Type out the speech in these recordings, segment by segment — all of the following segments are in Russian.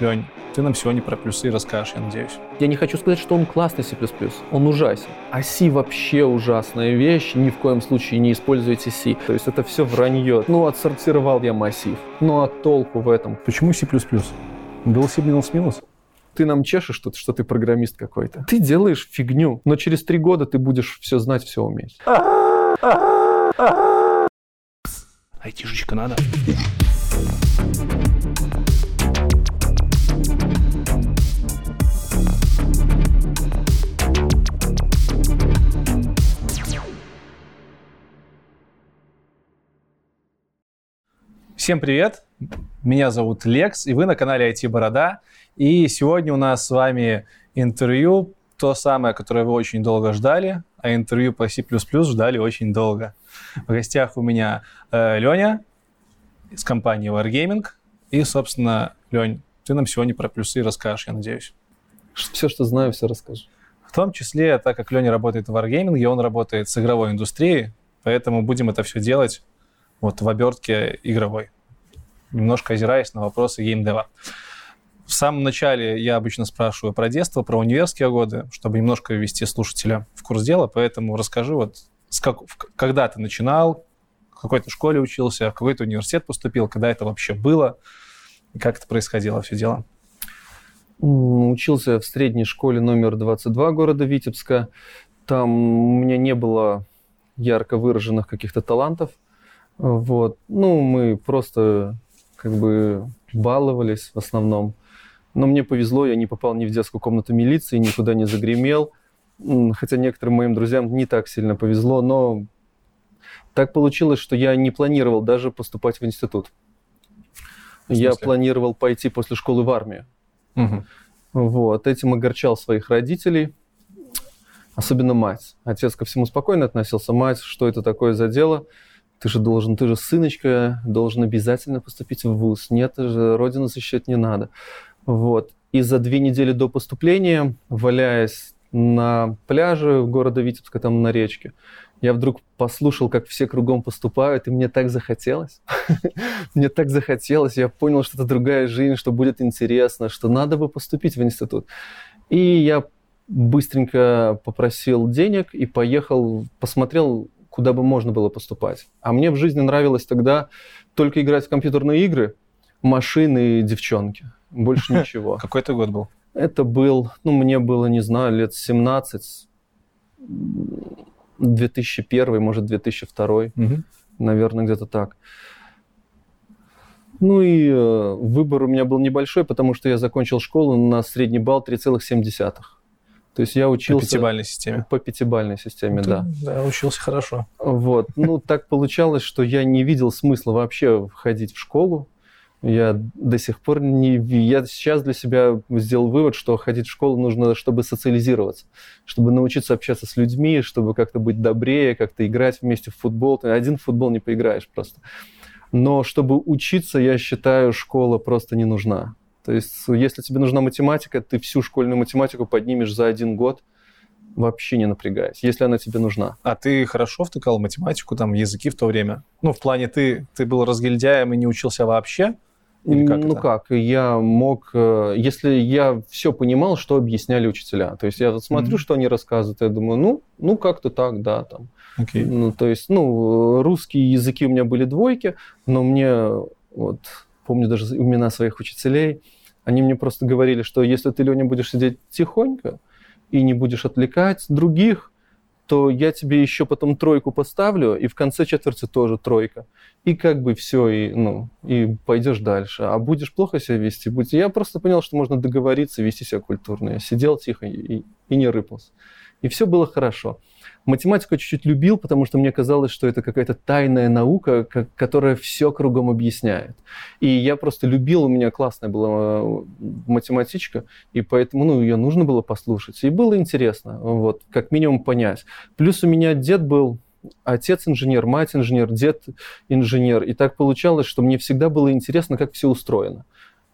Лень, ты нам сегодня про плюсы расскажешь, я надеюсь. Я не хочу сказать, что он классный C++, он ужасен. А C вообще ужасная вещь, ни в коем случае не используйте C. То есть это все вранье. Ну, отсортировал я массив. Ну, а толку в этом? Почему C++? Был C минус-минус? Ты нам чешешь, что, что ты программист какой-то. Ты делаешь фигню, но через три года ты будешь все знать, все уметь. Айтишечка надо. Всем привет! Меня зовут Лекс, и вы на канале IT Борода. И сегодня у нас с вами интервью, то самое, которое вы очень долго ждали, а интервью по C++ ждали очень долго. В гостях у меня э, Леня из компании Wargaming. И, собственно, Лень, ты нам сегодня про плюсы расскажешь, я надеюсь. Все, что знаю, все расскажу. В том числе, так как Леня работает в Wargaming, он работает с игровой индустрией, поэтому будем это все делать вот в обертке игровой, немножко озираясь на вопросы геймдева. В самом начале я обычно спрашиваю про детство, про универские годы, чтобы немножко ввести слушателя в курс дела, поэтому расскажи, вот с как, когда ты начинал, в какой то школе учился, в какой то университет поступил, когда это вообще было, и как это происходило все дело? Учился в средней школе номер 22 города Витебска. Там у меня не было ярко выраженных каких-то талантов. Вот. Ну, мы просто как бы баловались в основном. Но мне повезло, я не попал ни в детскую комнату милиции, никуда не загремел. Хотя некоторым моим друзьям не так сильно повезло, но так получилось, что я не планировал даже поступать в институт. В я планировал пойти после школы в армию. Угу. Вот. Этим огорчал своих родителей, особенно мать. Отец ко всему спокойно относился. Мать, что это такое за дело? Ты же должен, ты же сыночка, должен обязательно поступить в ВУЗ. Нет, же родину защищать не надо. Вот. И за две недели до поступления, валяясь на пляже города Витебска, там на речке, я вдруг послушал, как все кругом поступают, и мне так захотелось. мне так захотелось. Я понял, что это другая жизнь, что будет интересно, что надо бы поступить в институт. И я быстренько попросил денег и поехал, посмотрел куда бы можно было поступать. А мне в жизни нравилось тогда только играть в компьютерные игры, машины и девчонки. Больше ничего. Какой это год был? Это был, ну, мне было, не знаю, лет 17, 2001, может, 2002, угу. наверное, где-то так. Ну и э, выбор у меня был небольшой, потому что я закончил школу на средний балл 3,7. То есть я учился... По пятибалльной системе. По пятибалльной системе, ну, да. Да, учился хорошо. Вот. Ну, так получалось, что я не видел смысла вообще входить в школу. Я до сих пор не... Я сейчас для себя сделал вывод, что ходить в школу нужно, чтобы социализироваться, чтобы научиться общаться с людьми, чтобы как-то быть добрее, как-то играть вместе в футбол. Ты один в футбол не поиграешь просто. Но чтобы учиться, я считаю, школа просто не нужна. То есть, если тебе нужна математика, ты всю школьную математику поднимешь за один год, вообще не напрягаясь, если она тебе нужна. А ты хорошо втыкал математику, там, языки в то время? Ну, в плане, ты, ты был разгильдяем и не учился вообще? Или как ну это? как, я мог, э, если я все понимал, что объясняли учителя. То есть я смотрю, mm-hmm. что они рассказывают, я думаю, ну, ну как-то так, да, там. Okay. Ну, то есть, ну, русские языки у меня были двойки, но мне вот помню даже имена своих учителей, они мне просто говорили, что если ты, Леня, будешь сидеть тихонько и не будешь отвлекать других, то я тебе еще потом тройку поставлю, и в конце четверти тоже тройка. И как бы все, и, ну, и пойдешь дальше. А будешь плохо себя вести, будь... Я просто понял, что можно договориться, вести себя культурно. Я сидел тихо и, и не рыпался. И все было хорошо. Математику я чуть-чуть любил, потому что мне казалось, что это какая-то тайная наука, которая все кругом объясняет. И я просто любил, у меня классная была э, математичка, и поэтому ну, ее нужно было послушать. И было интересно, вот, как минимум понять. Плюс у меня дед был отец инженер, мать инженер, дед инженер. И так получалось, что мне всегда было интересно, как все устроено.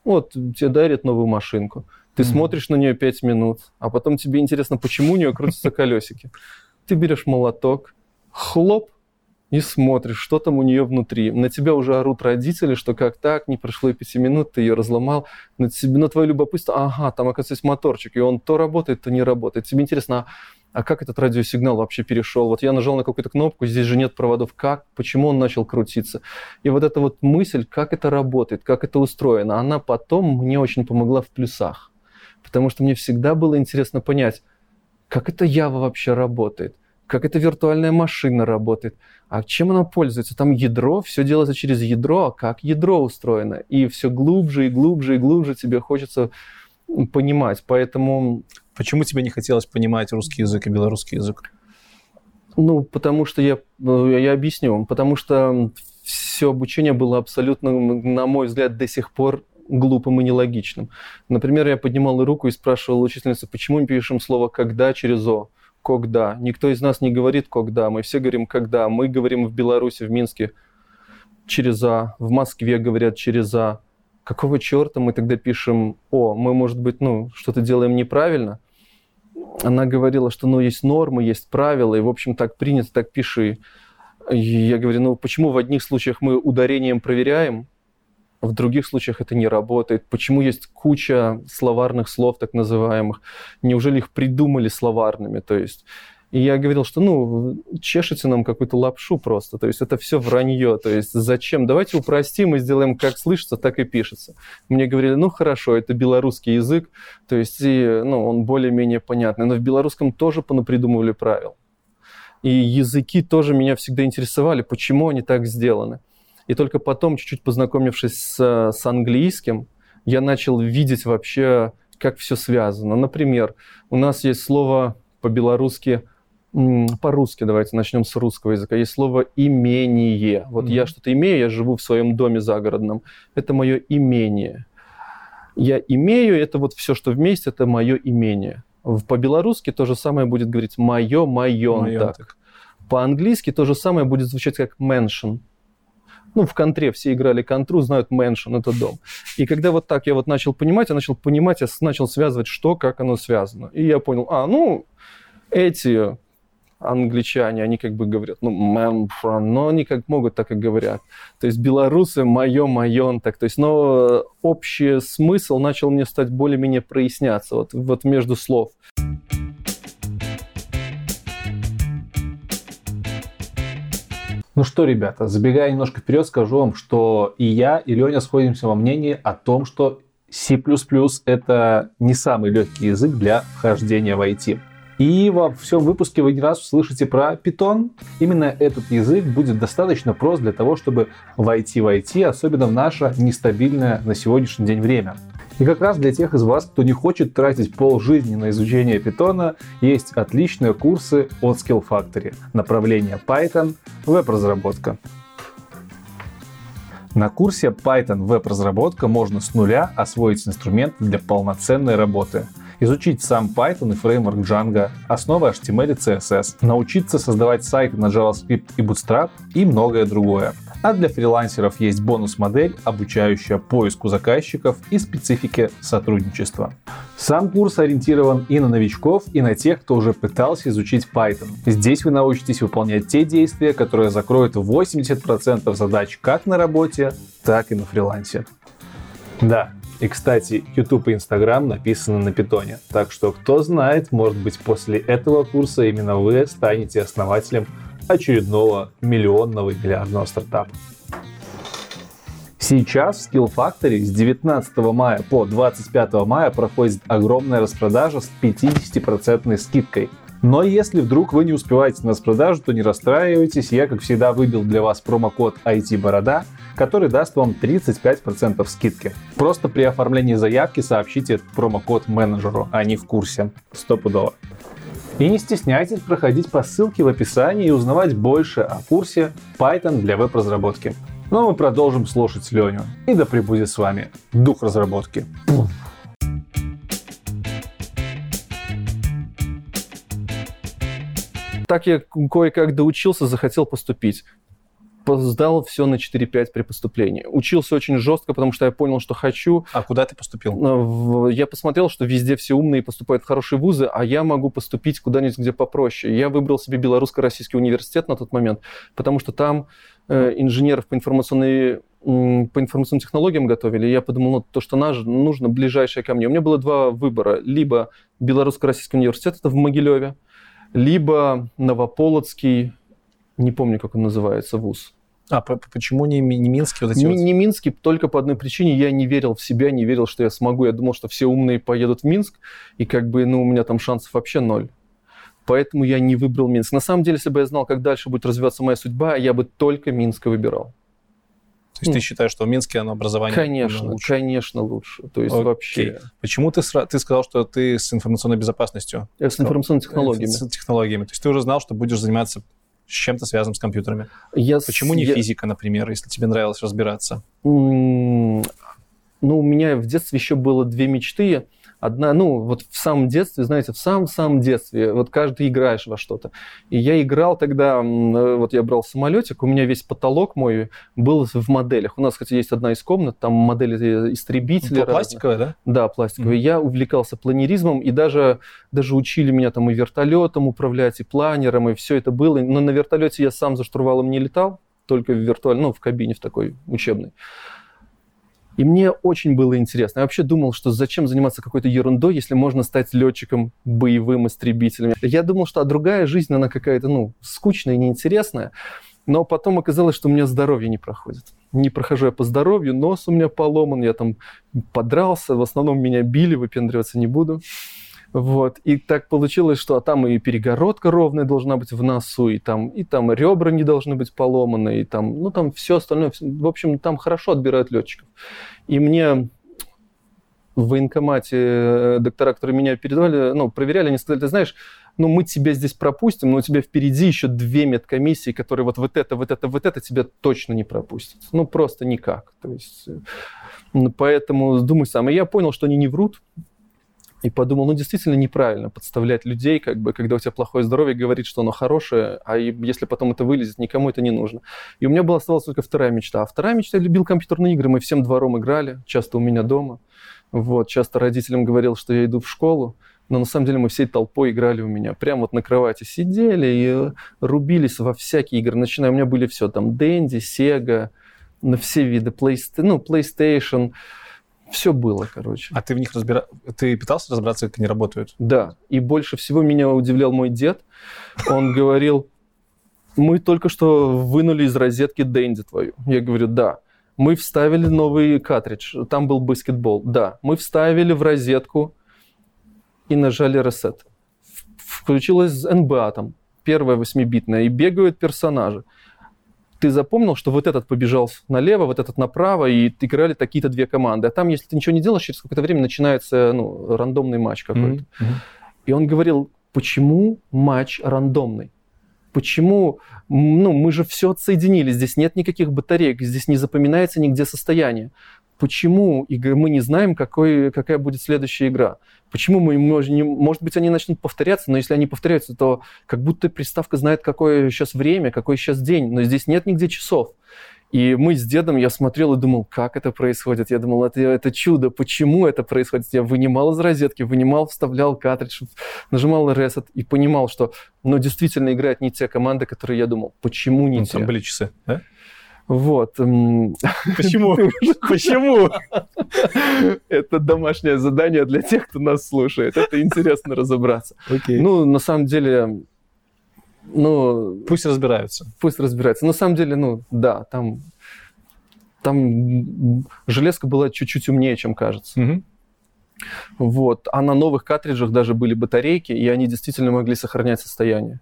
Вот тебе дарят новую машинку. Ты mm-hmm. смотришь на нее 5 минут, а потом тебе интересно, почему у нее крутятся колесики ты берешь молоток, хлоп, и смотришь, что там у нее внутри. На тебя уже орут родители, что как так, не прошло и пяти минут, ты ее разломал. На, тебе, на твое любопытство, ага, там, оказывается, есть моторчик, и он то работает, то не работает. Тебе интересно, а, а как этот радиосигнал вообще перешел? Вот я нажал на какую-то кнопку, здесь же нет проводов, как, почему он начал крутиться? И вот эта вот мысль, как это работает, как это устроено, она потом мне очень помогла в плюсах. Потому что мне всегда было интересно понять, как это Ява вообще работает – как эта виртуальная машина работает, а чем она пользуется. Там ядро, все делается через ядро, а как ядро устроено. И все глубже и глубже и глубже тебе хочется понимать. Поэтому... Почему тебе не хотелось понимать русский язык и белорусский язык? Ну, потому что я, э, я объясню. Потому что все обучение было абсолютно, на мой взгляд, до сих пор глупым и нелогичным. Например, я поднимал руку и спрашивал учительницу, почему мы пишем слово «когда» через «о» когда. Никто из нас не говорит когда, мы все говорим когда. Мы говорим в Беларуси, в Минске через А, в Москве говорят через А. Какого черта мы тогда пишем О? Мы, может быть, ну, что-то делаем неправильно? Она говорила, что ну, есть нормы, есть правила, и, в общем, так принято, так пиши. И я говорю, ну почему в одних случаях мы ударением проверяем, в других случаях это не работает. Почему есть куча словарных слов, так называемых? Неужели их придумали словарными? То есть и я говорил, что, ну, чешете нам какую-то лапшу просто, то есть это все вранье, то есть зачем? Давайте упростим и сделаем как слышится, так и пишется. Мне говорили, ну, хорошо, это белорусский язык, то есть, и, ну, он более-менее понятный, но в белорусском тоже понапридумывали правил. И языки тоже меня всегда интересовали, почему они так сделаны. И только потом, чуть-чуть познакомившись с, с английским, я начал видеть вообще, как все связано. Например, у нас есть слово по-белорусски, по-русски, давайте начнем с русского языка, есть слово «имение». Вот mm-hmm. я что-то имею, я живу в своем доме загородном. Это мое имение. Я имею, это вот все, что вместе, это мое имение. По-белорусски то же самое будет говорить «моё», «моёнтак». По-английски то же самое будет звучать как «mention» ну, в контре все играли контру, знают mansion, это дом. И когда вот так я вот начал понимать, я начал понимать, я начал связывать, что, как оно связано. И я понял, а, ну, эти англичане, они как бы говорят, ну, man from, но они как могут, так и говорят. То есть белорусы мое, майон, так. То есть, но общий смысл начал мне стать более-менее проясняться вот, вот между слов. Ну что, ребята, забегая немножко вперед, скажу вам, что и я, и Леня сходимся во мнении о том, что C++ это не самый легкий язык для вхождения в IT. И во всем выпуске вы не раз услышите про Python. Именно этот язык будет достаточно прост для того, чтобы войти в IT, особенно в наше нестабильное на сегодняшний день время. И как раз для тех из вас, кто не хочет тратить пол жизни на изучение питона, есть отличные курсы от Skill Factory. Направление Python, веб-разработка. На курсе Python веб-разработка можно с нуля освоить инструменты для полноценной работы – изучить сам Python и фреймворк Django, основы HTML и CSS, научиться создавать сайты на JavaScript и Bootstrap и многое другое. А для фрилансеров есть бонус-модель, обучающая поиску заказчиков и специфике сотрудничества. Сам курс ориентирован и на новичков, и на тех, кто уже пытался изучить Python. Здесь вы научитесь выполнять те действия, которые закроют 80% задач как на работе, так и на фрилансе. Да, и, кстати, YouTube и Instagram написаны на питоне. Так что, кто знает, может быть, после этого курса именно вы станете основателем очередного миллионного и миллиардного стартапа. Сейчас в Skill Factory с 19 мая по 25 мая проходит огромная распродажа с 50% скидкой. Но если вдруг вы не успеваете на распродажу, то не расстраивайтесь. Я, как всегда, выбил для вас промокод IT-борода, который даст вам 35% скидки. Просто при оформлении заявки сообщите этот промокод менеджеру, они в курсе. Стопудово. И не стесняйтесь проходить по ссылке в описании и узнавать больше о курсе Python для веб-разработки. Ну а мы продолжим слушать Леню. И да пребудет с вами дух разработки. Так я кое-как доучился, захотел поступить. Сдал все на 4-5 при поступлении. Учился очень жестко, потому что я понял, что хочу. А куда ты поступил? Э, я посмотрел, что везде все умные поступают в хорошие вузы, а я могу поступить куда-нибудь, где попроще. Я выбрал себе Белорусско-Российский университет на тот момент, потому что там э, инженеров по информационной по информационным технологиям готовили, я подумал, ну, то, что нужно, ближайшее ко мне. У меня было два выбора. Либо Белорусско-Российский университет, это в Могилеве, либо Новополоцкий, не помню, как он называется, вуз. А почему не, не Минский? Вот эти не, вот... не Минский только по одной причине. Я не верил в себя, не верил, что я смогу. Я думал, что все умные поедут в Минск, и как бы, ну, у меня там шансов вообще ноль. Поэтому я не выбрал Минск. На самом деле, если бы я знал, как дальше будет развиваться моя судьба, я бы только Минска выбирал. То есть mm. ты считаешь, что в Минске оно образование конечно, лучше? Конечно, лучше. То есть Окей. вообще. Почему ты, ты сказал, что ты с информационной безопасностью? Я с информационными технологиями. С технологиями. То есть ты уже знал, что будешь заниматься с чем-то связанным с компьютерами. Я Почему с... не я... физика, например, если тебе нравилось разбираться? Mm, ну, у меня в детстве еще было две мечты одна, ну, вот в самом детстве, знаете, в самом-самом детстве, вот каждый играешь во что-то. И я играл тогда, э, вот я брал самолетик, у меня весь потолок мой был в моделях. У нас, кстати, есть одна из комнат, там модели э, истребителей. Ну, пластиковая, да? Да, пластиковая. Mm-hmm. Я увлекался планеризмом, и даже, даже учили меня там и вертолетом управлять, и планером, и все это было. Но на вертолете я сам за штурвалом не летал, только в виртуальной, ну, в кабине в такой учебной. И мне очень было интересно. Я вообще думал, что зачем заниматься какой-то ерундой, если можно стать летчиком боевым истребителем. Я думал, что а другая жизнь, она какая-то, ну, скучная и неинтересная. Но потом оказалось, что у меня здоровье не проходит. Не прохожу я по здоровью, нос у меня поломан, я там подрался, в основном меня били, выпендриваться не буду. Вот. И так получилось, что там и перегородка ровная должна быть в носу, и там, и там ребра не должны быть поломаны, и там, ну, там все остальное. В общем, там хорошо отбирают летчиков. И мне в военкомате э, доктора, которые меня передавали, ну, проверяли, они сказали, ты знаешь, ну, мы тебя здесь пропустим, но у тебя впереди еще две медкомиссии, которые вот, вот это, вот это, вот это тебя точно не пропустят. Ну, просто никак. То есть, э, поэтому думай сам. И я понял, что они не врут, и подумал, ну, действительно неправильно подставлять людей, как бы, когда у тебя плохое здоровье, говорить, что оно хорошее, а если потом это вылезет, никому это не нужно. И у меня была оставалась только вторая мечта. А вторая мечта, я любил компьютерные игры, мы всем двором играли, часто у меня дома. Вот, часто родителям говорил, что я иду в школу, но на самом деле мы всей толпой играли у меня. Прямо вот на кровати сидели и рубились во всякие игры. Начиная, у меня были все там, Дэнди, Сега, на все виды, PlayStation, ну, PlayStation, все было, короче. А ты в них разбира... Ты пытался разобраться, как они работают? Да. И больше всего меня удивлял мой дед. Он говорил, мы только что вынули из розетки Дэнди твою. Я говорю, да. Мы вставили новый картридж. Там был баскетбол. Да. Мы вставили в розетку и нажали reset. Включилась НБА там, первая восьмибитная, и бегают персонажи ты запомнил, что вот этот побежал налево, вот этот направо, и играли такие-то две команды. А там, если ты ничего не делаешь, через какое-то время начинается ну, рандомный матч какой-то. Mm-hmm. И он говорил, почему матч рандомный? Почему, ну, мы же все отсоединили, здесь нет никаких батареек, здесь не запоминается нигде состояние почему мы не знаем, какой, какая будет следующая игра. Почему мы можем, может быть, они начнут повторяться, но если они повторяются, то как будто приставка знает, какое сейчас время, какой сейчас день, но здесь нет нигде часов. И мы с дедом, я смотрел и думал, как это происходит. Я думал, это, это чудо, почему это происходит. Я вынимал из розетки, вынимал, вставлял картридж, нажимал reset и понимал, что, ну, действительно играют не те команды, которые я думал. Почему не ну, те? Там были часы, да? Вот. Почему? Почему? Это домашнее задание для тех, кто нас слушает. Это интересно разобраться. Okay. Ну, на самом деле, ну... Пусть разбираются. Пусть разбираются. На самом деле, ну, да, там, там железка была чуть-чуть умнее, чем кажется. Угу. Вот. А на новых картриджах даже были батарейки, и они действительно могли сохранять состояние.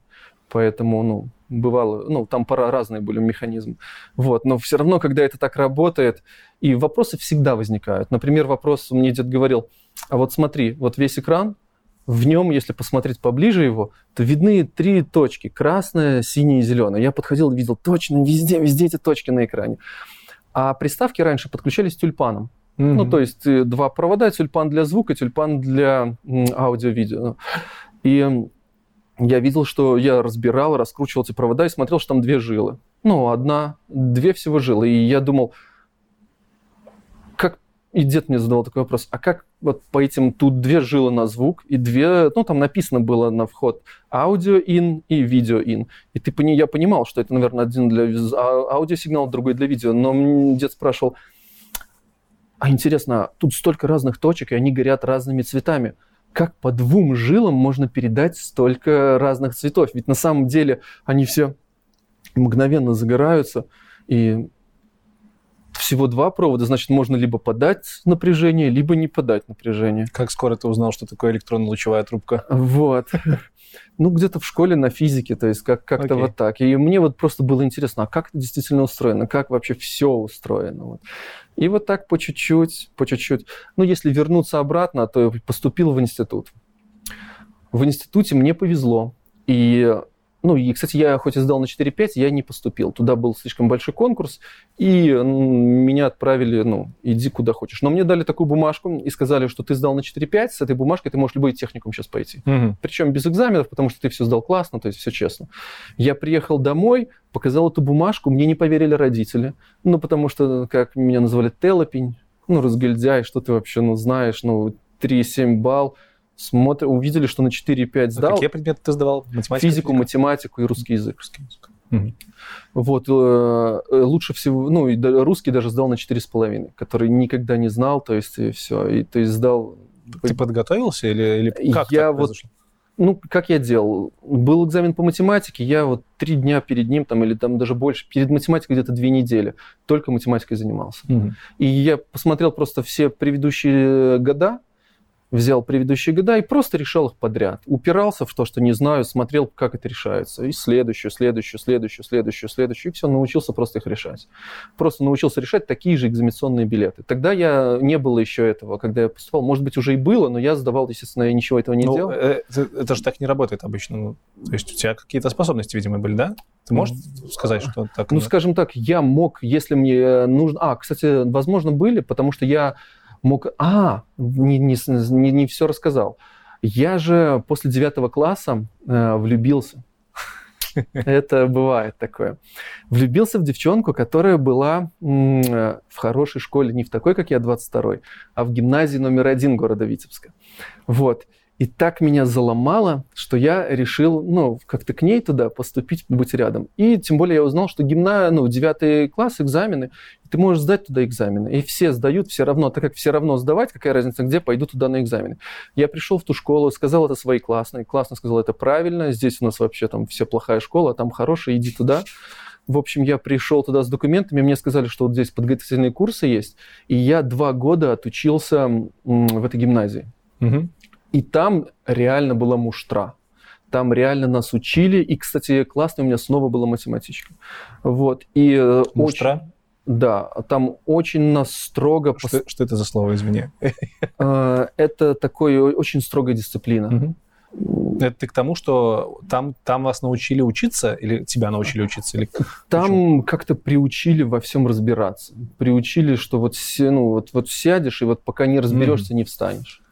Поэтому, ну, бывало, ну, там пора разные были механизмы. Вот, но все равно, когда это так работает, и вопросы всегда возникают. Например, вопрос, мне дед говорил, а вот смотри, вот весь экран, в нем, если посмотреть поближе его, то видны три точки, красная, синяя и зеленая. Я подходил и видел точно везде, везде эти точки на экране. А приставки раньше подключались тюльпаном. Mm-hmm. Ну, то есть э, два провода, тюльпан для звука, тюльпан для аудио-видео. И я видел, что я разбирал, раскручивал эти провода и смотрел, что там две жилы. Ну, одна, две всего жилы. И я думал, как... И дед мне задавал такой вопрос, а как вот по этим... Тут две жилы на звук и две... Ну, там написано было на вход аудио in и видео in. И ты, я понимал, что это, наверное, один для а, аудиосигнала, другой для видео. Но дед спрашивал, а интересно, тут столько разных точек, и они горят разными цветами как по двум жилам можно передать столько разных цветов? Ведь на самом деле они все мгновенно загораются, и всего два провода, значит, можно либо подать напряжение, либо не подать напряжение. Как скоро ты узнал, что такое электронно-лучевая трубка? Вот. Ну, где-то в школе на физике, то есть как- как-то okay. вот так. И мне вот просто было интересно, а как это действительно устроено, как вообще все устроено. Вот. И вот так по чуть-чуть, по чуть-чуть. Ну, если вернуться обратно, то я поступил в институт. В институте мне повезло. И ну, и, кстати, я хоть и сдал на 4-5, я не поступил. Туда был слишком большой конкурс, и меня отправили, ну, иди куда хочешь. Но мне дали такую бумажку и сказали, что ты сдал на 4-5, с этой бумажкой ты можешь любой техникум сейчас пойти. Угу. Причем без экзаменов, потому что ты все сдал классно, то есть все честно. Я приехал домой, показал эту бумажку, мне не поверили родители. Ну, потому что, как меня называли, телопень, ну, разгильдяй, что ты вообще, ну, знаешь, ну, 3,7 балл смотр... увидели, что на 4-5 сдал. А какие предметы ты сдавал? Математика, Физику, физика? математику и русский язык. Русский язык. Угу. Вот, э, э, лучше всего, ну, и русский даже сдал на 4,5, который никогда не знал, то есть, и все, и то есть сдал... Ты подготовился или, или как я вот, произошло? Ну, как я делал? Был экзамен по математике, я вот три дня перед ним, там, или там даже больше, перед математикой где-то две недели, только математикой занимался. Угу. И я посмотрел просто все предыдущие года, взял предыдущие года и просто решал их подряд. Упирался в то, что не знаю, смотрел, как это решается. И следующую, следующую, следующую, следующую, следующую. И все, научился просто их решать. Просто научился решать такие же экзаменационные билеты. Тогда я не было еще этого, когда я поступал. Может быть, уже и было, но я сдавал, естественно, я ничего этого не ну, делал. Это, это же так не работает обычно. Ну, то есть у тебя какие-то способности, видимо, были, да? Ты можешь сказать, что так? Ну, скажем так, я мог, если мне нужно... А, кстати, возможно, были, потому что я мог... А, не, не, не, не все рассказал. Я же после девятого класса э, влюбился. Это бывает такое. Влюбился в девчонку, которая была э, в хорошей школе, не в такой, как я, 22-й, а в гимназии номер один города Витебска. Вот. И так меня заломало, что я решил, ну, как-то к ней туда поступить, быть рядом. И тем более я узнал, что гимна, ну, девятый класс, экзамены, ты можешь сдать туда экзамены. И все сдают все равно, так как все равно сдавать, какая разница, где пойду туда на экзамены. Я пришел в ту школу, сказал это своей классной, классно сказал, это правильно, здесь у нас вообще там все плохая школа, а там хорошая, иди туда. В общем, я пришел туда с документами, мне сказали, что вот здесь подготовительные курсы есть, и я два года отучился в этой гимназии. Угу. И там реально была муштра. Там реально нас учили. И, кстати, классно у меня снова была математичка. Вот. И э, муштра? Очень, да, там очень нас строго... Что, что это за слово, извини? Э, это такая очень строгая дисциплина. Это ты к тому, что там, там вас научили учиться или тебя научили учиться? Или... Там как-то приучили во всем разбираться. Приучили, что вот, ну, вот, вот сядешь, и вот пока не разберешься, mm-hmm. не встанешь.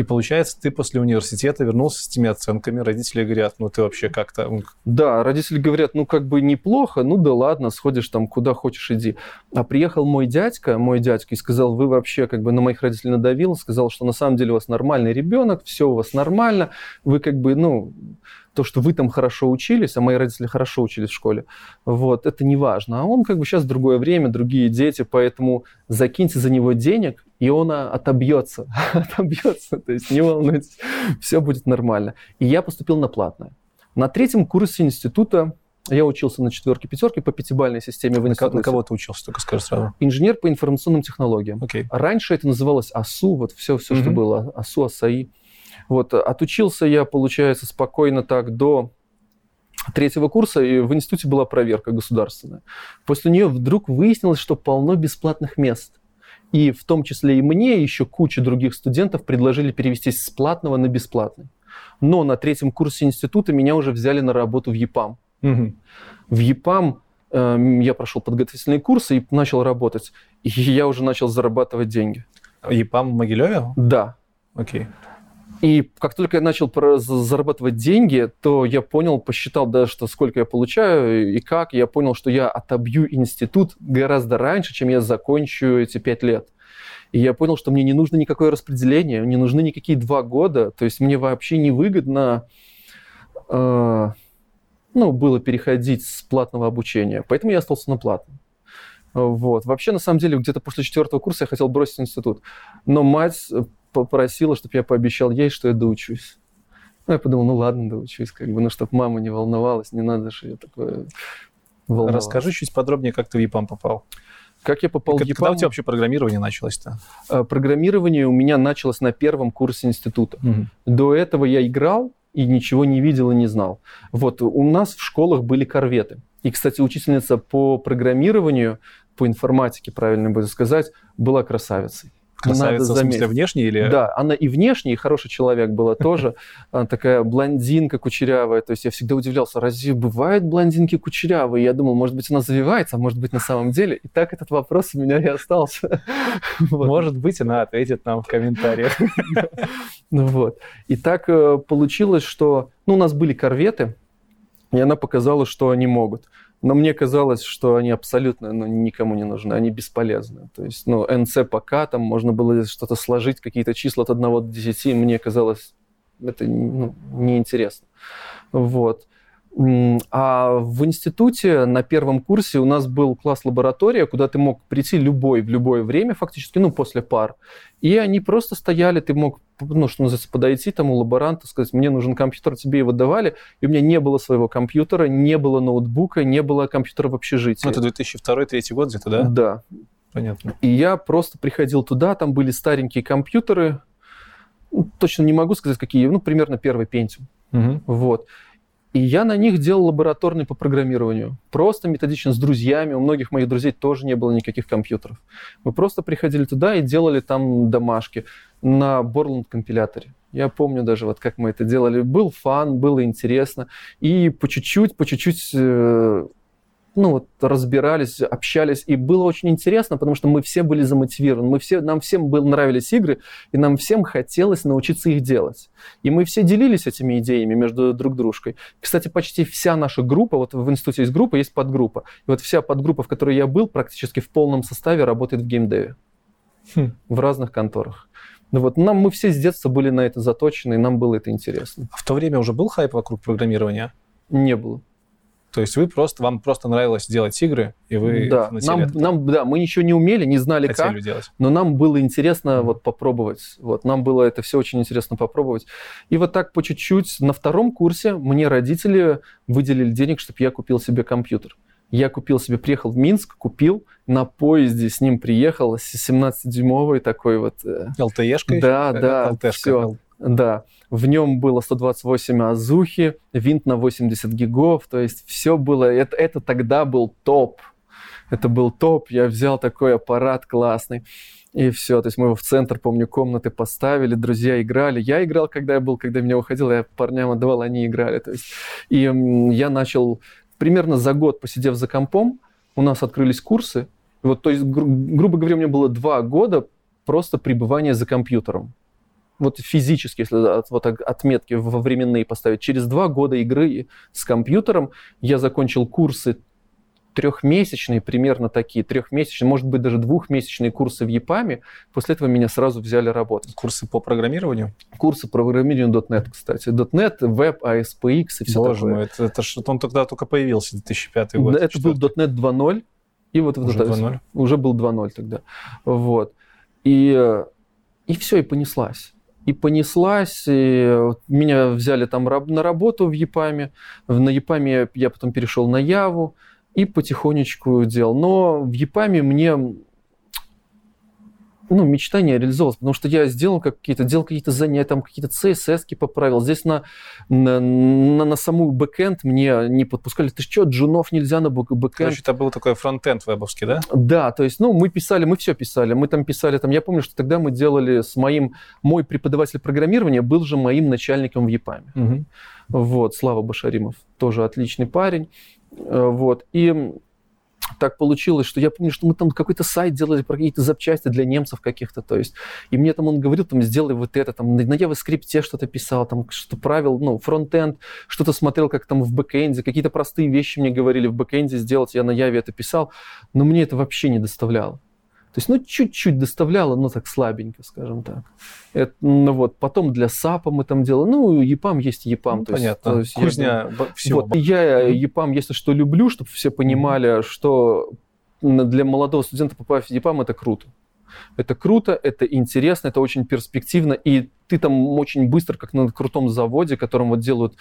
И получается, ты после университета вернулся с этими оценками. Родители говорят, ну ты вообще как-то... Да, родители говорят, ну как бы неплохо, ну да ладно, сходишь там куда хочешь иди. А приехал мой дядька, мой дядька, и сказал, вы вообще как бы на моих родителей надавил, сказал, что на самом деле у вас нормальный ребенок, все у вас нормально, вы как бы, ну, то, что вы там хорошо учились, а мои родители хорошо учились в школе, вот, это не важно. А он как бы сейчас другое время, другие дети, поэтому закиньте за него денег, и он отобьется, отобьется, то есть не волнуйтесь, все будет нормально. И я поступил на платное. На третьем курсе института я учился на четверке, пятерке по пятибалльной системе в институте. На кого ты учился, только скажи сразу. Инженер по информационным технологиям. Okay. Раньше это называлось АСУ, вот все, все mm-hmm. что было, АСУ, АСАИ. Вот, отучился я, получается, спокойно так до третьего курса, и в институте была проверка государственная. После нее вдруг выяснилось, что полно бесплатных мест. И в том числе и мне, еще куча других студентов предложили перевестись с платного на бесплатный. Но на третьем курсе института меня уже взяли на работу в ЕПАМ. Угу. В ЕПАМ э, я прошел подготовительные курсы и начал работать. И я уже начал зарабатывать деньги. ЕПАМ в Могилеве? Да. Окей. И как только я начал зарабатывать деньги, то я понял, посчитал, да, что сколько я получаю и как. Я понял, что я отобью институт гораздо раньше, чем я закончу эти пять лет. И я понял, что мне не нужно никакое распределение, не нужны никакие два года. То есть мне вообще невыгодно э, ну, было переходить с платного обучения. Поэтому я остался на платном. Вот. Вообще, на самом деле, где-то после четвертого курса я хотел бросить институт. Но мать попросила, чтобы я пообещал ей, что я доучусь. Ну, я подумал, ну ладно, доучусь, как бы, ну, чтобы мама не волновалась, не надо же я такое волновалась. Расскажи чуть подробнее, как ты в ЕПАМ попал. Как я попал как, в ЕПАМ? Когда у тебя вообще программирование началось-то? А, программирование у меня началось на первом курсе института. Угу. До этого я играл и ничего не видел и не знал. Вот у нас в школах были корветы. И, кстати, учительница по программированию, по информатике, правильно будет сказать, была красавицей. Красавица, Надо в смысле, внешне или... Да, она и внешне, и хороший человек была тоже. Она такая блондинка кучерявая. То есть я всегда удивлялся, разве бывают блондинки кучерявые? Я думал, может быть, она завивается, а может быть, на самом деле. И так этот вопрос у меня и остался. Может быть, она ответит нам в комментариях. Ну вот. И так э, получилось, что... Ну, у нас были корветы, и она показала, что они могут. Но мне казалось, что они абсолютно ну, никому не нужны, они бесполезны. То есть, ну, НЦ пока там можно было что-то сложить, какие-то числа от 1 до 10, мне казалось, это ну, неинтересно. Вот. А в институте на первом курсе у нас был класс-лаборатория, куда ты мог прийти любой в любое время, фактически, ну, после пар. И они просто стояли, ты мог, ну, что называется, подойти тому лаборанту, сказать, мне нужен компьютер, тебе его давали, и у меня не было своего компьютера, не было ноутбука, не было компьютера в общежитии. Ну, это 2002-2003 год где-то, да? Да. Понятно. И я просто приходил туда, там были старенькие компьютеры, точно не могу сказать, какие, ну, примерно первый Pentium. Угу. Вот. И я на них делал лабораторный по программированию. Просто методично с друзьями. У многих моих друзей тоже не было никаких компьютеров. Мы просто приходили туда и делали там домашки на Borland компиляторе. Я помню даже, вот как мы это делали. Был фан, было интересно. И по чуть-чуть, по чуть-чуть э, ну, вот, разбирались, общались, и было очень интересно, потому что мы все были замотивированы, мы все, нам всем был, нравились игры, и нам всем хотелось научиться их делать. И мы все делились этими идеями между друг дружкой. Кстати, почти вся наша группа, вот в институте есть группа, есть подгруппа, и вот вся подгруппа, в которой я был, практически в полном составе работает в геймдеве. Хм. В разных конторах. Ну вот нам мы все с детства были на это заточены, и нам было это интересно. А в то время уже был хайп вокруг программирования? Не было. То есть вы просто, вам просто нравилось делать игры, и вы да. нам, нам, да, мы ничего не умели, не знали Хотели как, делать. но нам было интересно mm-hmm. вот попробовать. Вот нам было это все очень интересно попробовать. И вот так по чуть-чуть на втором курсе мне родители выделили денег, чтобы я купил себе компьютер. Я купил себе, приехал в Минск, купил, на поезде с ним приехал, с 17-дюймовой такой вот... Э, да, да, все. Да, в нем было 128 азухи, винт на 80 гигов, то есть все было, это, это тогда был топ. Это был топ, я взял такой аппарат классный. И все, то есть мы его в центр, помню, комнаты поставили, друзья играли. Я играл, когда я был, когда меня уходил, я парням отдавал, они играли. То есть, и я начал примерно за год, посидев за компом, у нас открылись курсы. Вот, то есть, гру- грубо говоря, меня было два года просто пребывания за компьютером вот физически, если вот отметки во временные поставить, через два года игры с компьютером я закончил курсы трехмесячные, примерно такие, трехмесячные, может быть, даже двухмесячные курсы в ЕПАМе. После этого меня сразу взяли работать. Курсы по программированию? Курсы по программированию .NET, кстати. .NET, Web, ASPX и все Боже такое. мой, это, это что он тогда только появился, 2005 год. Это был .NET 2.0. И вот уже 2.0? Уже был 2.0 тогда. Вот. И, и все, и понеслась и понеслась. И меня взяли там на работу в ЕПАМе. На ЕПАМе я потом перешел на Яву и потихонечку делал. Но в ЕПАМе мне ну, мечта не реализовалась, потому что я сделал какие-то, делал какие-то занятия, там какие-то CSS поправил. Здесь на, на, на, на саму бэкэнд мне не подпускали. Ты что, джунов нельзя на бэкэнд? Короче, это был такой фронтенд вебовский, да? Да, то есть, ну, мы писали, мы все писали. Мы там писали, там, я помню, что тогда мы делали с моим, мой преподаватель программирования был же моим начальником в EPAM е. Угу. Вот, Слава Башаримов, тоже отличный парень. Э, вот, и так получилось, что я помню, что мы там какой-то сайт делали про какие-то запчасти для немцев каких-то, то есть, и мне там он говорил, там, сделай вот это, там, на JavaScript что-то писал, там, что правил, ну, фронтенд, что-то смотрел, как там в бэкэнде, какие-то простые вещи мне говорили в бэкэнде сделать, я на Java это писал, но мне это вообще не доставляло. То есть, ну, чуть-чуть доставляло, но так слабенько, скажем так. Это, ну, вот. Потом для SAP 'а мы там делали. Ну, EPAM есть EPAM. Ну, то понятно. Есть, Кузня я, всего. Вот, я EPAM, если что, люблю, чтобы все понимали, mm-hmm. что для молодого студента попасть в ЕПАМ – это круто. Это круто, это интересно, это очень перспективно, и ты там очень быстро, как на крутом заводе, которым вот делают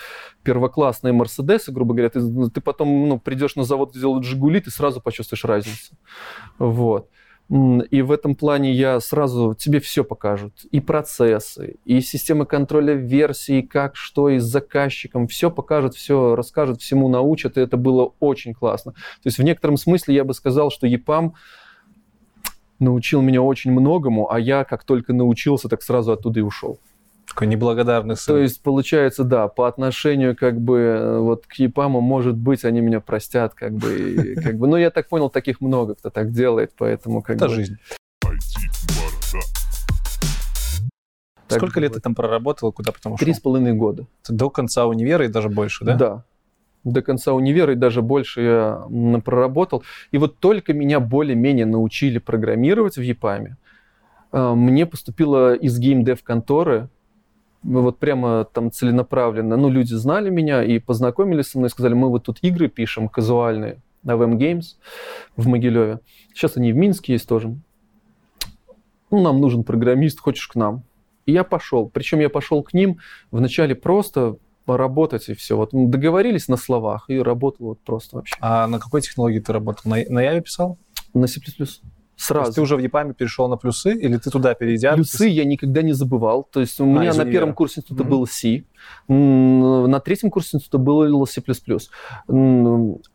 первоклассные Мерседесы, грубо говоря, ты, ты потом ну, придешь на завод, где делают Жигули, ты сразу почувствуешь разницу. Вот. И в этом плане я сразу тебе все покажут. И процессы, и системы контроля версий, как, что, и с заказчиком. Все покажут, все расскажут, всему научат. И это было очень классно. То есть в некотором смысле я бы сказал, что ЕПАМ научил меня очень многому, а я как только научился, так сразу оттуда и ушел. Такой неблагодарный сын. То есть, получается, да, по отношению как бы э, вот к ЕПАМу, может быть, они меня простят, как бы, как бы. Но я так понял, таких много, кто так делает, поэтому как Это бы... жизнь. Так Сколько лет ты там проработал, куда потом ушел? Три с половиной года. До конца универа и даже больше, да? Да. До конца универа и даже больше я проработал. И вот только меня более-менее научили программировать в ЕПАМе. Э, мне поступило из геймдев конторы мы вот прямо там целенаправленно, ну, люди знали меня и познакомились со мной, сказали, мы вот тут игры пишем казуальные, на VM Games в Могилеве. Сейчас они в Минске есть тоже. Ну, нам нужен программист, хочешь к нам? И я пошел. Причем я пошел к ним вначале просто поработать и все. Вот мы договорились на словах и работал вот просто вообще. А на какой технологии ты работал? На, на Яве писал? На C++ сразу. То есть ты уже в ЕПАМе перешел на плюсы, или ты туда перейдя? Плюсы я никогда не забывал. То есть у а, меня на первом курсе института mm-hmm. был C, на третьем курсе института был C++.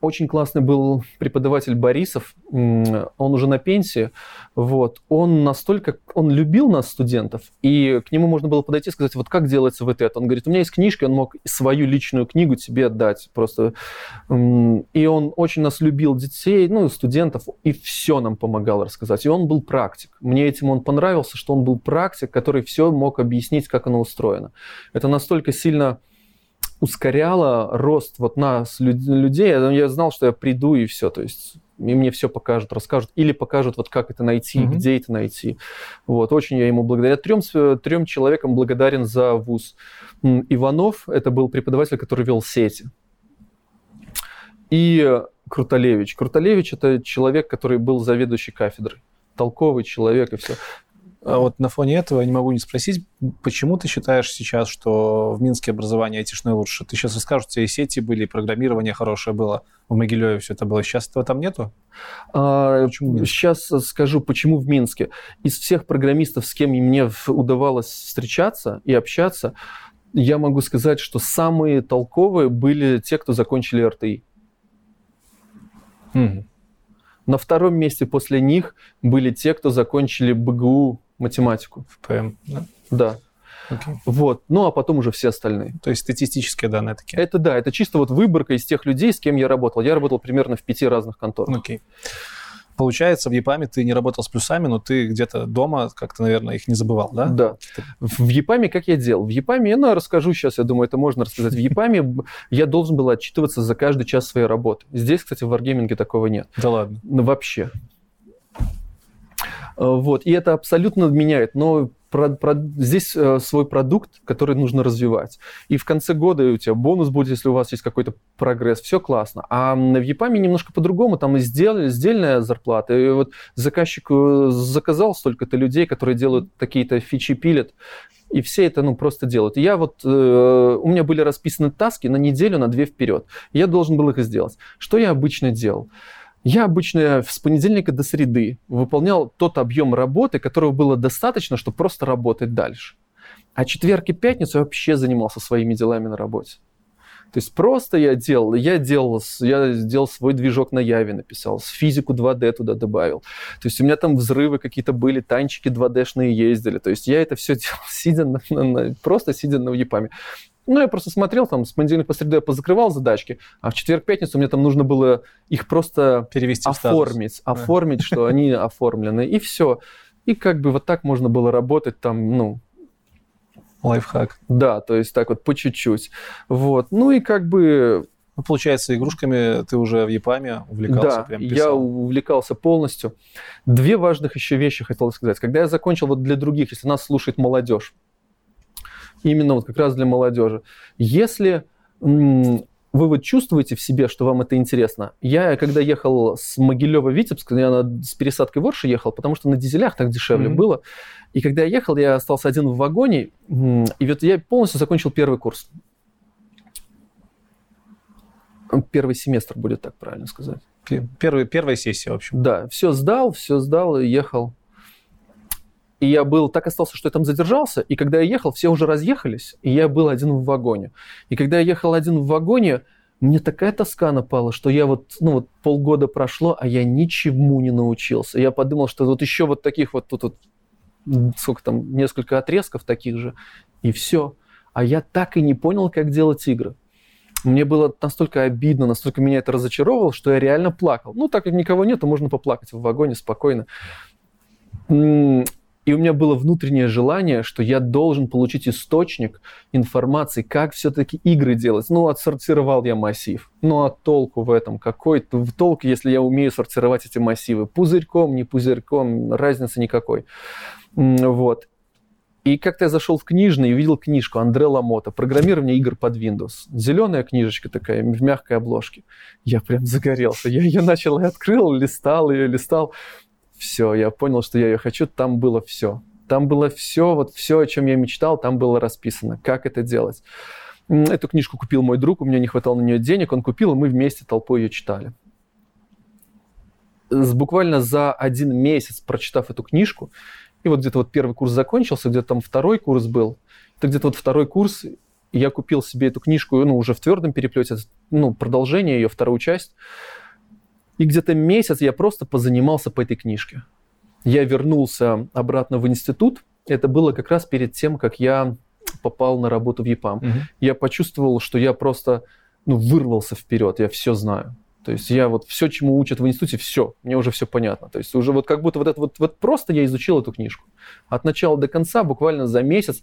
Очень классный был преподаватель Борисов, он уже на пенсии, вот. Он настолько, он любил нас, студентов, и к нему можно было подойти и сказать, вот как делается вот это. Он говорит, у меня есть книжка, он мог свою личную книгу тебе отдать просто. И он очень нас любил, детей, ну, студентов, и все нам помогал рассказать. И он был практик. Мне этим он понравился, что он был практик, который все мог объяснить, как оно устроено. Это настолько сильно ускоряло рост вот нас, людей. Я знал, что я приду и все. То есть и мне все покажут, расскажут, или покажут, вот как это найти, mm-hmm. где это найти. Вот, очень я ему благодарен. Трем, трем человекам благодарен за вуз. Иванов, это был преподаватель, который вел сети. И Крутолевич. Крутолевич – это человек, который был заведующий кафедрой. Толковый человек и все. А вот на фоне этого я не могу не спросить, почему ты считаешь сейчас, что в Минске образование айтишное лучше? Ты сейчас расскажешь, у тебя и сети были, и программирование хорошее было, в Могилеве все это было. Сейчас этого там нету? А, сейчас скажу, почему в Минске. Из всех программистов, с кем мне удавалось встречаться и общаться, я могу сказать, что самые толковые были те, кто закончили РТИ. Mm. На втором месте после них были те, кто закончили БГУ математику. ФПМ, да? Да. Okay. Вот. Ну, а потом уже все остальные. То есть статистические данные такие? Это да, это чисто вот выборка из тех людей, с кем я работал. Я работал примерно в пяти разных конторах. Окей. Okay. Получается, в ЕПАМе ты не работал с плюсами, но ты где-то дома как-то, наверное, их не забывал, да? Да. В ЕПАМе как я делал? В ЕПАМе, я ну, расскажу сейчас, я думаю, это можно рассказать. В ЕПАМе я должен был отчитываться за каждый час своей работы. Здесь, кстати, в Wargaming такого нет. Да ладно? Ну, вообще. Э, вот, и это абсолютно меняет, но про, про, здесь э, свой продукт, который нужно развивать. И в конце года у тебя бонус будет, если у вас есть какой-то прогресс, все классно. А в ЕПАМе немножко по-другому, там сделали сдельная зарплата, и вот заказчик заказал столько-то людей, которые делают какие-то фичи, пилят, и все это ну, просто делают. И я вот, э, у меня были расписаны таски на неделю, на две вперед. Я должен был их сделать. Что я обычно делал? Я обычно с понедельника до среды выполнял тот объем работы, которого было достаточно, чтобы просто работать дальше. А четверг и пятницу я вообще занимался своими делами на работе. То есть просто я делал, я делал, я сделал свой движок на Яве, написал, с физику 2D туда добавил. То есть у меня там взрывы какие-то были, танчики 2D-шные ездили. То есть я это все делал, сидя на, на, на, просто сидя на ЕПАМе. Ну, я просто смотрел, там, с понедельника по среду я позакрывал задачки, а в четверг-пятницу мне там нужно было их просто Перевести оформить, оформить, что они оформлены, и все. И как бы вот так можно было работать там, ну, Лайфхак. да, то есть так вот по чуть-чуть. Вот. Ну и как бы Ну, получается, игрушками ты уже в Япаме увлекался, да, прям я увлекался полностью. Две важных еще вещи хотел сказать. Когда я закончил вот для других, если нас слушает молодежь, именно вот как раз для молодежи, если вы вот чувствуете в себе, что вам это интересно. Я, когда ехал с Могилева в Витебск, я на- с пересадкой в Орше ехал, потому что на дизелях так дешевле Мгм. было. И когда я ехал, я остался один в вагоне, и вот я полностью закончил первый курс. Первый семестр будет так правильно сказать. Пе- Первый, первая сессия, в общем. Да, все сдал, все сдал и ехал. И я был так остался, что я там задержался, и когда я ехал, все уже разъехались, и я был один в вагоне. И когда я ехал один в вагоне, мне такая тоска напала, что я вот, ну вот полгода прошло, а я ничему не научился. Я подумал, что вот еще вот таких вот тут вот, сколько там, несколько отрезков таких же, и все. А я так и не понял, как делать игры. Мне было настолько обидно, настолько меня это разочаровало, что я реально плакал. Ну, так как никого нет, то можно поплакать в вагоне спокойно. И у меня было внутреннее желание, что я должен получить источник информации, как все-таки игры делать. Ну, отсортировал я массив. Ну, а толку в этом? Какой в толк, если я умею сортировать эти массивы? Пузырьком, не пузырьком, разницы никакой. Вот. И как-то я зашел в книжный и увидел книжку Андре Ламота «Программирование игр под Windows». Зеленая книжечка такая, в мягкой обложке. Я прям загорелся. Я ее начал и открыл, листал ее, листал. Все, я понял, что я ее хочу. Там было все. Там было все, вот все, о чем я мечтал, там было расписано, как это делать. Эту книжку купил мой друг, у меня не хватало на нее денег, он купил, и мы вместе толпой ее читали. С- Буквально за один месяц, прочитав эту книжку, и вот где-то вот первый курс закончился, где-то там второй курс был, это где-то вот второй курс, я купил себе эту книжку, ну, уже в твердом переплете, ну, продолжение ее, вторую часть, и где-то месяц я просто позанимался по этой книжке. Я вернулся обратно в институт. Это было как раз перед тем, как я попал на работу в ЕПАМ. Мгм. Я почувствовал, что я просто ну, вырвался вперед, я все знаю. То есть я вот все, чему учат в институте, все, мне уже все понятно. То есть уже вот как будто вот это вот, вот просто я изучил эту книжку. От начала до конца, буквально за месяц,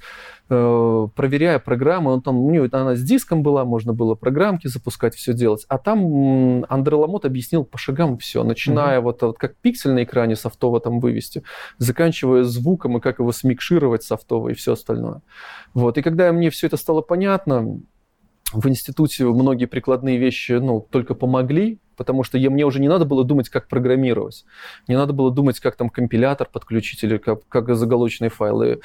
э, проверяя программы, он там, у нее она с диском была, можно было программки запускать, все делать. А там Андре Ламот объяснил по шагам все, начиная вот, вот как пиксель на экране софтово там вывести, заканчивая звуком и как его смикшировать софтово и все остальное. Вот. И когда мне все это стало понятно, в институте многие прикладные вещи ну, только помогли, потому что я, мне уже не надо было думать, как программировать. Не надо было думать, как там компилятор подключить или как, как заголочные файлы,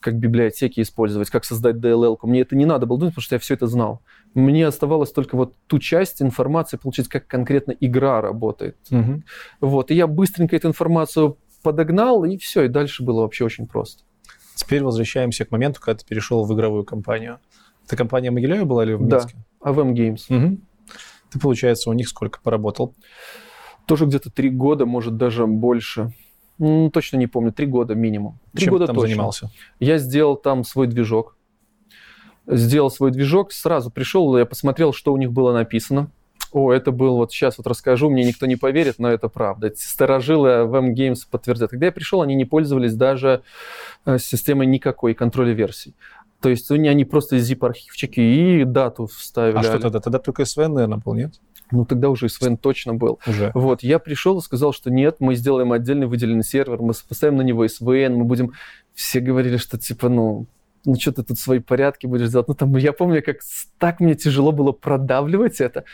как библиотеки использовать, как создать DLL. -ку. Мне это не надо было думать, потому что я все это знал. Мне оставалось только вот ту часть информации получить, как конкретно игра работает. Мгм. Вот. И я быстренько эту информацию подогнал, и все, и дальше было вообще очень просто. Теперь возвращаемся к моменту, когда ты перешел в игровую компанию. Это компания Могилева была или в Да. Минске? AVM Games. Мгм. Ты, получается, у них сколько поработал? Тоже где-то три года, может даже больше. М, точно не помню, три года минимум. Три Чем года ты там точно. занимался? Я сделал там свой движок. Сделал свой движок, сразу пришел, я посмотрел, что у них было написано. О, это был, вот сейчас вот расскажу, мне никто не поверит, но это правда. Эти Старожилы в M-Games подтвердят. Когда я пришел, они не пользовались даже э, системой никакой контроля версий. То есть они, они просто zip-архивчики и дату вставили. А что тогда? Тогда только SVN, наверное, был, нет? Ну, тогда уже SVN точно был. Уже. Вот, я пришел и сказал, что нет, мы сделаем отдельный выделенный сервер, мы поставим на него SVN, мы будем... Все говорили, что типа, ну, ну что ты тут свои порядки будешь делать? Ну, там, я помню, как так мне тяжело было продавливать это,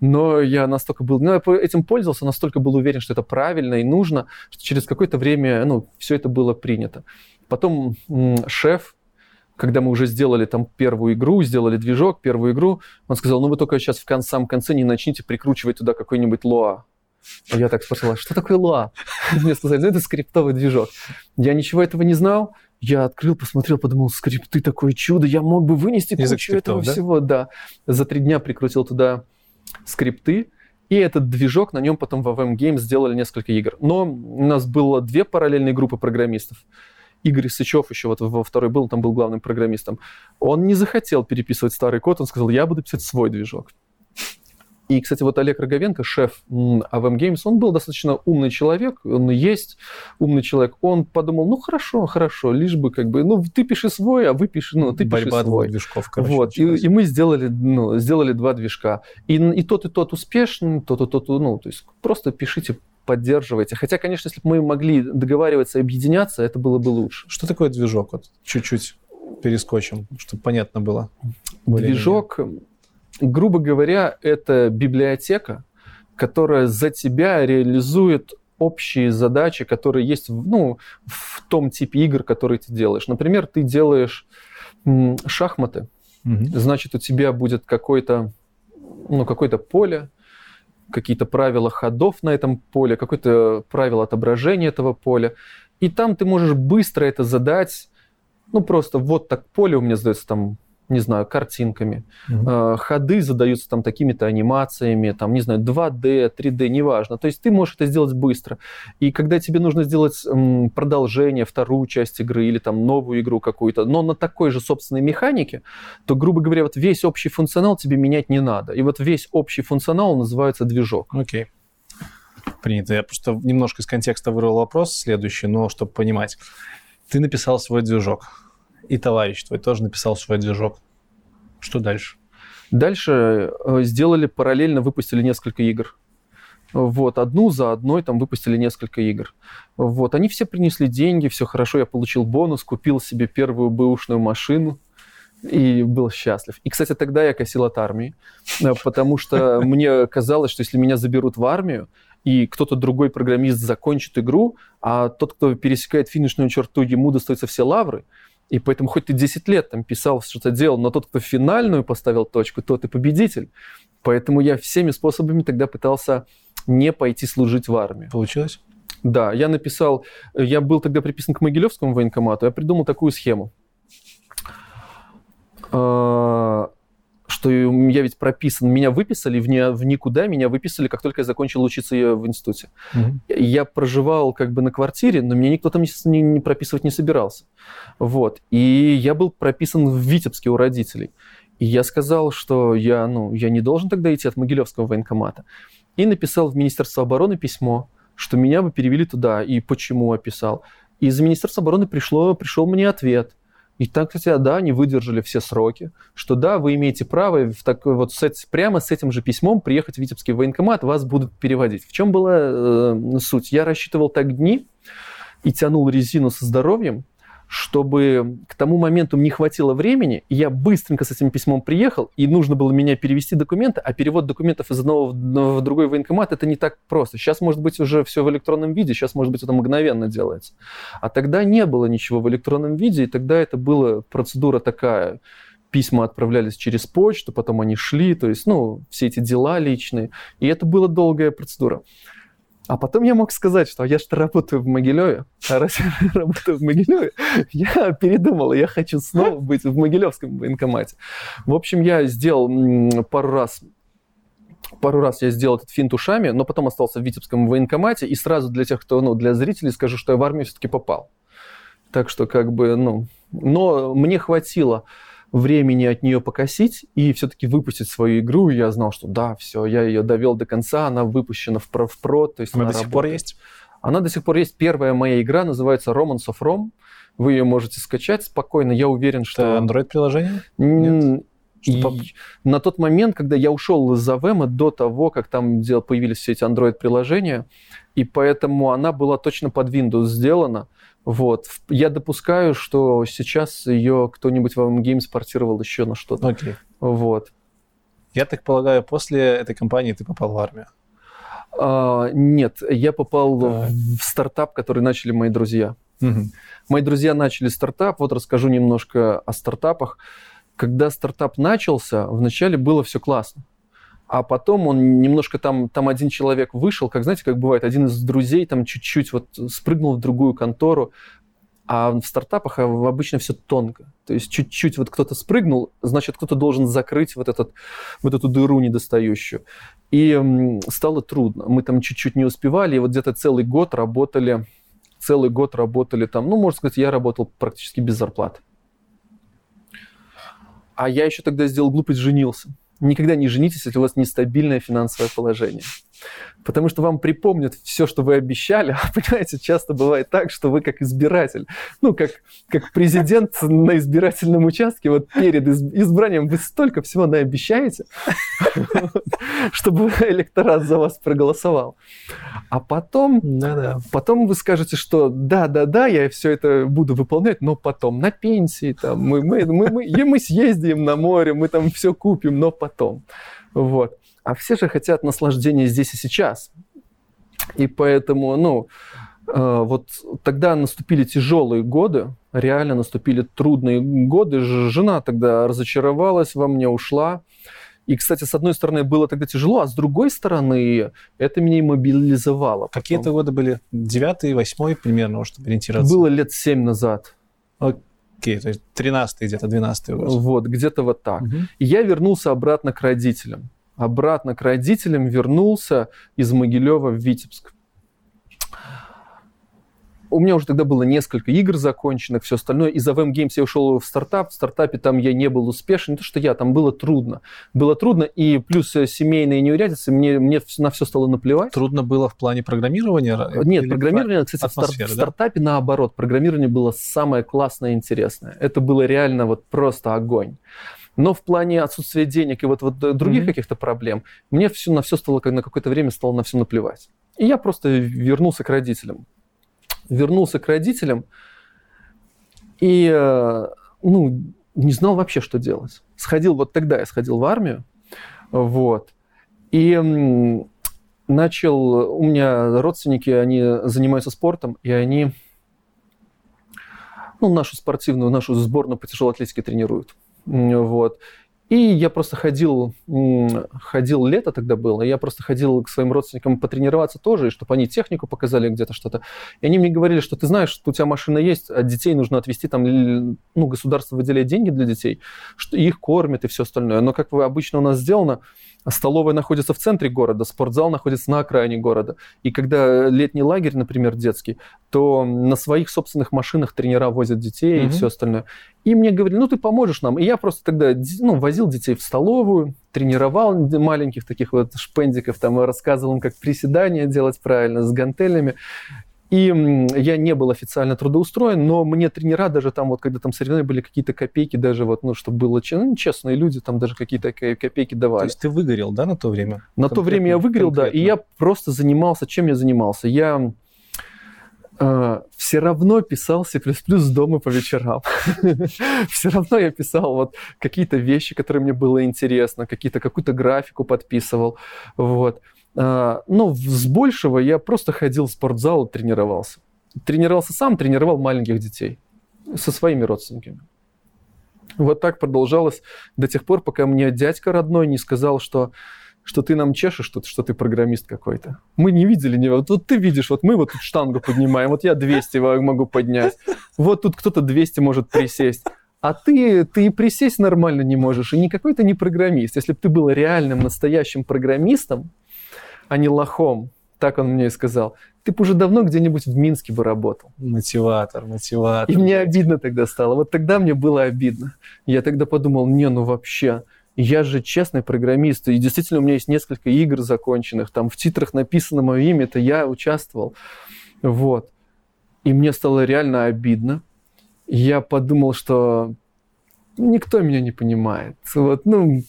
но я настолько был... Ну, я этим пользовался, настолько был уверен, что это правильно и нужно, что через какое-то время, ну, все это было принято. Потом шеф, когда мы уже сделали там первую игру, сделали движок, первую игру, он сказал, ну вы только сейчас в кон- самом конце не начните прикручивать туда какой-нибудь лоа. А Я так спросил, а что такое лоа? Мне сказали, ну это скриптовый движок. Я ничего этого не знал. Я открыл, посмотрел, подумал, скрипты такое чудо, я мог бы вынести Язык кучу этого скриптов, да? всего. Да. За три дня прикрутил туда скрипты, и этот движок, на нем потом в AVM Games сделали несколько игр. Но у нас было две параллельные группы программистов. Игорь Сычев еще вот во второй был, там был главным программистом. Он не захотел переписывать старый код, он сказал, я буду писать свой движок. И, кстати, вот Олег Роговенко, шеф AVM Games, он был достаточно умный человек, он есть умный человек. Он подумал, ну хорошо, хорошо, лишь бы как бы, ну ты пиши свой, а вы пиши, ну ты Борьба пиши свой. движков, короче, вот, и, и мы сделали, ну, сделали два движка. И, и тот, и тот успешный, тот, и тот, ну, то есть просто пишите поддерживайте. Хотя, конечно, если бы мы могли договариваться и объединяться, это было бы лучше. Что такое движок? Вот чуть-чуть перескочим, чтобы понятно было. Движок, грубо говоря, это библиотека, которая за тебя реализует общие задачи, которые есть ну, в том типе игр, которые ты делаешь. Например, ты делаешь шахматы, угу. значит, у тебя будет какое-то ну, какое-то поле, какие-то правила ходов на этом поле, какое-то правило отображения этого поля. И там ты можешь быстро это задать, ну просто вот так поле у меня задается там не знаю, картинками. Угу. Ходы задаются там такими-то анимациями, там, не знаю, 2D, 3D, неважно. То есть ты можешь это сделать быстро. И когда тебе нужно сделать продолжение, вторую часть игры или там новую игру какую-то, но на такой же собственной механике, то, грубо говоря, вот весь общий функционал тебе менять не надо. И вот весь общий функционал называется движок. Окей. Okay. Принято. Я просто немножко из контекста вырвал вопрос следующий, но чтобы понимать. Ты написал свой движок и товарищ твой тоже написал свой движок. Что дальше? Дальше э, сделали параллельно, выпустили несколько игр. Вот, одну за одной там выпустили несколько игр. Вот, они все принесли деньги, все хорошо, я получил бонус, купил себе первую бэушную машину и был счастлив. И, кстати, тогда я косил от армии, э, потому что мне казалось, что если меня заберут в армию, и кто-то другой программист закончит игру, а тот, кто пересекает финишную черту, ему достаются все лавры, и поэтому хоть ты 10 лет там писал, что-то делал, но тот, кто финальную поставил точку, тот и победитель. Поэтому я всеми способами тогда пытался не пойти служить в армию. Получилось? Да, я написал, я был тогда приписан к Могилевскому военкомату, я придумал такую схему. А, что я ведь прописан, меня выписали в, не, в никуда, меня выписали, как только я закончил учиться в институте. Угу. Я проживал как бы на квартире, но меня никто там не, не, прописывать не собирался. Вот. И я был прописан в Витебске у родителей. И я сказал, что я, ну, я не должен тогда идти от Могилевского военкомата. И написал в Министерство обороны письмо, что меня бы перевели туда, и почему описал. Из Министерства обороны пришло, пришел мне ответ – и так, кстати, да, они выдержали все сроки, что да, вы имеете право в такой вот с, прямо с этим же письмом приехать в Витебский военкомат, вас будут переводить. В чем была э, суть? Я рассчитывал так дни и тянул резину со здоровьем, чтобы к тому моменту не хватило времени, я быстренько с этим письмом приехал, и нужно было меня перевести документы, а перевод документов из одного в другой военкомат это не так просто. Сейчас может быть уже все в электронном виде, сейчас может быть это мгновенно делается. А тогда не было ничего в электронном виде, и тогда это была процедура такая, письма отправлялись через почту, потом они шли, то есть, ну, все эти дела личные, и это была долгая процедура. А потом я мог сказать, что я что работаю в Могилеве, а раз я работаю в Могилеве, я передумал, я хочу снова быть в Могилевском военкомате. В общем, я сделал пару раз пару раз я сделал этот финт ушами, но потом остался в Витебском военкомате, и сразу для тех, кто, ну, для зрителей скажу, что я в армию все-таки попал. Так что, как бы, ну, но мне хватило времени от нее покосить и все-таки выпустить свою игру. И я знал, что да, все, я ее довел до конца, она выпущена в про, в про то есть она, она до сих пор есть? Она до сих пор есть. Первая моя игра называется Romance of Rome. Вы ее можете скачать спокойно. Я уверен, что... Это Android-приложение? Нет. И на тот момент, когда я ушел из АВМа, до того, как там появились все эти Android-приложения, и поэтому она была точно под Windows сделана, вот. Я допускаю, что сейчас ее кто-нибудь в Games портировал еще на что-то. Окей. Вот. Я так полагаю, после этой компании ты попал в армию? А, нет, я попал да. в стартап, который начали мои друзья. Угу. Мои друзья начали стартап. Вот расскажу немножко о стартапах. Когда стартап начался, вначале было все классно а потом он немножко там, там один человек вышел, как знаете, как бывает, один из друзей там чуть-чуть вот спрыгнул в другую контору, а в стартапах обычно все тонко. То есть чуть-чуть вот кто-то спрыгнул, значит, кто-то должен закрыть вот, этот, вот эту дыру недостающую. И стало трудно. Мы там чуть-чуть не успевали, и вот где-то целый год работали целый год работали там. Ну, можно сказать, я работал практически без зарплаты. А я еще тогда сделал глупость, женился. Никогда не женитесь, если у вас нестабильное финансовое положение потому что вам припомнят все, что вы обещали. А понимаете, часто бывает так, что вы как избиратель, ну, как, как президент на избирательном участке, вот перед избранием вы столько всего наобещаете, чтобы электорат за вас проголосовал. А потом, потом вы скажете, что да-да-да, я все это буду выполнять, но потом на пенсии, там, мы, мы, мы, мы, мы съездим на море, мы там все купим, но потом. Вот. А все же хотят наслаждения здесь и сейчас. И поэтому, ну, э, вот тогда наступили тяжелые годы, реально наступили трудные годы. Жена тогда разочаровалась во мне, ушла. И, кстати, с одной стороны, было тогда тяжело, а с другой стороны, это меня и мобилизовало. Какие это годы были? Девятый, восьмой примерно, чтобы ориентироваться? Было лет семь назад. Окей, то есть тринадцатый где-то, двенадцатый год. Вот, где-то вот так. Угу. И я вернулся обратно к родителям обратно к родителям, вернулся из Могилева в Витебск. У меня уже тогда было несколько игр законченных, все остальное. Из AVM Games я ушел в стартап. В стартапе там я не был успешен. Не то, что я, там было трудно. Было трудно, и плюс э, семейные неурядицы, мне, мне на все стало наплевать. Трудно было в плане программирования? Нет, программирование, кстати, в, стар- да? в стартапе наоборот. Программирование было самое классное и интересное. Это было реально вот просто огонь. Но в плане отсутствия денег и вот, вот других mm-hmm. каких-то проблем, мне все, на все стало, на какое-то время стало на все наплевать. И я просто вернулся к родителям. Вернулся к родителям и, э, ну, не знал вообще, что делать. Сходил, вот тогда я сходил в армию, вот, и начал, у меня родственники, они занимаются спортом, и они, ну, нашу спортивную, нашу сборную по тяжелой атлетике тренируют. Вот. И я просто ходил, ходил лето тогда было, я просто ходил к своим родственникам потренироваться тоже, чтобы они технику показали где-то что-то. И они мне говорили, что ты знаешь, что у тебя машина есть, а детей нужно отвезти, там, ну, государство выделяет деньги для детей, что их кормят и все остальное. Но как обычно у нас сделано, столовая находится в центре города, спортзал находится на окраине города. И когда летний лагерь, например, детский, то на своих собственных машинах тренера возят детей mm-hmm. и все остальное. И мне говорили, ну ты поможешь нам. И я просто тогда ну, возил детей в столовую, тренировал маленьких таких вот шпендиков, там рассказывал им, как приседания делать правильно с гантелями. И я не был официально трудоустроен, но мне тренера даже там, вот когда там соревнования были какие-то копейки, даже вот, ну, чтобы было ну, честные люди, там даже какие-то копейки давали. То есть ты выгорел, да, на то время? На то время я выгорел, конкретно. да, и я просто занимался, чем я занимался? Я Uh, все равно писал C++ дома по вечерам. все равно я писал вот какие-то вещи, которые мне было интересно, какие-то, какую-то графику подписывал. Вот. А, ну, с большего я просто ходил в спортзал и тренировался. Тренировался сам, тренировал маленьких детей со своими родственниками. Вот так продолжалось до тех пор, пока мне дядька родной не сказал, что что ты нам чешешь, что, что ты программист какой-то. Мы не видели, не, вот, вот ты видишь, вот мы вот тут штангу поднимаем, вот я 200 могу поднять, вот тут кто-то 200 может присесть. А ты, ты и присесть нормально не можешь, и никакой ты не программист. Если бы ты был реальным, настоящим программистом, а не лохом. Так он мне и сказал. Ты бы уже давно где-нибудь в Минске бы работал. Мотиватор, мотиватор. И мне обидно тогда стало. Вот тогда мне было обидно. Я тогда подумал, не, ну вообще, я же честный программист, и действительно у меня есть несколько игр законченных, там в титрах написано мое имя, это я участвовал. Вот. И мне стало реально обидно. Я подумал, что никто меня не понимает. Вот, ну,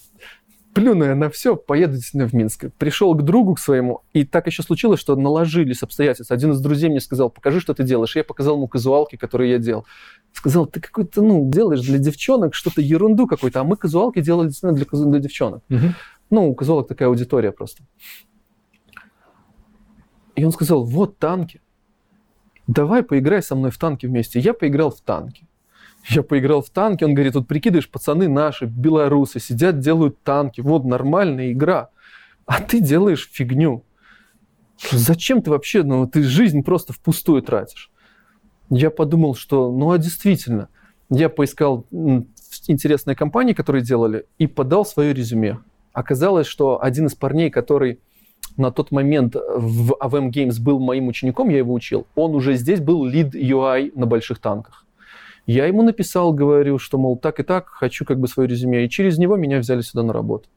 плюну я на все, поеду действительно в Минск. Пришел к другу к своему, и так еще случилось, что наложились обстоятельства. Один из друзей мне сказал, покажи, что ты делаешь. И я показал ему казуалки, которые я делал. Сказал, ты какой-то, ну, делаешь для девчонок что-то ерунду какую-то, а мы казуалки делали действительно для, для девчонок. Угу. Ну, у казуалок такая аудитория просто. И он сказал, вот танки. Давай поиграй со мной в танки вместе. Я поиграл в танки. Я поиграл в танки, он говорит, вот прикидываешь, пацаны наши, белорусы, сидят, делают танки, вот нормальная игра, а ты делаешь фигню. Зачем ты вообще, ну ты жизнь просто впустую тратишь. Я подумал, что, ну а действительно, я поискал интересные компании, которые делали, и подал свое резюме. Оказалось, что один из парней, который на тот момент в AVM Games был моим учеником, я его учил, он уже здесь был лид UI на больших танках. Я ему написал, говорю, что, мол, так и так, хочу как бы свое резюме. И через него меня взяли сюда на работу.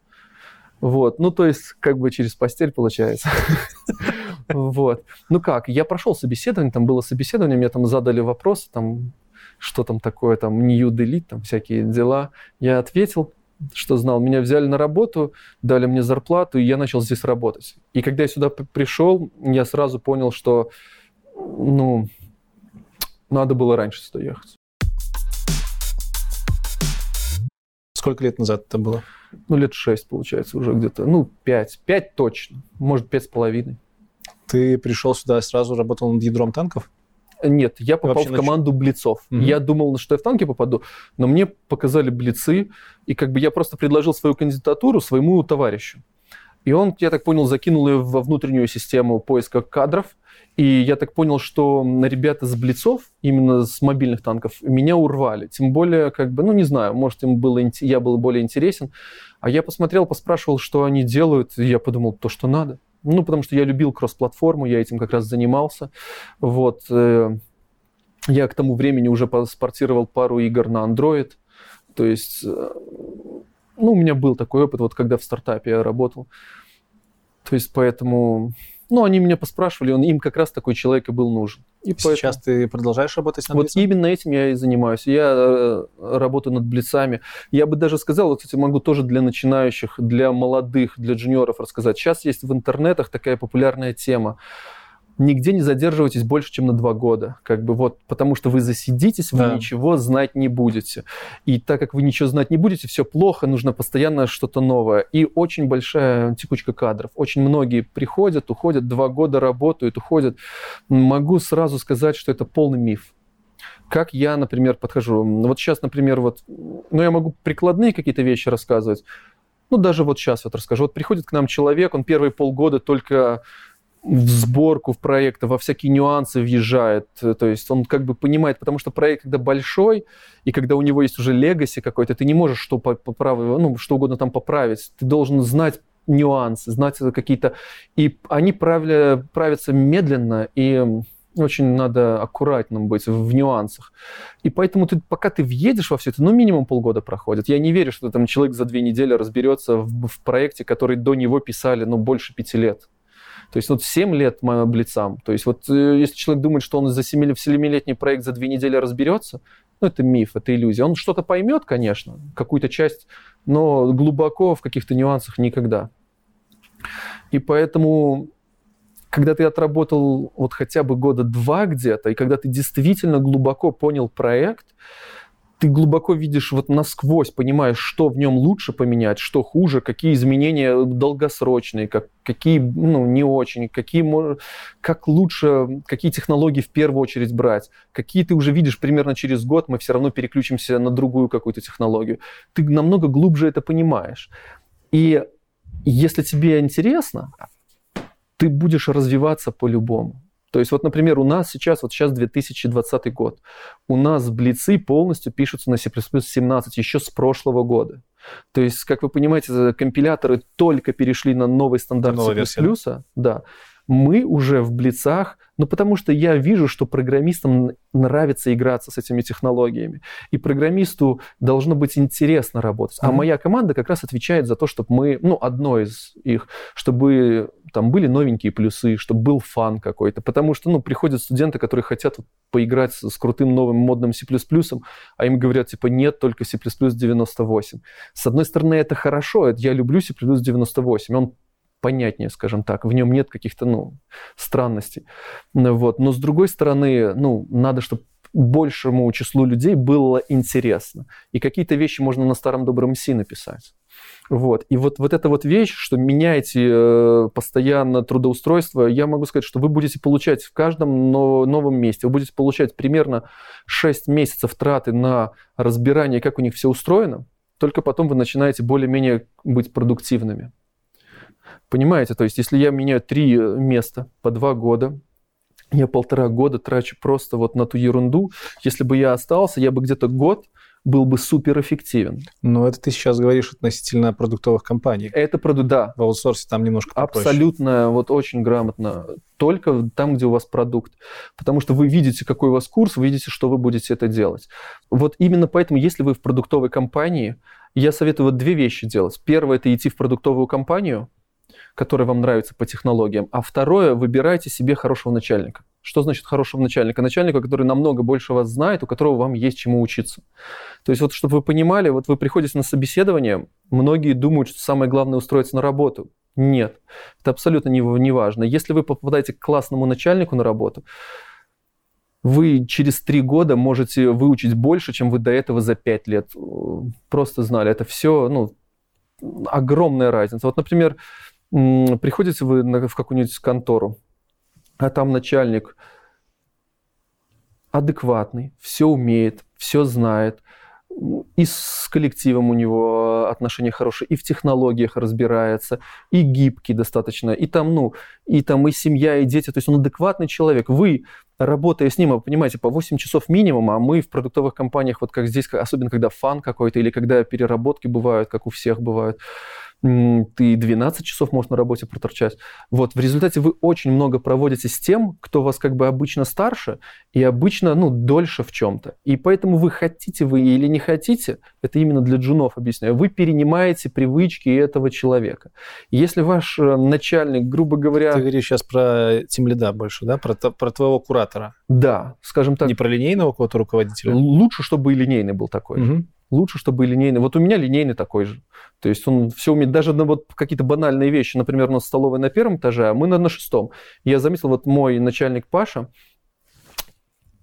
Вот, ну, то есть, как бы через постель получается. Вот. Ну как, я прошел собеседование, там было собеседование, мне там задали вопросы, там, что там такое, там, delete, там, всякие дела. Я ответил, что знал. Меня взяли на работу, дали мне зарплату, и я начал здесь работать. И когда я сюда пришел, я сразу понял, что, ну, надо было раньше сюда ехать. Сколько лет назад это было? Ну, лет шесть, получается, уже где-то. Ну, пять. Пять точно. Может, пять с половиной. Ты пришел сюда и сразу работал над ядром танков? Нет, я попал в команду нач... блицов. Угу. Я думал, что я в танки попаду, но мне показали блицы, и как бы я просто предложил свою кандидатуру своему товарищу. И он, я так понял, закинул ее во внутреннюю систему поиска кадров. И я так понял, что ребята с блицов, именно с мобильных танков, меня урвали. Тем более, как бы, ну не знаю, может, им было, я был более интересен. А я посмотрел, поспрашивал, что они делают, и я подумал, то, что надо. Ну, потому что я любил кросс-платформу, я этим как раз занимался. Вот. Э, я к тому времени уже спортировал пару игр на Android. То есть, э, ну, у меня был такой опыт, вот когда в стартапе я работал. То есть, поэтому ну, они меня поспрашивали, он, им как раз такой человек и был нужен. И Сейчас поэтому... ты продолжаешь работать над Вот блицом? именно этим я и занимаюсь. Я э, работаю над блицами. Я бы даже сказал, вот, кстати, могу тоже для начинающих, для молодых, для джуниоров рассказать. Сейчас есть в интернетах такая популярная тема нигде не задерживайтесь больше, чем на два года. Как бы вот, потому что вы засидитесь, вы да. ничего знать не будете. И так как вы ничего знать не будете, все плохо, нужно постоянно что-то новое. И очень большая текучка кадров. Очень многие приходят, уходят, два года работают, уходят. Могу сразу сказать, что это полный миф как я, например, подхожу. Вот сейчас, например, вот, ну, я могу прикладные какие-то вещи рассказывать. Ну, даже вот сейчас вот расскажу. Вот приходит к нам человек, он первые полгода только в сборку в проекта, во всякие нюансы въезжает. То есть он как бы понимает, потому что проект, когда большой, и когда у него есть уже легаси какой-то, ты не можешь что, поправить, ну, что угодно там поправить. Ты должен знать нюансы, знать какие-то... И они правили, правятся медленно, и очень надо аккуратным быть в нюансах. И поэтому ты, пока ты въедешь во все это, ну, минимум полгода проходит. Я не верю, что там человек за две недели разберется в, в проекте, который до него писали, ну, больше пяти лет. То есть вот 7 лет блицам. То есть вот э, если человек думает, что он за 7-летний проект за две недели разберется, ну, это миф, это иллюзия. Он что-то поймет, конечно, какую-то часть, но глубоко в каких-то нюансах никогда. И поэтому, когда ты отработал вот хотя бы года два где-то, и когда ты действительно глубоко понял проект, ты глубоко видишь вот насквозь, понимаешь, что в нем лучше поменять, что хуже, какие изменения долгосрочные, как, какие ну, не очень, какие, как лучше, какие технологии в первую очередь брать, какие ты уже видишь примерно через год, мы все равно переключимся на другую какую-то технологию. Ты намного глубже это понимаешь. И если тебе интересно, ты будешь развиваться по-любому. То есть вот, например, у нас сейчас, вот сейчас 2020 год, у нас блицы полностью пишутся на C++ 17 еще с прошлого года. То есть, как вы понимаете, компиляторы только перешли на новый стандарт C++, да, мы уже в блицах, ну потому что я вижу, что программистам нравится играться с этими технологиями. И программисту должно быть интересно работать. Mm-hmm. А моя команда как раз отвечает за то, чтобы мы, ну, одно из их, чтобы там были новенькие плюсы, чтобы был фан какой-то. Потому что, ну, приходят студенты, которые хотят поиграть с, с крутым новым модным C++, а им говорят, типа, нет, только C++ 98. С одной стороны, это хорошо, я люблю C++ 98, он понятнее, скажем так, в нем нет каких-то, ну, странностей. Вот. Но с другой стороны, ну, надо, чтобы большему числу людей было интересно. И какие-то вещи можно на старом добром C написать. Вот. И вот, вот эта вот вещь, что меняете э, постоянно трудоустройство, я могу сказать, что вы будете получать в каждом новом месте, вы будете получать примерно 6 месяцев траты на разбирание, как у них все устроено, только потом вы начинаете более-менее быть продуктивными. Понимаете, то есть если я меняю три э, места по два года, я полтора года трачу просто вот на ту ерунду. Если бы я остался, я бы где-то год был бы суперэффективен. Но это ты сейчас говоришь относительно продуктовых компаний. Это продукт, да. В аутсорсе там немножко попроще. Абсолютно, вот очень грамотно. Только там, где у вас продукт. Потому что вы видите, какой у вас курс, вы видите, что вы будете это делать. Вот именно поэтому, если вы в продуктовой компании, я советую вот две вещи делать. Первое – это идти в продуктовую компанию, которая вам нравится по технологиям. А второе – выбирайте себе хорошего начальника. Что значит хорошего начальника? Начальника, который намного больше вас знает, у которого вам есть чему учиться. То есть вот, чтобы вы понимали, вот вы приходите на собеседование, многие думают, что самое главное устроиться на работу. Нет, это абсолютно не, не важно. Если вы попадаете к классному начальнику на работу, вы через три года можете выучить больше, чем вы до этого за пять лет просто знали. Это все, ну, огромная разница. Вот, например, приходите вы в какую-нибудь контору, а там начальник адекватный, все умеет, все знает, и с коллективом у него отношения хорошие, и в технологиях разбирается, и гибкий достаточно, и там, ну, и там и семья, и дети, то есть он адекватный человек. Вы, работая с ним, вы понимаете, по 8 часов минимум, а мы в продуктовых компаниях, вот как здесь, особенно когда фан какой-то, или когда переработки бывают, как у всех бывают, ты 12 часов можешь на работе проторчать. Вот, в результате вы очень много проводите с тем, кто вас как бы обычно старше и обычно, ну, дольше в чем-то. И поэтому вы хотите вы или не хотите, это именно для джунов объясняю, вы перенимаете привычки этого человека. Если ваш э, начальник, грубо говоря... Ты говоришь сейчас про тимлида больше, да? Про, про твоего куратора. Да, скажем так. Не про линейного какого-то руководителя? Лучше, чтобы и линейный был такой угу. Лучше, чтобы линейный. Вот у меня линейный такой же. То есть он все умеет, даже на вот какие-то банальные вещи, например, у нас столовая на первом этаже, а мы на, на шестом. Я заметил, вот мой начальник Паша,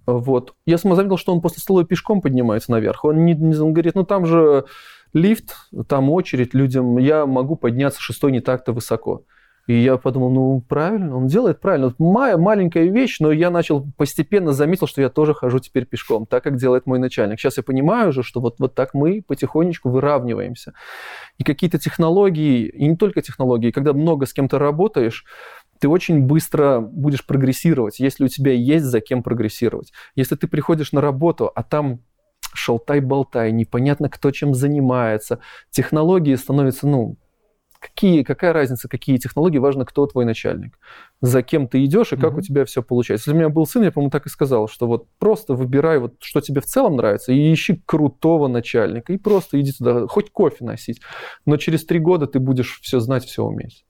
вот, я сам заметил, что он после столовой пешком поднимается наверх. Он, не, не, он говорит, ну там же лифт, там очередь людям, я могу подняться шестой не так-то высоко. И я подумал, ну правильно, он делает правильно. Моя маленькая вещь, но я начал постепенно заметил, что я тоже хожу теперь пешком, так как делает мой начальник. Сейчас я понимаю уже, что вот, вот так мы потихонечку выравниваемся. И какие-то технологии, и не только технологии, когда много с кем-то работаешь, ты очень быстро будешь прогрессировать, если у тебя есть за кем прогрессировать. Если ты приходишь на работу, а там шалтай-болтай, непонятно кто чем занимается, технологии становятся, ну, какие, какая разница, какие технологии, важно, кто твой начальник, за кем ты идешь и как mm-hmm. у тебя все получается. Если у меня был сын, я, по-моему, так и сказал, что вот просто выбирай, вот, что тебе в целом нравится, и ищи крутого начальника, и просто иди туда, хоть кофе носить. Но через три года ты будешь все знать, все уметь.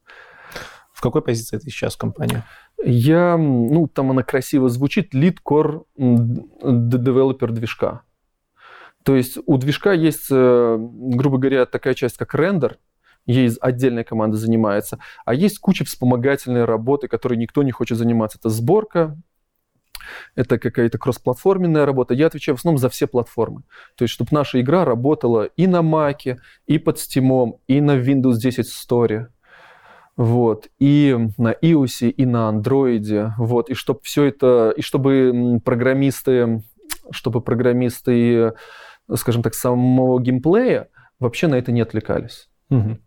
В какой позиции ты сейчас в компании? Я, ну, там она красиво звучит, core developer движка. То есть у движка есть, э, грубо говоря, такая часть, как рендер, ей отдельная команда занимается, а есть куча вспомогательной работы, которой никто не хочет заниматься. Это сборка, это какая-то кроссплатформенная работа. Я отвечаю в основном за все платформы. То есть, чтобы наша игра работала и на Mac, и под Steam, и на Windows 10 Store. Вот, и на iOS, и на Android, вот, и чтобы все это, и чтобы программисты, чтобы программисты, скажем так, самого геймплея вообще на это не отвлекались. Угу.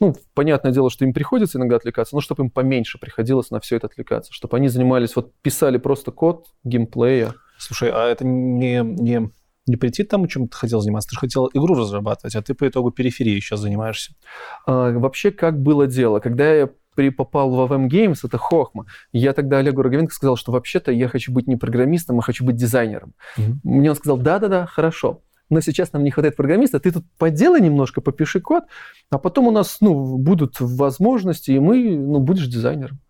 Ну, понятное дело, что им приходится иногда отвлекаться, но чтобы им поменьше приходилось на все это отвлекаться, чтобы они занимались, вот писали просто код геймплея. Слушай, а это не, не, не прийти к тому, чем ты хотел заниматься? Ты же хотел игру разрабатывать, а ты по итогу периферии сейчас занимаешься. А, вообще, как было дело? Когда я при, попал в AVM Games, это Хохма. Я тогда Олегу Роговенко сказал, что вообще-то я хочу быть не программистом, а хочу быть дизайнером. Mm-hmm. Мне он сказал, да-да-да, хорошо но сейчас нам не хватает программиста, ты тут поделай немножко, попиши код, а потом у нас ну, будут возможности, и мы, ну, будешь дизайнером.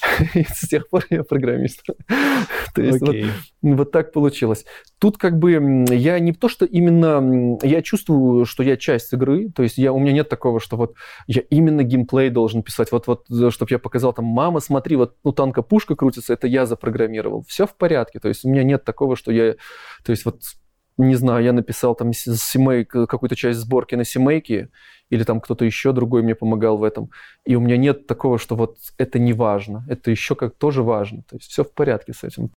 И с тех пор я программист. То есть okay. вот, вот так получилось. Тут как бы я не то, что именно... Я чувствую, что я часть игры. То есть я, у меня нет такого, что вот я именно геймплей должен писать. Вот, вот чтобы я показал там, мама, смотри, вот ну, танка пушка крутится, это я запрограммировал. Все в порядке. То есть у меня нет такого, что я... То есть вот не знаю, я написал там семейк, какую-то часть сборки на семейке, или там кто-то еще другой мне помогал в этом. И у меня нет такого, что вот это не важно. Это еще как тоже важно. То есть все в порядке с этим.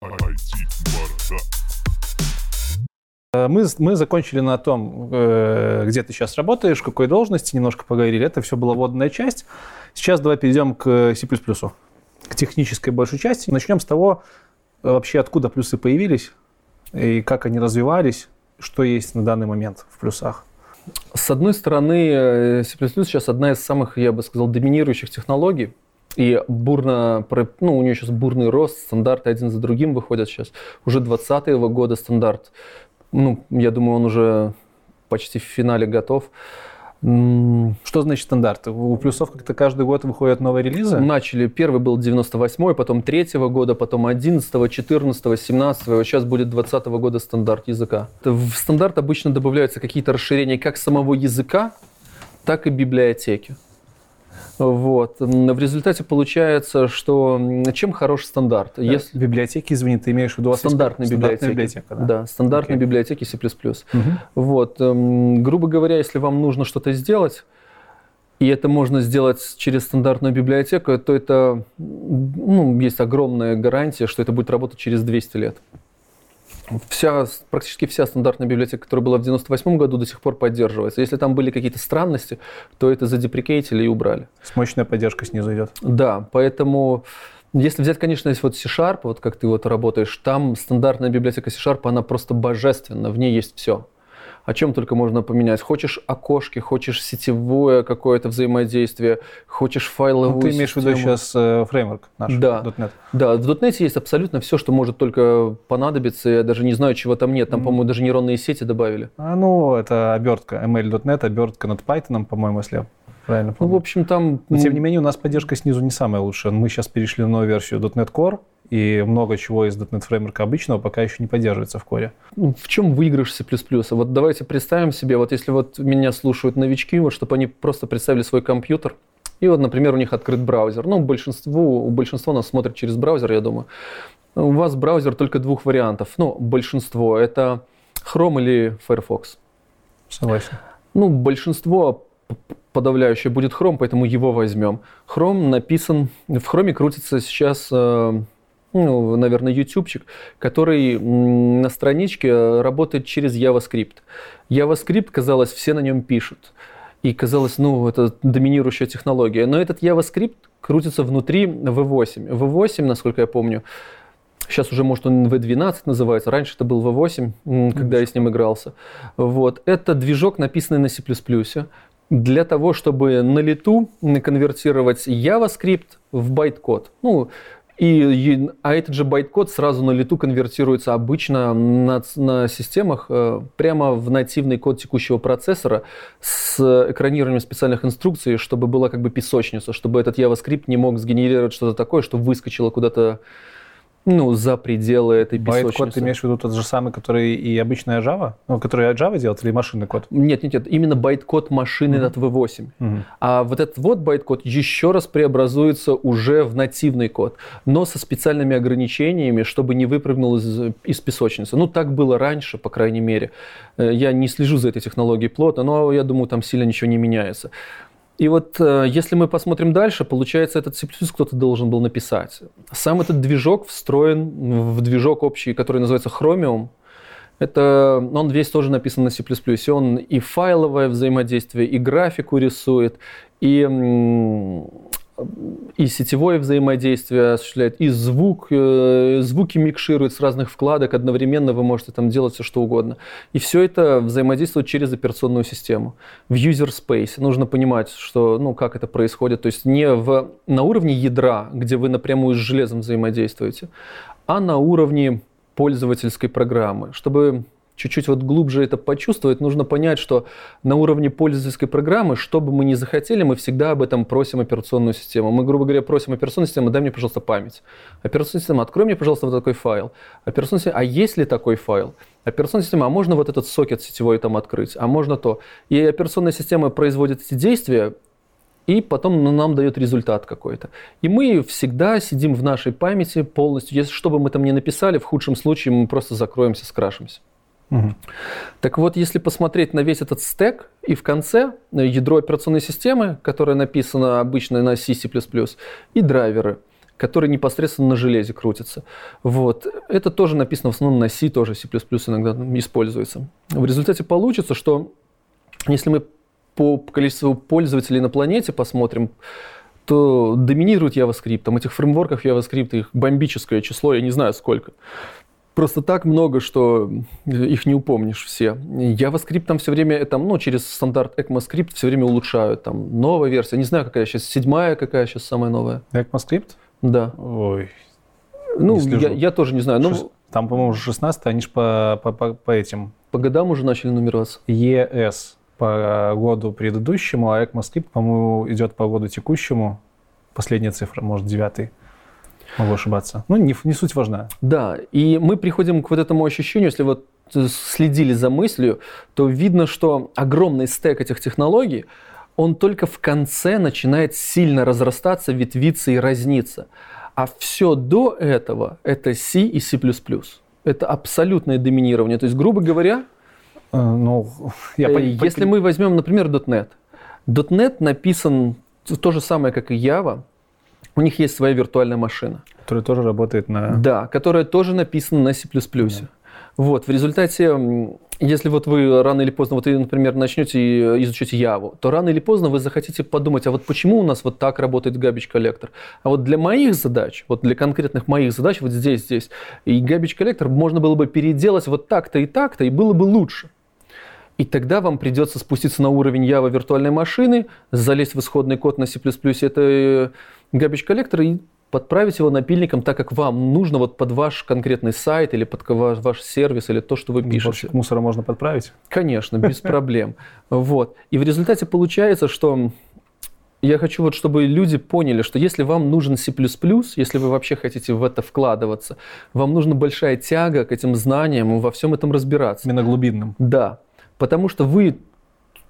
Э, мы, мы закончили на том, э, где ты сейчас работаешь, какой должности, немножко поговорили. Это все была вводная часть. Сейчас давай перейдем к C++, к технической большей части. Начнем с того, э, вообще откуда плюсы появились, и как они развивались, что есть на данный момент в плюсах? С одной стороны, э, C++ сейчас одна из самых, я бы сказал, доминирующих технологий. И бурно, ну, у нее сейчас бурный рост, стандарты один за другим выходят сейчас. Уже 2020 года стандарт. Ну, я думаю, он уже почти в финале готов. Что значит стандарт? У плюсов как-то каждый год выходят новые релизы? Начали. Первый был 98-й, потом 3 года, потом 11 14 17 вот сейчас будет 20 -го года стандарт языка. В стандарт обычно добавляются какие-то расширения как самого языка, так и библиотеки. Вот. В результате получается, что чем хорош стандарт? Да. Если... Библиотеки, извини, ты имеешь в виду стандартные библиотеки. библиотека, да? да, стандартные okay. библиотеки C++. Угу. Вот. Грубо говоря, если вам нужно что-то сделать, и это можно сделать через стандартную библиотеку, то это ну, есть огромная гарантия, что это будет работать через 200 лет вся, практически вся стандартная библиотека, которая была в 98 году, до сих пор поддерживается. Если там были какие-то странности, то это задеприкейтили и убрали. С мощная поддержка снизу идет. Да, поэтому... Если взять, конечно, есть вот C-Sharp, вот как ты вот работаешь, там стандартная библиотека C-Sharp, она просто божественна, в ней есть все о чем только можно поменять. Хочешь окошки, хочешь сетевое какое-то взаимодействие, хочешь файловую ну, Ты имеешь систему. в виду сейчас э, фреймворк наш, да. .NET? Да, в .NET есть абсолютно все, что может только понадобиться. Я даже не знаю, чего там нет. Там, mm. по-моему, даже нейронные сети добавили. А, ну, это обертка ML.NET, обертка над Python, по-моему, если правильно помню. Ну, в общем, там... Но, тем не менее, у нас поддержка снизу не самая лучшая. Мы сейчас перешли на новую версию .NET Core, и много чего из .NET фреймворка обычного пока еще не поддерживается в коре. Ну, в чем выигрыш C++? Вот давайте представим себе, вот если вот меня слушают новички, вот чтобы они просто представили свой компьютер, и вот, например, у них открыт браузер. Ну, большинство, у большинства нас смотрит через браузер, я думаю. У вас браузер только двух вариантов. Ну, большинство. Это Chrome или Firefox. Согласен. Ну, большинство подавляющее будет Chrome, поэтому его возьмем. Chrome написан... В Chrome крутится сейчас, э, ну, наверное, ютубчик, который на страничке работает через JavaScript. JavaScript, казалось, все на нем пишут. И казалось, ну, это доминирующая технология. Но этот JavaScript крутится внутри V8. V8, насколько я помню, Сейчас уже, может, он V12 называется. Раньше это был V8, когда я с ним игрался. Вот. Это движок, написанный на C++ для того, чтобы на лету конвертировать JavaScript в байт-код. Ну, и, а этот же байт-код сразу на лету конвертируется обычно на, на системах э, прямо в нативный код текущего процессора с экранированием специальных инструкций, чтобы была как бы песочница, чтобы этот JavaScript не мог сгенерировать что-то такое, что выскочило куда-то ну, за пределы этой песочницы. Байт-код ты имеешь в виду тот же самый, который и обычная Java? Ну, который Java делает или машинный код? Нет, нет, нет. Именно байт-код машины mm-hmm. от V8. Mm-hmm. А вот этот вот байт-код еще раз преобразуется уже в нативный код, но со специальными ограничениями, чтобы не выпрыгнул из, из песочницы. Ну, так было раньше, по крайней мере. Э, я не слежу за этой технологией плотно, но я думаю, там сильно ничего не меняется. И вот э, если мы посмотрим дальше, получается, этот C++ кто-то должен был написать. Сам этот движок встроен в движок общий, который называется Chromium. Это, он весь тоже написан на C++. Он и файловое взаимодействие, и графику рисует, и и сетевое взаимодействие осуществляет, и звук, э, звуки микширует с разных вкладок, одновременно вы можете там делать все что угодно. И все это взаимодействует через операционную систему. В user space нужно понимать, что, ну, как это происходит, то есть не в, на уровне ядра, где вы напрямую с железом взаимодействуете, а на уровне пользовательской программы, чтобы чуть-чуть вот глубже это почувствовать, нужно понять, что на уровне пользовательской программы, что бы мы ни захотели, мы всегда об этом просим операционную систему. Мы, грубо говоря, просим операционную систему, дай мне, пожалуйста, память. Операционная система, открой мне, пожалуйста, вот такой файл. Операционная система, а есть ли такой файл? Операционная система, а можно вот этот сокет сетевой там открыть, а можно то. И операционная система производит эти действия, и потом нам дает результат какой-то. И мы всегда сидим в нашей памяти полностью. Если что бы мы там ни написали, в худшем случае мы просто закроемся, скрашимся. Так вот, если посмотреть на весь этот стек, и в конце ядро операционной системы, которое написано обычно на C++, и драйверы, которые непосредственно на железе крутятся. Вот. Это тоже написано в основном на C, тоже C++ иногда используется. В результате получится, что если мы по количеству пользователей на планете посмотрим, то доминирует JavaScript. Там этих фреймворков JavaScript, их бомбическое число, я не знаю сколько просто так много, что их не упомнишь все. JavaScript там все время, там, ну, через стандарт ECMAScript все время улучшают. Там новая версия, не знаю, какая сейчас, седьмая какая сейчас самая новая. ECMAScript? Да. Ой. Ну, я, я тоже не знаю. Ну, там, по-моему, уже 16 они же по, по, по, по этим... По годам уже начали нумероваться. ES по году предыдущему, а ECMAScript, по-моему, идет по году текущему. Последняя цифра, может, девятый. Могу ошибаться. Ну, не, не суть важна. Да, и мы приходим к вот этому ощущению, если вот следили за мыслью, то видно, что огромный стек этих технологий, он только в конце начинает сильно разрастаться, ветвиться и разниться. А все до этого это C и C++. Это абсолютное доминирование. То есть, грубо говоря, э, ну, я э, если мы возьмем, например, .NET. .NET написан то же самое, как и Java, у них есть своя виртуальная машина. Которая тоже работает на... Да, которая тоже написана на C++. Да. Вот, в результате, если вот вы рано или поздно, вот вы, например, начнете изучать Яву, то рано или поздно вы захотите подумать, а вот почему у нас вот так работает garbage коллектор? А вот для моих задач, вот для конкретных моих задач, вот здесь, здесь, и garbage коллектор можно было бы переделать вот так-то и так-то, и было бы лучше. И тогда вам придется спуститься на уровень Java виртуальной машины, залезть в исходный код на C++, это garbage коллектор и подправить его напильником так, как вам нужно вот под ваш конкретный сайт или под ваш, сервис или то, что вы пишете. Сборщик мусора можно подправить? Конечно, без проблем. Вот. И в результате получается, что я хочу вот, чтобы люди поняли, что если вам нужен C++, если вы вообще хотите в это вкладываться, вам нужна большая тяга к этим знаниям и во всем этом разбираться. Именно глубинным. Да. Потому что вы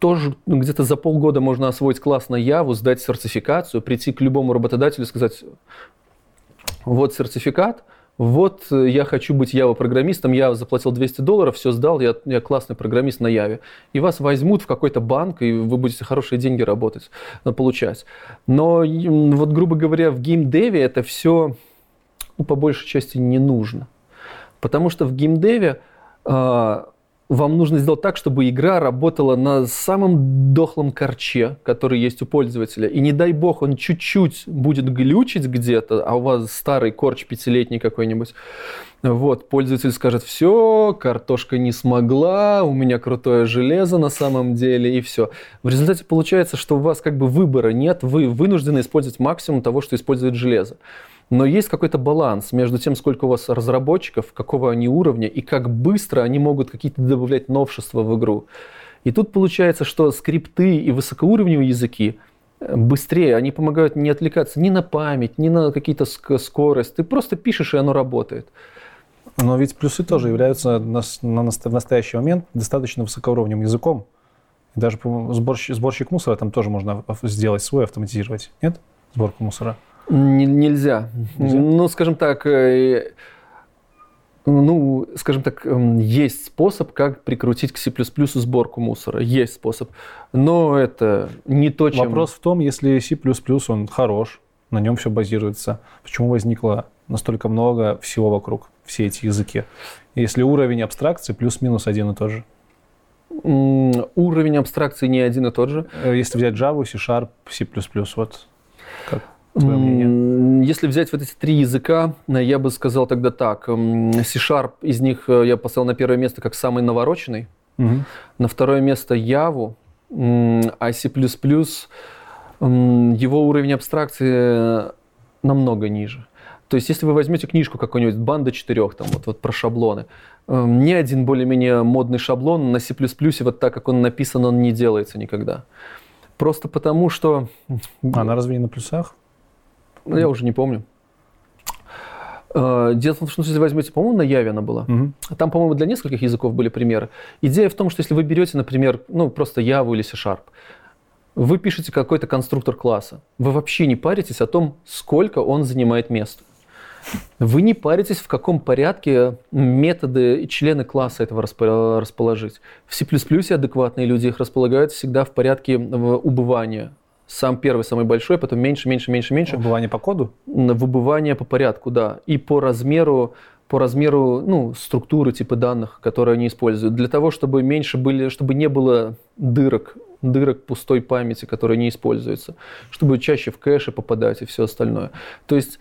тоже ну, где-то за полгода можно освоить классно Яву, сдать сертификацию, прийти к любому работодателю и сказать, вот сертификат, вот э, я хочу быть Java-программистом, я заплатил 200 долларов, все сдал, я, я классный программист на Яве. И вас возьмут в какой-то банк, и вы будете хорошие деньги работать, э, получать. Но вот, грубо говоря, в геймдеве это все ну, по большей части не нужно. Потому что в геймдеве э, вам нужно сделать так, чтобы игра работала на самом дохлом корче, который есть у пользователя. И не дай бог, он чуть-чуть будет глючить где-то, а у вас старый корч пятилетний какой-нибудь. Вот, пользователь скажет, все, картошка не смогла, у меня крутое железо на самом деле, и все. В результате получается, что у вас как бы выбора нет, вы вынуждены использовать максимум того, что использует железо. Но есть какой-то баланс между тем, сколько у вас разработчиков, какого они уровня и как быстро они могут какие-то добавлять новшества в игру. И тут получается, что скрипты и высокоуровневые языки э, быстрее, они помогают не отвлекаться ни на память, ни на какие-то скорость. Ты просто пишешь, и оно работает. Но ведь плюсы тоже являются на, на, в настоящий момент достаточно высокоуровневым языком. даже сборщик, сборщик мусора там тоже можно сделать свой, автоматизировать. Нет? Сборку мусора. Нельзя. Нельзя. Ну, скажем так, э, ну, скажем так, эм, есть способ, как прикрутить к C++ сборку мусора. Есть способ. Но это не то, чем... Вопрос в том, если C++ он хорош, на нем все базируется, почему возникло настолько много всего вокруг, все эти языки? Если уровень абстракции плюс-минус один и тот же. Уровень абстракции не один и тот же. Э, если взять Java, C-Sharp, C++, вот как? Твое мнение? Если взять вот эти три языка, э, я бы сказал тогда так. C-Sharp из них э, я поставил на первое место как самый навороченный. Угу. На второе место Java, а C++ его уровень абстракции намного ниже. То есть, если вы возьмете книжку какую-нибудь «Банда четырех», там вот, вот про шаблоны, ни один более-менее модный шаблон на C++, вот так, как он написан, он не делается никогда. Просто потому, что... А она разве не на плюсах? Ну, я уже не помню. Э, дело в том, что если возьмете, по-моему, на Яве она была. Угу. Там, по-моему, для нескольких языков были примеры. Идея в том, что если вы берете, например, ну, просто Яву или C-Sharp, вы пишете какой-то конструктор класса, вы вообще не паритесь о том, сколько он занимает места. Вы не паритесь, в каком порядке методы и члены класса этого расположить. В C++ адекватные люди их располагают всегда в порядке убывания сам первый, самый большой, потом меньше, меньше, меньше, меньше. Выбывание по коду? Выбывание по порядку, да. И по размеру, по размеру ну, структуры типа данных, которые они используют. Для того, чтобы меньше были, чтобы не было дырок, дырок пустой памяти, которые не используются. Чтобы чаще в кэше попадать и все остальное. То есть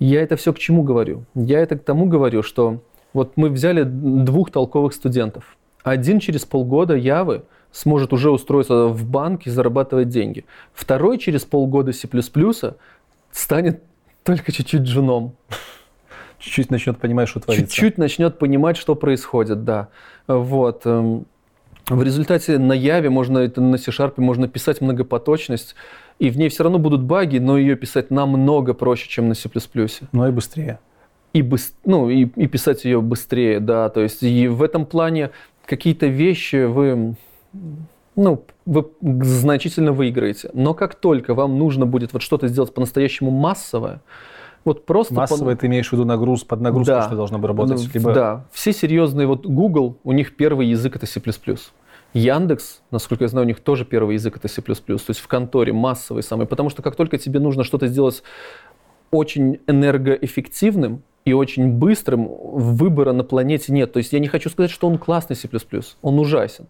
я это все к чему говорю? Я это к тому говорю, что Вот мы взяли двух толковых студентов. Один через полгода Явы сможет уже устроиться в банк и зарабатывать деньги. Второй через полгода C++ станет только чуть-чуть джуном. Чуть-чуть начнет понимать, что творится. Чуть-чуть начнет понимать, что происходит, да. Вот. Эм, в результате на Яве можно, это на C-Sharp можно писать многопоточность, и в ней все равно будут баги, но ее писать намного проще, чем на C++. Ну и быстрее. И, быс... ну, и, и писать ее быстрее, да. То есть и в этом плане какие-то вещи вы ну, вы значительно выиграете. Но как только вам нужно будет вот что-то сделать по-настоящему массовое, вот просто... Массовое по... ты имеешь в виду нагруз, под нагрузку, да. что должно бы работать? Либо... Да. Все серьезные, вот Google, у них первый язык это C++. Яндекс, насколько я знаю, у них тоже первый язык это C++. То есть в конторе массовый самый. Потому что как только тебе нужно что-то сделать очень энергоэффективным и очень быстрым, выбора на планете нет. То есть я не хочу сказать, что он классный C++. Он ужасен.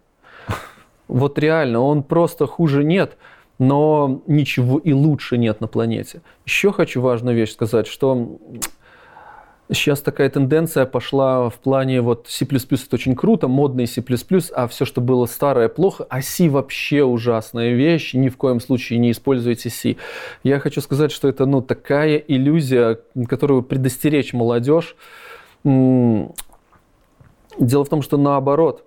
Вот реально, он просто хуже нет, но ничего и лучше нет на планете. Еще хочу важную вещь сказать, что сейчас такая тенденция пошла в плане вот C++ это очень круто, модный C++, а все, что было старое, плохо, а C вообще ужасная вещь, ни в коем случае не используйте C. Я хочу сказать, что это ну, такая иллюзия, которую предостеречь молодежь. Дело в том, что наоборот,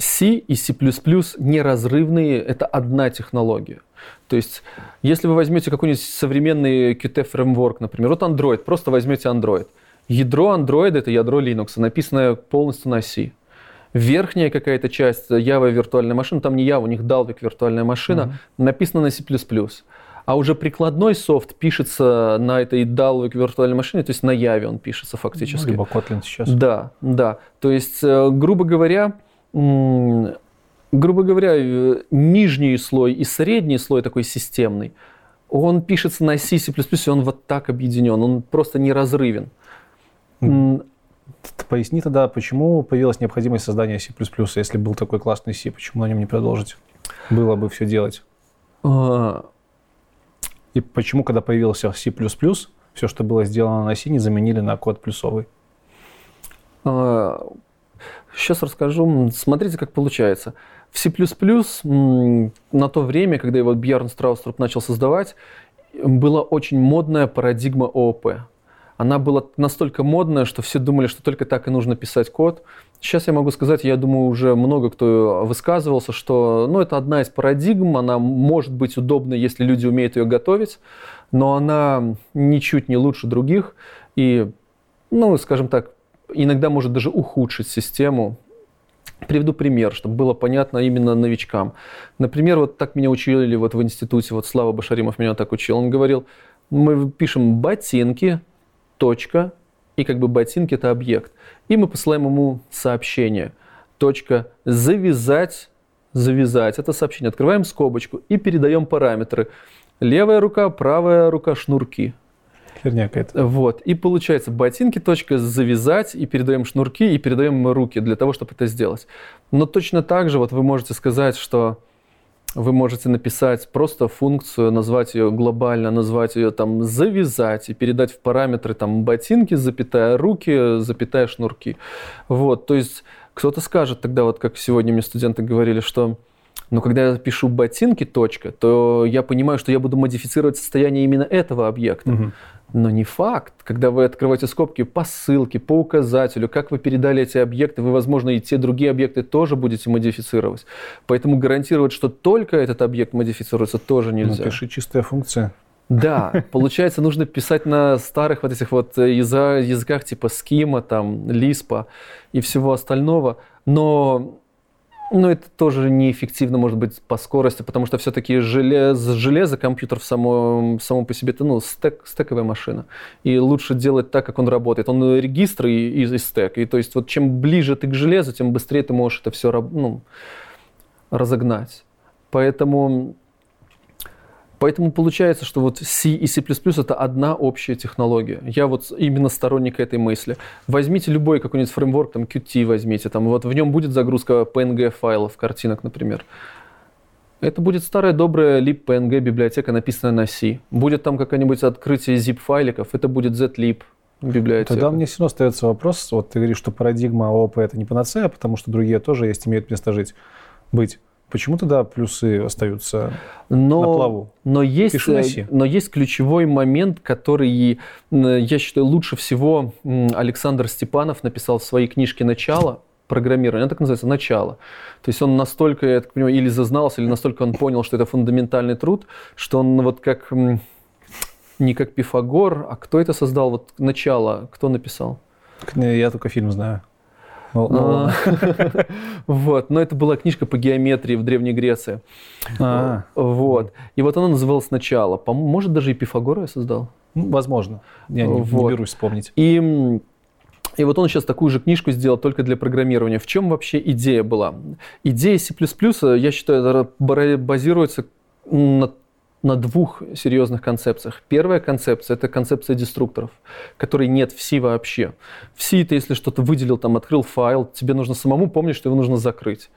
C и C++ неразрывные, это одна технология. То есть, если вы возьмете какой-нибудь современный Qt фреймворк, например, вот Android, просто возьмете Android. Ядро Android это ядро Linux, написанное полностью на C. Верхняя какая-то часть Java виртуальная машина, там не Java, у них Dalvik виртуальная машина, mm-hmm. написана на C++. А уже прикладной софт пишется на этой Dalvik виртуальной машине, то есть на Java он пишется фактически. Ну, либо Kotlin сейчас. Да, да. То есть, э, грубо говоря, грубо говоря, э, нижний слой и средний слой такой системный, он пишется на C, C++, и он вот так объединен, он просто неразрывен. Поясни тогда, почему появилась необходимость создания C++, если был такой классный C, почему на нем не продолжить? Было бы все делать. А... И почему, когда появился C++, все, что было сделано на C, не заменили на код плюсовый? Сейчас расскажу. Смотрите, как получается. В C++ на то время, когда его Бьерн Страуструп начал создавать, была очень модная парадигма ООП. Она была настолько модная, что все думали, что только так и нужно писать код. Сейчас я могу сказать, я думаю, уже много кто высказывался, что ну, это одна из парадигм, она может быть удобна, если люди умеют ее готовить, но она ничуть не лучше других. И, ну, скажем так, иногда может даже ухудшить систему. Приведу пример, чтобы было понятно именно новичкам. Например, вот так меня учили вот в институте, вот Слава Башаримов меня так учил. Он говорил, мы пишем ботинки, точка, и как бы ботинки это объект. И мы посылаем ему сообщение. Точка, завязать, завязать это сообщение. Открываем скобочку и передаем параметры. Левая рука, правая рука, шнурки. Херня какая-то. Вот. И получается, ботинки точка завязать, и передаем шнурки, и передаем руки для того, чтобы это сделать. Но точно так же вот вы можете сказать, что вы можете написать просто функцию, назвать ее глобально, назвать ее там завязать и передать в параметры там ботинки, запятая руки, запятая шнурки. Вот, то есть кто-то скажет тогда, вот как сегодня мне студенты говорили, что но когда я пишу ботинки, точка, то я понимаю, что я буду модифицировать состояние именно этого объекта. Угу. Но не факт. Когда вы открываете скобки по ссылке, по указателю, как вы передали эти объекты, вы, возможно, и те другие объекты тоже будете модифицировать. Поэтому гарантировать, что только этот объект модифицируется, тоже ну, нельзя. Ну, пиши чистая функция. Да, получается, нужно писать на старых вот этих вот языках типа скима, там, лиспа и всего остального. Но ну, это тоже неэффективно, может быть, по скорости, потому что все-таки железо, железо, компьютер в само, само по себе, это ну, стек, стековая машина. И лучше делать так, как он работает. Он регистр и, и, и стек. И то есть вот чем ближе ты к железу, тем быстрее ты можешь это все ну, разогнать. Поэтому Поэтому получается, что вот C и C++ это одна общая технология. Я вот именно сторонник этой мысли. Возьмите любой какой-нибудь фреймворк, там Qt возьмите, там вот в нем будет загрузка PNG файлов, картинок, например. Это будет старая добрая libpng библиотека, написанная на C. Будет там какое-нибудь открытие zip файликов, это будет zlib. библиотека. Тогда мне все равно остается вопрос, вот ты говоришишь, что парадигма ООП это не панацея, потому что другие тоже есть, имеют место жить, быть. Почему тогда плюсы остаются но, на плаву? Но есть, «си». но есть ключевой момент, который, м, я считаю, лучше всего Александр Степанов написал в своей книжке «Начало», программирование, она так называется, начало. То есть он настолько, я так понимаю, или зазнался, или настолько он понял, что это фундаментальный труд, что он вот как, не как Пифагор, а кто это создал, вот начало, кто написал? Я только фильм знаю. А, Вот, но это была книжка по геометрии в Древней Греции. а, Вот. И вот она называлась «Начало». Может, даже и Пифагора я создал. ну, возможно. Я не, берусь вспомнить. И, и вот он сейчас такую же книжку сделал только для программирования. В чем вообще идея была? Идея C++, я считаю, базируется на, на двух серьезных концепциях. Первая концепция – это концепция деструкторов, которой нет в C вообще. В C ты, если что-то выделил, там, открыл файл, тебе нужно самому помнить, что его нужно закрыть.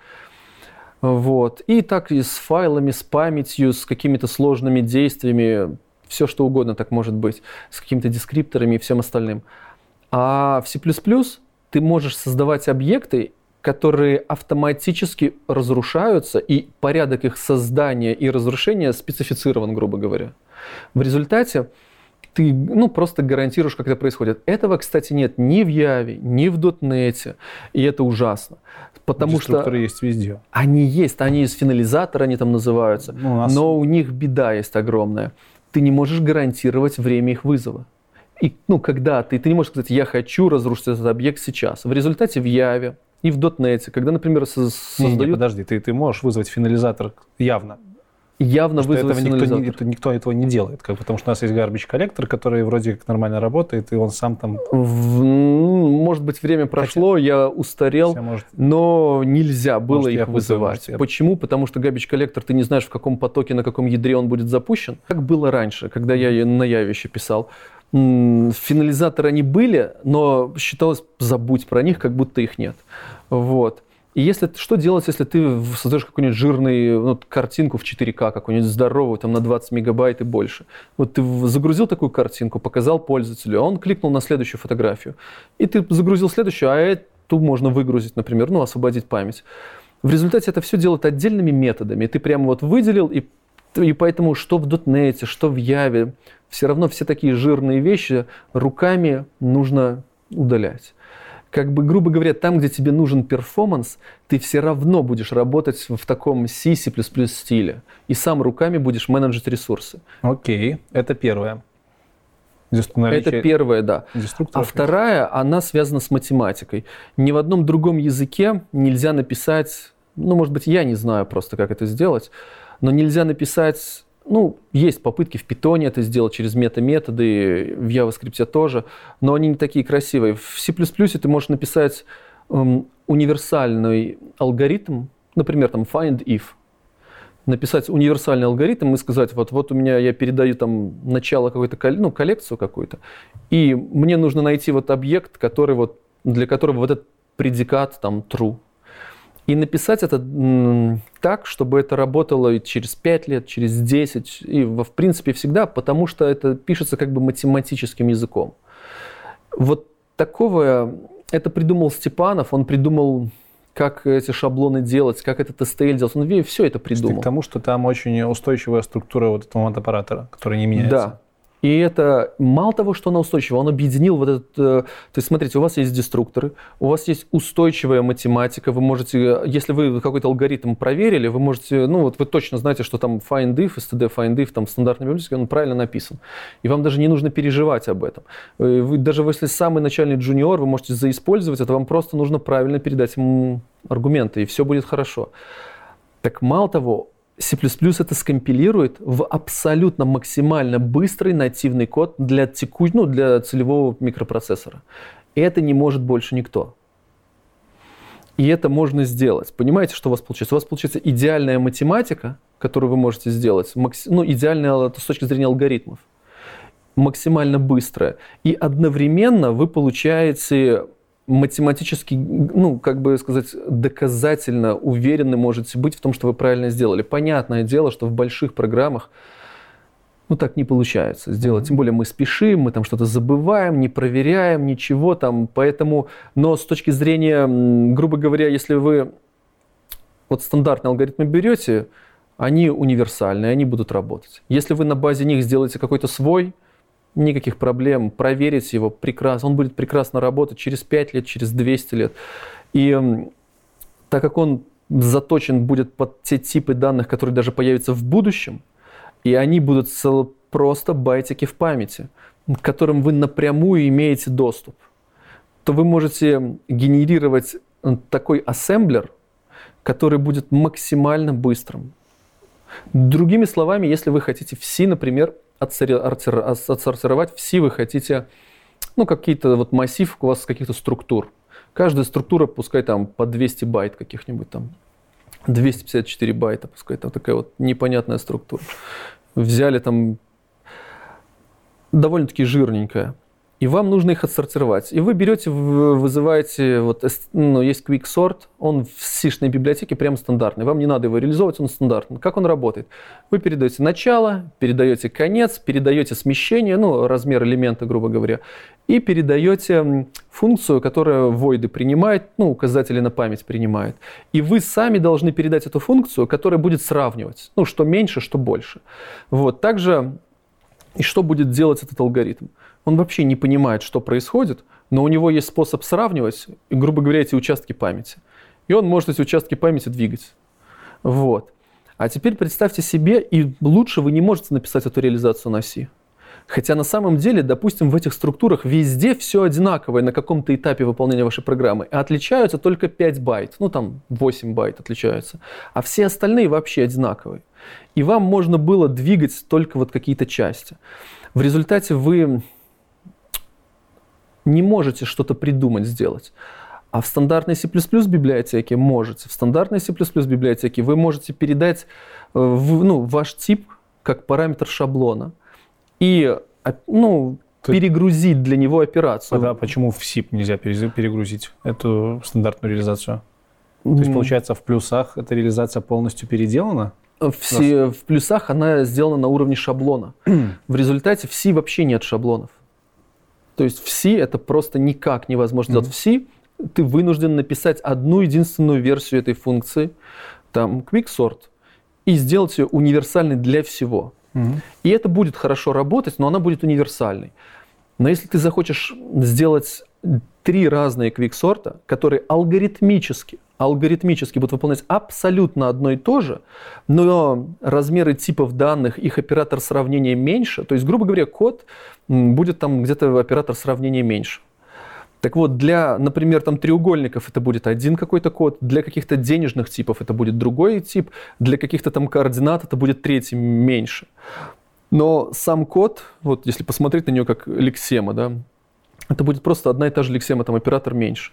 Вот. И так и с файлами, с памятью, с какими-то сложными действиями, все что угодно так может быть, с какими-то дескрипторами и всем остальным. А в C++ ты можешь создавать объекты, которые автоматически разрушаются, и порядок их создания и разрушения специфицирован, грубо говоря. В результате ты ну, просто гарантируешь, как это происходит. Этого, кстати, нет ни в Яве, ни в .NET, и это ужасно. Потому что есть везде. они есть, они из финализатора, они там называются, Ну, у нас но у них беда есть огромная. Ты не можешь гарантировать время их вызова. И, ну, когда ты, ты не можешь сказать, я хочу разрушить этот объект сейчас. В результате в Яве и в .NET, когда, например, со- Не, не, создают подожди, ты, ты можешь вызвать финализатор явно. явно Потому вызвать этого никто, финализатор. это никто этого не делает. Как, потому что у нас есть garbage коллектор, который вроде как нормально работает, и он сам там В- ну, может быть, время прошло, я устарел, может... но нельзя было Может, их вызывать. может, я- Почему? Потому что garbage коллектор, ты не знаешь, в каком потоке, на каком ядре он будет запущен. Как было раньше, когда я на Яве еще писал. Финализаторы они были, но считалось, забудь про них, как будто их нет. Вот. И если что делать, если ты создаешь какую-нибудь жирную ну, картинку в 4К, какую-нибудь здоровую, там на 20 мегабайт и больше. Вот ты загрузил такую картинку, показал пользователю, он кликнул на следующую фотографию. И ты загрузил следующую, а эту можно выгрузить, например, ну, освободить память. В результате это все делают отдельными методами. Ты прямо вот выделил, и, и поэтому что в .NET, что в Яве, все равно все такие жирные вещи руками нужно удалять. Как бы, грубо говоря, там, где тебе нужен перформанс, ты все равно будешь работать в таком C, C++ стиле. И сам руками будешь менеджить ресурсы. Окей, это первое. Это первое, да. А вторая, она связана с математикой. Ни в одном другом языке нельзя написать, ну, может быть, я не знаю просто, как это сделать, но нельзя написать, ну, есть попытки в питоне это сделать через мета-методы, в JavaScript тоже, но они не такие красивые. В C++ ты можешь написать эм, универсальный алгоритм, например, там find if, написать универсальный алгоритм и сказать, вот, вот у меня, я передаю там начало какой-то, ну, коллекцию какую-то, и мне нужно найти вот объект, который вот, для которого вот этот предикат там true. И написать это так, чтобы это работало и через 5 лет, через 10, и в принципе всегда, потому что это пишется как бы математическим языком. Вот такого, это придумал Степанов, он придумал, как эти шаблоны делать, как этот STL делать, он все это придумал. к тому, что там очень устойчивая структура вот этого мотоаппаратора, который не меняется. Да. И это мало того, что она устойчива, он объединил вот этот... э, То есть, смотрите, у вас есть деструкторы, у вас есть устойчивая математика, вы можете, если вы какой-то алгоритм проверили, вы можете, ну вот вы точно знаете, что там find if, std find if, там в стандартной библиотеке, он правильно написан. И вам даже не нужно переживать об этом. Э, Вы, даже если самый начальный джуниор, вы можете заиспользовать это, вам просто нужно правильно передать ему аргументы, и все будет хорошо. Так мало того, C++ это скомпилирует в абсолютно максимально быстрый нативный код для, теку... ну, для целевого микропроцессора. И это не может больше никто. И это можно сделать. Понимаете, что у вас получается? У вас получается идеальная математика, которую вы можете сделать, макс... ну, идеальная с точки зрения алгоритмов, максимально быстрая. И одновременно вы получаете математически, ну, как бы сказать, доказательно уверены можете быть в том, что вы правильно сделали. Понятное дело, что в больших программах, ну, так не получается сделать. Тем более мы спешим, мы там что-то забываем, не проверяем, ничего там. Поэтому, но с точки зрения, грубо говоря, если вы вот стандартные алгоритмы берете, они универсальные, они будут работать. Если вы на базе них сделаете какой-то свой, никаких проблем, проверить его прекрасно, он будет прекрасно работать через 5 лет, через 200 лет. И так как он заточен будет под те типы данных, которые даже появятся в будущем, и они будут просто байтики в памяти, к которым вы напрямую имеете доступ, то вы можете генерировать такой ассемблер, который будет максимально быстрым. Другими словами, если вы хотите в C, например, отсортировать, в C вы хотите ну, какие-то вот массив у вас каких-то структур. Каждая структура, пускай там по 200 байт каких-нибудь там, 254 байта, пускай там такая вот непонятная структура. Взяли там довольно-таки жирненькая и вам нужно их отсортировать. И вы берете, вызываете, вот, ну, есть Quick Sort, он в сишной библиотеке прям стандартный. Вам не надо его реализовывать, он стандартный. Как он работает? Вы передаете начало, передаете конец, передаете смещение, ну, размер элемента, грубо говоря, и передаете функцию, которая void принимает, ну, указатели на память принимает. И вы сами должны передать эту функцию, которая будет сравнивать, ну, что меньше, что больше. Вот, также, и что будет делать этот алгоритм? Он вообще не понимает, что происходит, но у него есть способ сравнивать, грубо говоря, эти участки памяти. И он может эти участки памяти двигать. Вот. А теперь представьте себе, и лучше вы не можете написать эту реализацию на C. Хотя на самом деле, допустим, в этих структурах везде все одинаковое на каком-то этапе выполнения вашей программы. А отличаются только 5 байт, ну там 8 байт отличаются. А все остальные вообще одинаковые. И вам можно было двигать только вот какие-то части. В результате вы не можете что-то придумать, сделать. А в стандартной C++ библиотеке можете. В стандартной C++ библиотеке вы можете передать э, ну, ваш тип как параметр шаблона и ну, Ты... перегрузить для него операцию. Тогда почему в SIP нельзя перегрузить эту стандартную реализацию? То есть, получается, в плюсах эта реализация полностью переделана? В, в плюсах она сделана на уровне шаблона. в результате в C вообще нет шаблонов. То есть в C это просто никак невозможно mm-hmm. сделать. В C ты вынужден написать одну единственную версию этой функции, там quicksort, и сделать ее универсальной для всего. Mm-hmm. И это будет хорошо работать, но она будет универсальной. Но если ты захочешь сделать три разные квиксорта, которые алгоритмически, алгоритмически будут выполнять абсолютно одно и то же, но размеры типов данных, их оператор сравнения меньше. То есть, грубо говоря, код будет там где-то оператор сравнения меньше. Так вот, для, например, там треугольников это будет один какой-то код, для каких-то денежных типов это будет другой тип, для каких-то там координат это будет третий меньше. Но сам код, вот если посмотреть на нее как лексема, да, это будет просто одна и та же лексема, там оператор меньше.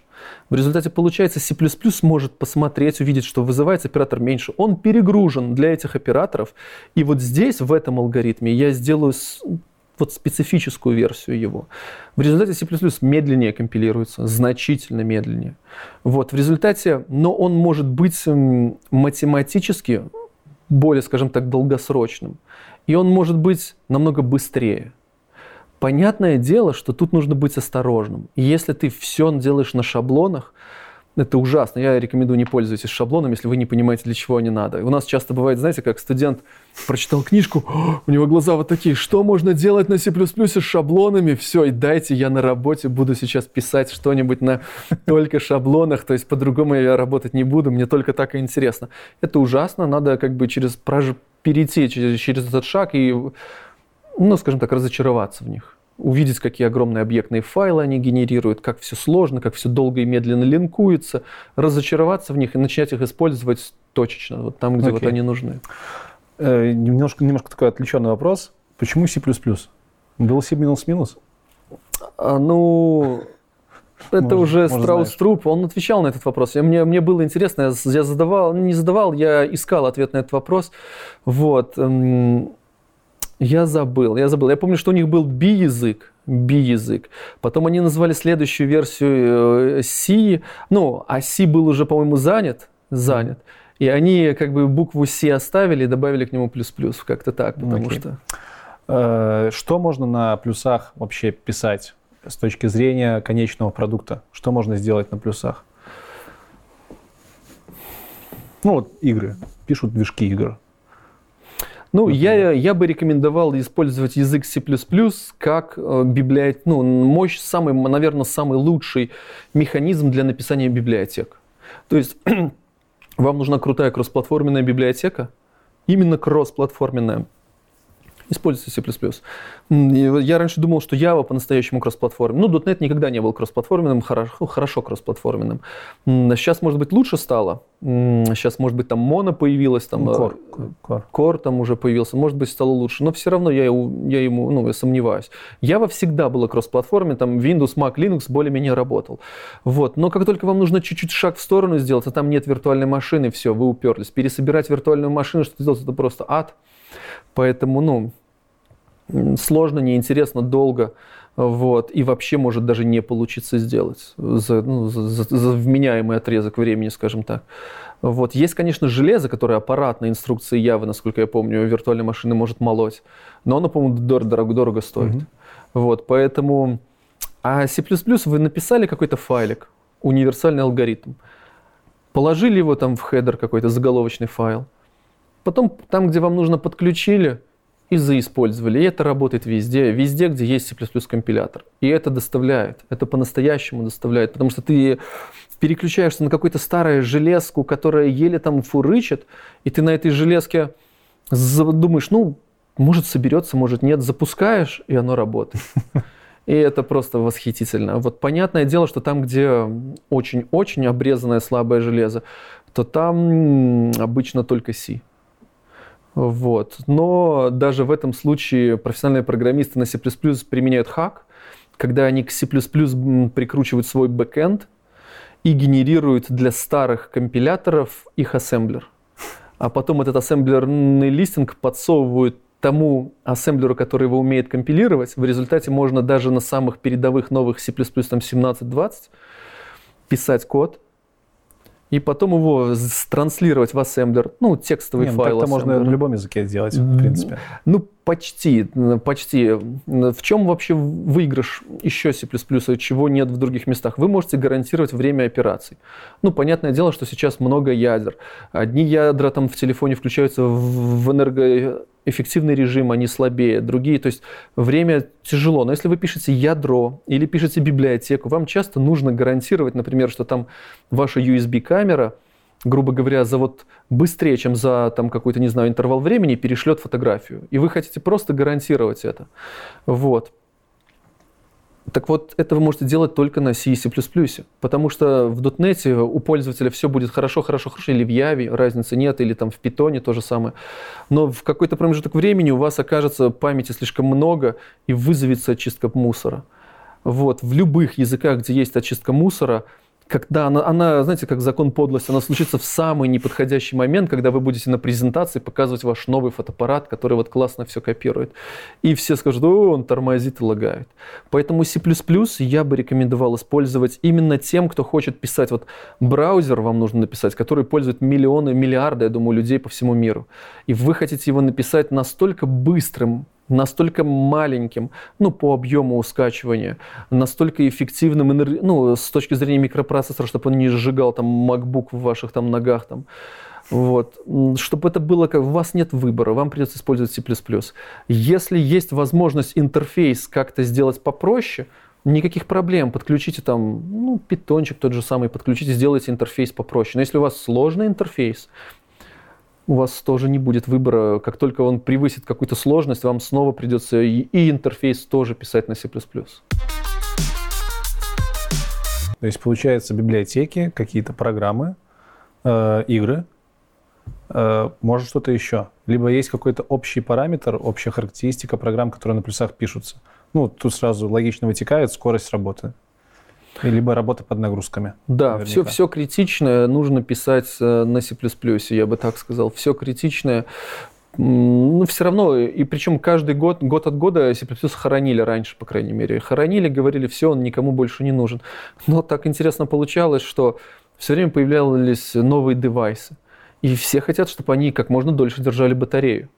В результате получается C++ может посмотреть, увидеть, что вызывается оператор меньше. Он перегружен для этих операторов. И вот здесь, в этом алгоритме, я сделаю вот специфическую версию его. В результате C++ медленнее компилируется, значительно медленнее. Вот, в результате, но он может быть математически более, скажем так, долгосрочным. И он может быть намного быстрее. Понятное дело, что тут нужно быть осторожным. Если ты все делаешь на шаблонах, это ужасно. Я рекомендую не пользоваться шаблонами, если вы не понимаете, для чего они надо. У нас часто бывает, знаете, как студент прочитал книжку, у него глаза вот такие, что можно делать на C++ с шаблонами? Все, и дайте, я на работе буду сейчас писать что-нибудь на только шаблонах, то есть по-другому я работать не буду, мне только так и интересно. Это ужасно, надо как бы через перейти через, через этот шаг и ну, скажем так, разочароваться в них. Увидеть, какие огромные объектные файлы они генерируют, как все сложно, как все долго и медленно линкуется, разочароваться в них и начать их использовать точечно, вот там, где okay. вот они нужны. Э, немножко, немножко такой отвлеченный вопрос. Почему C++? Был C минус-минус? А, ну, это может, уже Страус Труп, он отвечал на этот вопрос. Я, мне, мне было интересно, я, я задавал, не задавал, я искал ответ на этот вопрос. Вот. Я забыл, я забыл. Я помню, что у них был B-язык, B-язык. Потом они назвали следующую версию э, ну, а C был уже, по-моему, занят, занят. И они как бы букву C оставили и добавили к нему плюс-плюс, как-то так, потому okay. что... Э, что можно на плюсах вообще писать с точки зрения конечного продукта? Что можно сделать на плюсах? Ну вот игры. Пишут движки игр. Ну, я, я бы рекомендовал использовать язык C++ как э, библиот... ну, мощь, самый, наверное, самый лучший механизм для написания библиотек. То есть вам нужна крутая кроссплатформенная библиотека, именно кроссплатформенная, используйте C++. Я раньше думал, что Java по-настоящему кроссплатформенный. Ну, .NET никогда не был кроссплатформенным, хорошо, ну, хорошо кроссплатформенным. Сейчас, может быть, лучше стало. Сейчас, может быть, там Mono появилась, там Core, Core. Core там уже появился. Может быть, стало лучше. Но все равно я, я ему, ну, я сомневаюсь. Java всегда была кроссплатформенной, там Windows, Mac, Linux более-менее работал. Вот. Но как только вам нужно чуть-чуть шаг в сторону сделать, а там нет виртуальной машины, все, вы уперлись. Пересобирать виртуальную машину, что сделать, это просто ад. Поэтому, ну, сложно, неинтересно, долго. Вот, и вообще может даже не получиться сделать за, ну, за, за вменяемый отрезок времени, скажем так. Вот. Есть, конечно, железо, которое аппаратной инструкции Явы, насколько я помню, виртуальной машины может молоть, но оно, по-моему, дор- дорого, дорого стоит. Mm-hmm. Вот, поэтому... А C++ вы написали какой-то файлик, универсальный алгоритм, положили его там в хедер какой-то заголовочный файл, потом там, где вам нужно, подключили – и заиспользовали. И это работает везде, везде, где есть C++ компилятор. И это доставляет, это по-настоящему доставляет, потому что ты переключаешься на какую-то старую железку, которая еле там фурычит, и ты на этой железке думаешь, ну, может соберется, может нет, запускаешь, и оно работает. И это просто восхитительно. Вот понятное дело, что там, где очень-очень обрезанное слабое железо, то там обычно только C. Вот. Но даже в этом случае профессиональные программисты на C++ применяют хак, когда они к C++ прикручивают свой бэкэнд и генерируют для старых компиляторов их ассемблер. А потом этот ассемблерный листинг подсовывают тому ассемблеру, который его умеет компилировать. В результате можно даже на самых передовых новых C++ там 17-20 писать код, и потом его транслировать в ассемблер, ну, текстовый Не, ну, файл. Это можно на любом языке сделать, в принципе. Ну, почти, почти. В чем вообще выигрыш еще C++, чего нет в других местах? Вы можете гарантировать время операций. Ну, понятное дело, что сейчас много ядер. Одни ядра там в телефоне включаются в энерго эффективный режим, они слабее, другие, то есть время тяжело. Но если вы пишете ядро или пишете библиотеку, вам часто нужно гарантировать, например, что там ваша USB-камера, грубо говоря, за вот быстрее, чем за там какой-то, не знаю, интервал времени перешлет фотографию. И вы хотите просто гарантировать это. Вот. Так вот, это вы можете делать только на C и C++, потому что в .NET у пользователя все будет хорошо, хорошо, хорошо, или в Java, разницы нет, или там в Python то же самое. Но в какой-то промежуток времени у вас окажется памяти слишком много и вызовется очистка мусора. Вот, в любых языках, где есть очистка мусора, когда она, она, знаете, как закон подлости, она случится в самый неподходящий момент, когда вы будете на презентации показывать ваш новый фотоаппарат, который вот классно все копирует. И все скажут, о, он тормозит и лагает. Поэтому C++ я бы рекомендовал использовать именно тем, кто хочет писать. Вот браузер вам нужно написать, который пользует миллионы, миллиарды, я думаю, людей по всему миру. И вы хотите его написать настолько быстрым, настолько маленьким, ну, по объему скачивания, настолько эффективным, ну, с точки зрения микропроцессора, чтобы он не сжигал там MacBook в ваших там ногах там. Вот. Чтобы это было как... У вас нет выбора, вам придется использовать C++. Если есть возможность интерфейс как-то сделать попроще, никаких проблем. Подключите там, ну, питончик тот же самый, подключите, сделайте интерфейс попроще. Но если у вас сложный интерфейс, у вас тоже не будет выбора. Как только он превысит какую-то сложность, вам снова придется и, и интерфейс тоже писать на C++. То есть, получается, библиотеки, какие-то программы, э, игры, э, может что-то еще. Либо есть какой-то общий параметр, общая характеристика программ, которые на плюсах пишутся. Ну, тут сразу логично вытекает скорость работы. Либо работа под нагрузками. Да, все, все критичное нужно писать э, на C++, я бы так сказал. Все критичное ну, все равно, и причем каждый год, год от года C++ хоронили раньше, по крайней мере. Хоронили, говорили, все, он никому больше не нужен. Но так интересно получалось, что все время появлялись новые девайсы. И все хотят, чтобы они как можно дольше держали батарею.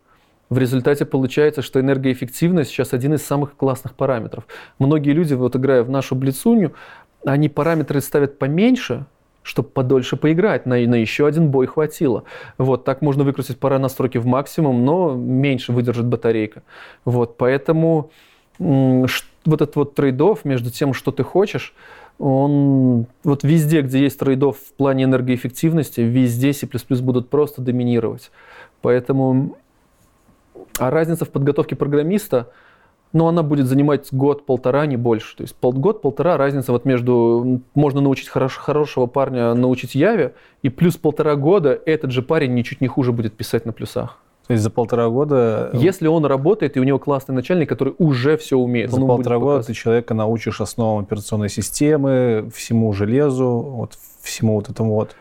В результате получается, что энергоэффективность сейчас один из самых классных параметров. Многие люди, вот играя в нашу блицунью, они параметры ставят поменьше, чтобы подольше поиграть, на, на еще один бой хватило. Вот, так можно выкрутить пара настройки в максимум, но меньше выдержит батарейка. Вот, поэтому вот этот вот трейдов между тем, что ты хочешь, он вот везде, где есть трейдов в плане энергоэффективности, везде C++ будут просто доминировать. Поэтому а разница в подготовке программиста, ну, она будет занимать год-полтора, не больше. То есть год-полтора разница вот между... Можно научить хорош, хорошего парня научить Яве, и плюс полтора года этот же парень ничуть не хуже будет писать на плюсах. То есть за полтора года... Э, Если он работает, и у него классный начальник, который уже все умеет. За полтора года ты человека научишь основам операционной системы, всему железу, вот всему вот этому вот.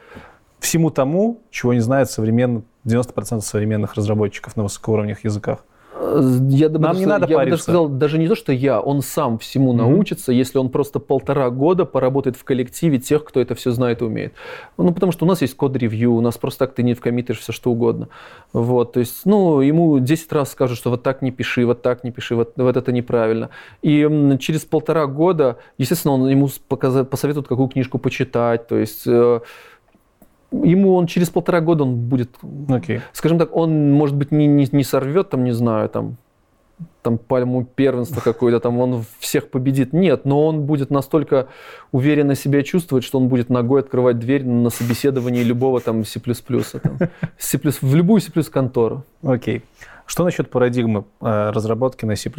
Всему тому, чего не знает современный 90% современных разработчиков на высокоуровневых языках. Я бы Нам даже, не надо я париться. бы даже сказал, даже не то, что я, он сам всему mm-hmm. научится, если он просто полтора года поработает в коллективе тех, кто это все знает и умеет. Ну, потому что у нас есть код-ревью, у нас просто так ты не вкоммитишь все что угодно. Вот, то есть, ну, ему 10 раз скажут, что вот так не пиши, вот так не пиши, вот, вот это неправильно. И через полтора года, естественно, он ему посоветует, какую книжку почитать, то есть э, ему он через полтора года он будет, okay. скажем так, он, может быть, не, не, не сорвет, там, не знаю, там, там пальму первенства какое-то, там он всех победит. Нет, но он будет настолько уверенно себя чувствовать, что он будет ногой открывать дверь на собеседовании любого там C++. Там, C++ в любую C++ контору. Окей. Okay. Что насчет парадигмы э, разработки на C++?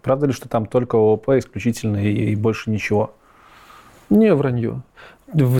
Правда ли, что там только ООП исключительно и, и больше ничего? Не, вранье.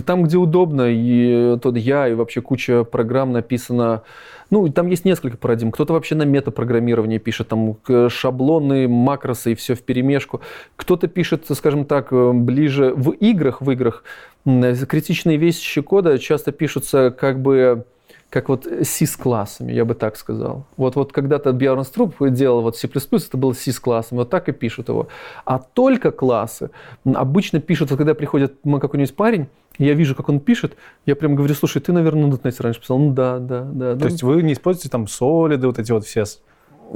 Там, где удобно, и тот я, и вообще куча программ написано. Ну, там есть несколько парадигм. Кто-то вообще на метапрограммирование пишет, там шаблоны, макросы и все в перемешку. Кто-то пишет, скажем так, ближе в играх, в играх. Критичные вещи кода часто пишутся как бы как вот C с классами, я бы так сказал. Вот, вот когда-то Бьорн Струп делал вот C++, это был C с классами, вот так и пишут его. А только классы обычно пишут, вот когда приходит какой-нибудь парень, я вижу, как он пишет, я прям говорю, слушай, ты, наверное, на .NET раньше писал. Ну да, да, да. То есть вы не используете там солиды, вот эти вот все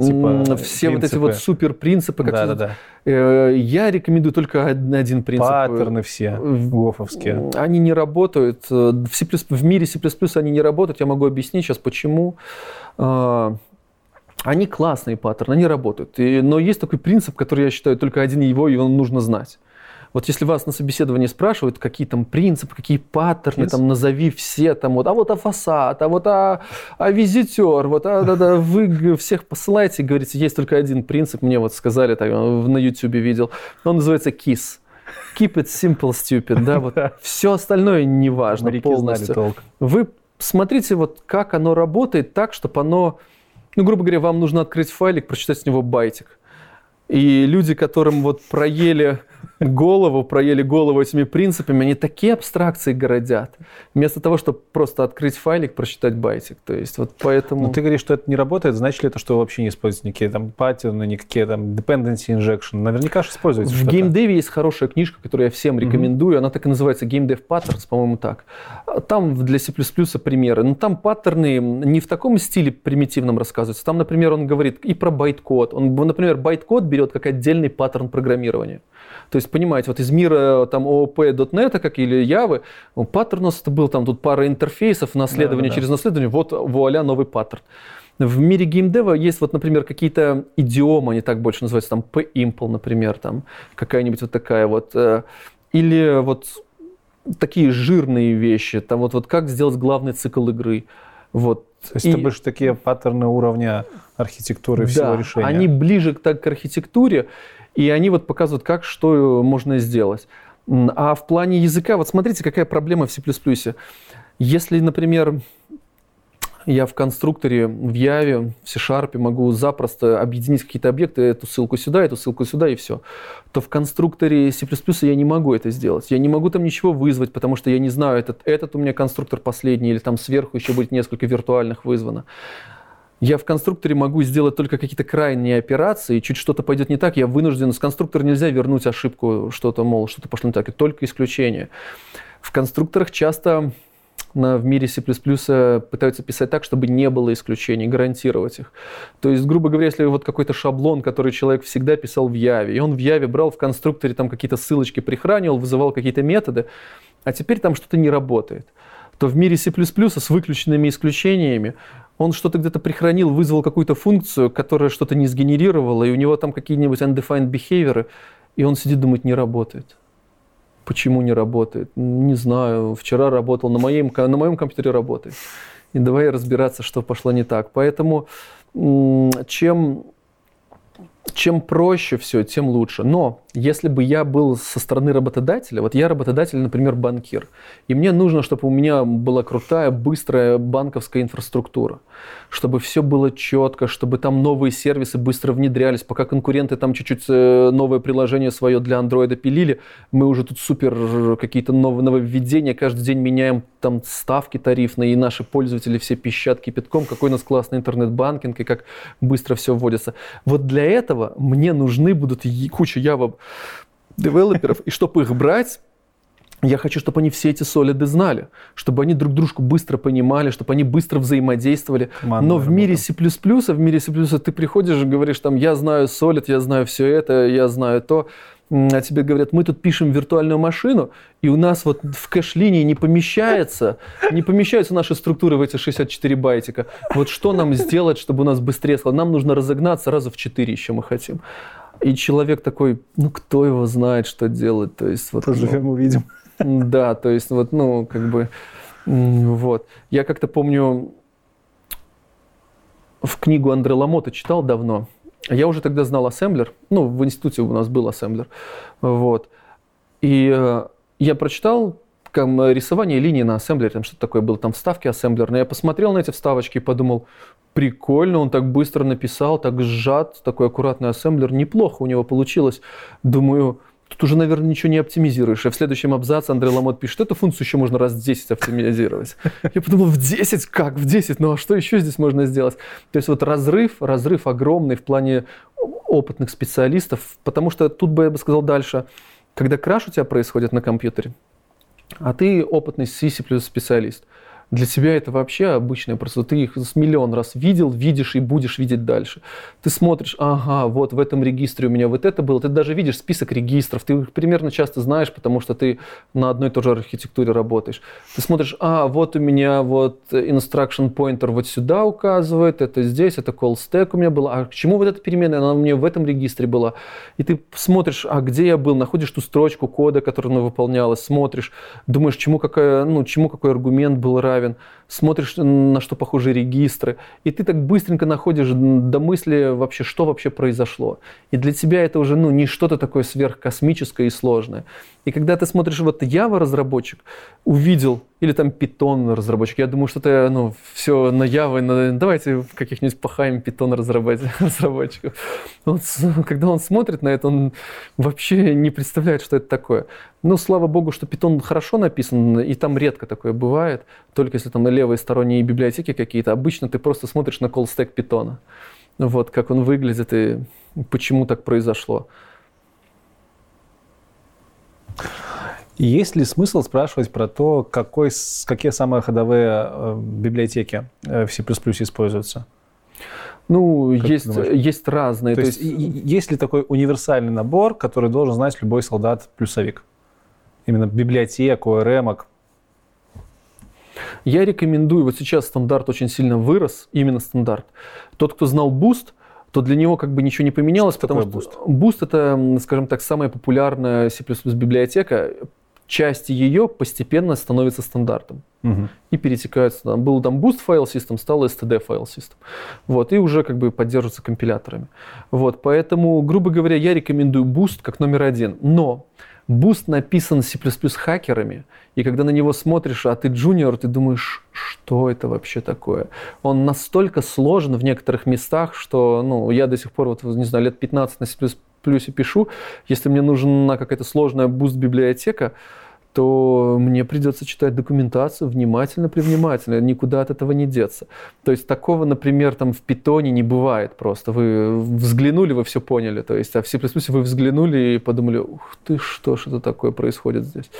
Типа, все принципы. вот эти вот супер принципы. Как да, да, да. Э, я рекомендую только один принцип. Паттерны все гофовские. Они не работают. Э, в, C++, в мире C++ они не работают. Я могу объяснить сейчас, почему. Э, они классные паттерны, они работают. И, но есть такой принцип, который я считаю только один его, его нужно знать. Вот если вас на собеседовании спрашивают, какие там принципы, какие паттерны, yes. там назови все, там вот, а вот а фасад, а вот а, а визитер, вот а, да, да, вы всех посылаете, говорите, есть только один принцип, мне вот сказали, так, на YouTube видел, он называется KISS. Keep it simple, stupid, да, вот все остальное не важно полностью. Толк. Вы смотрите, вот как оно работает так, чтобы оно, ну, грубо говоря, вам нужно открыть файлик, прочитать с него байтик. И люди, которым вот проели голову, проели голову этими принципами, они такие абстракции городят, вместо того, чтобы просто открыть файлик, прочитать байтик. То есть вот поэтому... Но ты говоришь, что это не работает, значит ли это, что вообще не используются никакие там паттерны, никакие там dependency injection? Наверняка же используется В геймдеве есть хорошая книжка, которую я всем рекомендую, mm-hmm. она так и называется Game Dev Patterns, по-моему, так. Там для C++ примеры. Но там паттерны не в таком стиле примитивном рассказываются. Там, например, он говорит и про байткод. Он, например, байткод берет как отдельный паттерн программирования. То есть, понимаете, вот из мира там OOP.NET, как или Явы, паттерн у нас это был там тут пара интерфейсов, наследование да, да, через наследование, вот вуаля новый паттерн. В мире геймдева есть вот, например, какие-то идиомы, они так больше называются, там P-Impl, например, там какая-нибудь вот такая вот. Э, или вот такие жирные вещи, там вот, вот как сделать главный цикл игры. Вот. То есть и... это больше такие паттерны уровня архитектуры всего решения. они ближе так, к архитектуре. И они вот показывают, как, что можно сделать. А в плане языка, вот смотрите, какая проблема в C++. Если, например, я в конструкторе, в Яве, в C-Sharp могу запросто объединить какие-то объекты, эту ссылку сюда, эту ссылку сюда и все, то в конструкторе C++ я не могу это сделать. Я не могу там ничего вызвать, потому что я не знаю, этот, этот у меня конструктор последний, или там сверху еще будет несколько виртуальных вызвано я в конструкторе могу сделать только какие-то крайние операции, чуть что-то пойдет не так, я вынужден, с конструктора нельзя вернуть ошибку, что-то, мол, что-то пошло не так, и только исключение. В конструкторах часто на, в мире C++ пытаются писать так, чтобы не было исключений, гарантировать их. То есть, грубо говоря, если вот какой-то шаблон, который человек всегда писал в Яве, и он в Яве брал в конструкторе там какие-то ссылочки, прихранивал, вызывал какие-то методы, а теперь там что-то не работает, то в мире C++ с выключенными исключениями он что-то где-то прихранил, вызвал какую-то функцию, которая что-то не сгенерировала, и у него там какие-нибудь undefined behavior, и он сидит, думает, не работает. Почему не работает? Не знаю. Вчера работал, на моем, на моем компьютере работает. И давай разбираться, что пошло не так. Поэтому чем чем проще все, тем лучше. Но если бы я был со стороны работодателя, вот я работодатель, например, банкир, и мне нужно, чтобы у меня была крутая, быстрая банковская инфраструктура, чтобы все было четко, чтобы там новые сервисы быстро внедрялись, пока конкуренты там чуть-чуть э, новое приложение свое для андроида пилили, мы уже тут супер какие-то новые нововведения, каждый день меняем там ставки тарифные, и наши пользователи все пищат кипятком, какой у нас классный интернет-банкинг, и как быстро все вводится. Вот для этого мне нужны будут куча Java девелоперов, и чтобы их брать, я хочу, чтобы они все эти солиды знали, чтобы они друг дружку быстро понимали, чтобы они быстро взаимодействовали. Командная Но в мире C++, в мире C++ ты приходишь и говоришь, там, я знаю солид, я знаю все это, я знаю то, а тебе говорят, мы тут пишем виртуальную машину, и у нас вот в кэш-линии не помещается, не помещаются наши структуры в эти 64 байтика. Вот что нам сделать, чтобы у нас быстрее сказал? Нам нужно разогнаться раза в 4 еще мы хотим. И человек такой, ну кто его знает, что делать, то есть вот. Поживем, ну, увидим. Да, то есть вот, ну как бы, вот. Я как-то помню в книгу Андре Ламота читал давно. Я уже тогда знал ассемблер, ну в институте у нас был ассемблер, вот. И э, я прочитал там, рисование линии на ассемблере, там что-то такое было, там вставки ассемблерные. Я посмотрел на эти вставочки и подумал, прикольно, он так быстро написал, так сжат, такой аккуратный ассемблер, неплохо у него получилось. Думаю, тут уже, наверное, ничего не оптимизируешь. И в следующем абзаце Андрей Ламот пишет, эту функцию еще можно раз в 10 оптимизировать. Я подумал, в 10? Как в 10? Ну а что еще здесь можно сделать? То есть вот разрыв, разрыв огромный в плане опытных специалистов, потому что тут бы я бы сказал дальше, когда краш у тебя происходит на компьютере, а ты опытный C++ специалист – для тебя это вообще обычная просто. Ты их с миллион раз видел, видишь и будешь видеть дальше. Ты смотришь, ага, вот в этом регистре у меня вот это было. Ты даже видишь список регистров. Ты их примерно часто знаешь, потому что ты на одной и той же архитектуре работаешь. Ты смотришь, а, вот у меня вот instruction pointer вот сюда указывает, это здесь, это call stack у меня было. А к чему вот эта переменная? Она у меня в этом регистре была. И ты смотришь, а где я был, находишь ту строчку кода, которая она выполнялась, смотришь, думаешь, чему, какая, ну, чему какой аргумент был равен равен, смотришь, на что похожи регистры, и ты так быстренько находишь до мысли вообще, что вообще произошло. И для тебя это уже ну, не что-то такое сверхкосмическое и сложное. И когда ты смотришь, вот Java разработчик увидел, или там Python разработчик, я думаю, что это ну, все на Java, на, давайте каких-нибудь пахаем Python разработчиков. Он, когда он смотрит на это, он вообще не представляет, что это такое. Ну, слава богу, что Python хорошо написан, и там редко такое бывает, только если там на левой сторонние библиотеки какие-то. Обычно ты просто смотришь на stack Python, вот, как он выглядит и почему так произошло. Есть ли смысл спрашивать про то, какой, какие самые ходовые э, библиотеки э, в C++ используются? Ну, есть, есть разные. То, то есть, есть, есть ли такой универсальный набор, который должен знать любой солдат-плюсовик? Именно библиотек, ORM, я рекомендую, вот сейчас стандарт очень сильно вырос, именно стандарт. Тот, кто знал Boost, то для него как бы ничего не поменялось, что потому что Boost? Boost это, скажем так, самая популярная C++ библиотека. Части ее постепенно становятся стандартом угу. и перетекают. Там, был там Boost файл систем, стал STD файл систем. Вот, и уже как бы поддерживаются компиляторами. Вот, поэтому, грубо говоря, я рекомендую Boost как номер один. Но Boost написан C++ хакерами, и когда на него смотришь, а ты джуниор, ты думаешь, что это вообще такое? Он настолько сложен в некоторых местах, что ну, я до сих пор, вот, не знаю, лет 15 на C++ пишу. Если мне нужна какая-то сложная Boost библиотека, то мне придется читать документацию внимательно, привнимательно, никуда от этого не деться. То есть такого, например, там в питоне не бывает просто. Вы взглянули, вы все поняли. То есть, а в C++ вы взглянули и подумали, ух ты, что что-то такое происходит здесь.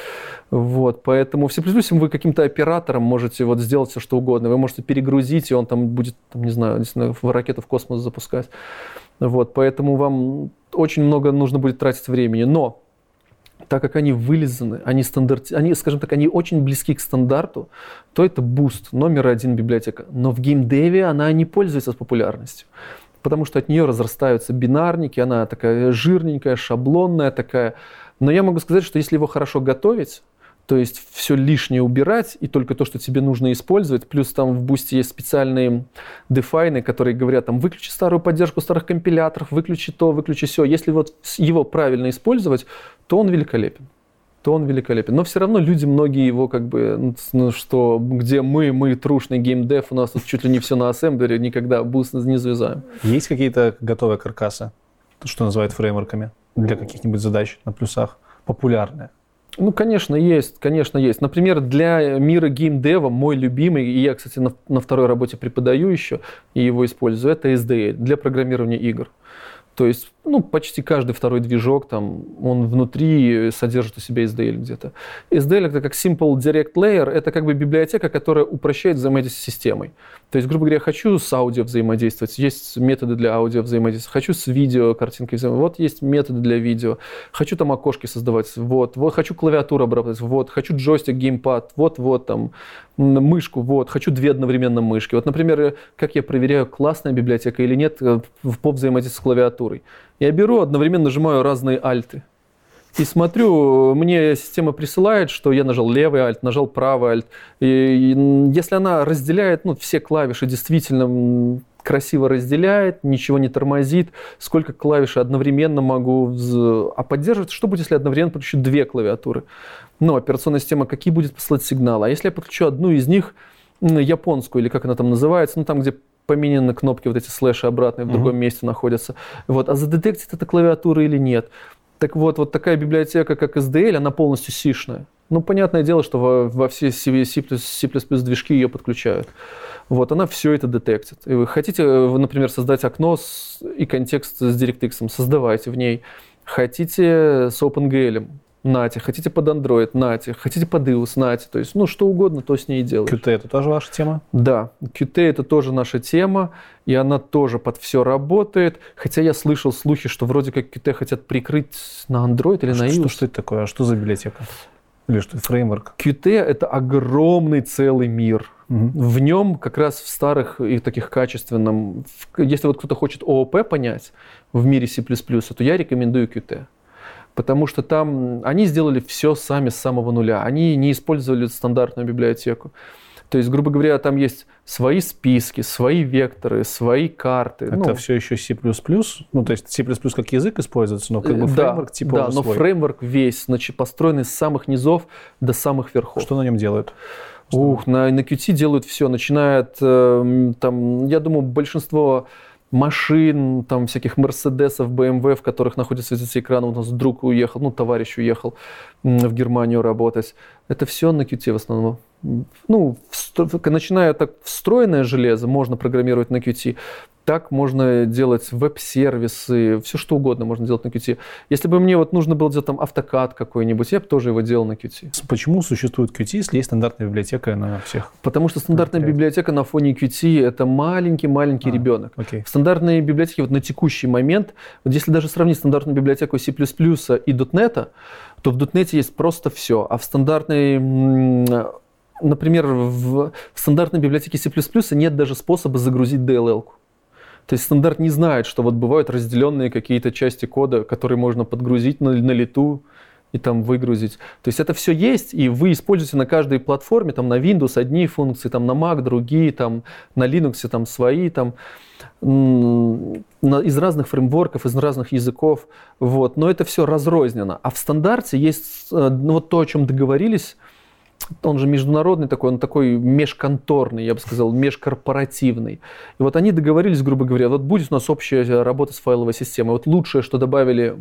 Вот, поэтому в C++ вы каким-то оператором можете вот сделать все, что угодно. Вы можете перегрузить, и он там будет, там, не знаю, в ракету в космос запускать. Вот, поэтому вам очень много нужно будет тратить времени. Но так как они вылизаны, они, стандарти... они, скажем так, они очень близки к стандарту, то это Boost, номер один библиотека. Но в геймдеве она не пользуется популярностью, потому что от нее разрастаются бинарники, она такая жирненькая, шаблонная такая. Но я могу сказать, что если его хорошо готовить, то есть все лишнее убирать и только то, что тебе нужно использовать. Плюс там в бусте есть специальные дефайны, которые говорят, там, выключи старую поддержку старых компиляторов, выключи то, выключи все. Если вот его правильно использовать, то он великолепен то он великолепен. Но все равно люди многие его как бы, ну, ну что, где мы, мы трушный геймдев, у нас тут чуть ли не все на ассемблере, никогда Boost не завязаем. Есть какие-то готовые каркасы, что называют фреймворками, для каких-нибудь задач на плюсах, популярные? Ну, конечно, есть, конечно, есть. Например, для мира геймдева мой любимый, и я, кстати, на, на второй работе преподаю еще и его использую, это SDL для программирования игр. То есть, ну, почти каждый второй движок, там, он внутри содержит у себя SDL где-то. SDL это как Simple Direct Layer, это как бы библиотека, которая упрощает взаимодействие с системой. То есть, грубо говоря, хочу с аудио взаимодействовать, есть методы для аудио взаимодействия, хочу с видео картинкой взаимодействовать, вот есть методы для видео, хочу там окошки создавать, вот, вот, хочу клавиатуру обрабатывать, вот, хочу джойстик, геймпад, вот, вот, там, мышку, вот, хочу две одновременно мышки. Вот, например, как я проверяю, классная библиотека или нет э, по взаимодействию с клавиатурой. Я беру, одновременно нажимаю разные альты. И смотрю, мне система присылает, что я нажал левый альт, нажал правый альт. И если она разделяет ну, все клавиши действительно красиво разделяет, ничего не тормозит, сколько клавиш одновременно могу... А поддерживает, что будет, если одновременно подключу две клавиатуры? Ну, операционная система какие будет посылать сигналы? А если я подключу одну из них, японскую, или как она там называется, ну, там, где поменены кнопки, вот эти слэши обратные в другом mm-hmm. месте находятся. Вот. А задетектит это клавиатура или нет? Так вот, вот такая библиотека, как SDL, она полностью сишная. Ну, понятное дело, что во, во все C, C++, движки ее подключают. Вот, она все это детектит. И вы хотите, вы, например, создать окно с, и контекст с DirectX, создавайте в ней. Хотите с OpenGL, нате. Хотите под Android, нате. Хотите под iOS, нате. То есть, ну, что угодно, то с ней делаете. Qt это тоже ваша тема? Да, Qt это тоже наша тема, и она тоже под все работает. Хотя я слышал слухи, что вроде как Qt хотят прикрыть на Android или а на iOS. Что, что это такое? А что за библиотека? Или что фреймворк? Qt это огромный целый мир. Угу. В нем как раз в старых и таких качественном, если вот кто-то хочет ООП понять в мире C++, то я рекомендую Qt потому что там они сделали все сами с самого нуля. Они не использовали стандартную библиотеку. То есть, грубо говоря, там есть свои списки, свои векторы, свои карты. Это ну, все еще C++? Ну, то есть C++ как язык используется, но как бы фреймворк типа Да, но свой. фреймворк весь, значит, построенный с самых низов до самых верхов. Что на нем делают? Ух, на, на Qt делают все, начинает, э, там, я думаю, большинство машин, там всяких Мерседесов, БМВ, в которых находится эти экраны. У нас друг уехал, ну, товарищ уехал в Германию работать. Это все на Qt в основном. Ну, начиная так встроенное железо, можно программировать на Qt так можно делать веб-сервисы, все что угодно можно делать на Qt. Если бы мне вот нужно было делать там автокад какой-нибудь, я бы тоже его делал на Qt. Почему существует Qt, если есть стандартная библиотека на всех? Потому что стандартная библиотека на фоне Qt это маленький-маленький а, ребенок. Okay. В стандартной библиотеке вот на текущий момент, вот если даже сравнить стандартную библиотеку C++ и .NET, то в .NET есть просто все, а в стандартной например, в, в стандартной библиотеке C++ нет даже способа загрузить DLL-ку. То есть стандарт не знает, что вот бывают разделенные какие-то части кода, которые можно подгрузить на, на лету и там выгрузить. То есть это все есть, и вы используете на каждой платформе, там на Windows одни функции, там на Mac другие, там на Linux там свои, там из разных фреймворков, из разных языков, вот. Но это все разрознено. А в стандарте есть э, ну, вот то, о чем договорились, он же международный такой, он такой межконторный, я бы сказал, межкорпоративный. И вот они договорились, грубо говоря, вот будет у нас общая работа с файловой системой. Вот лучшее, что добавили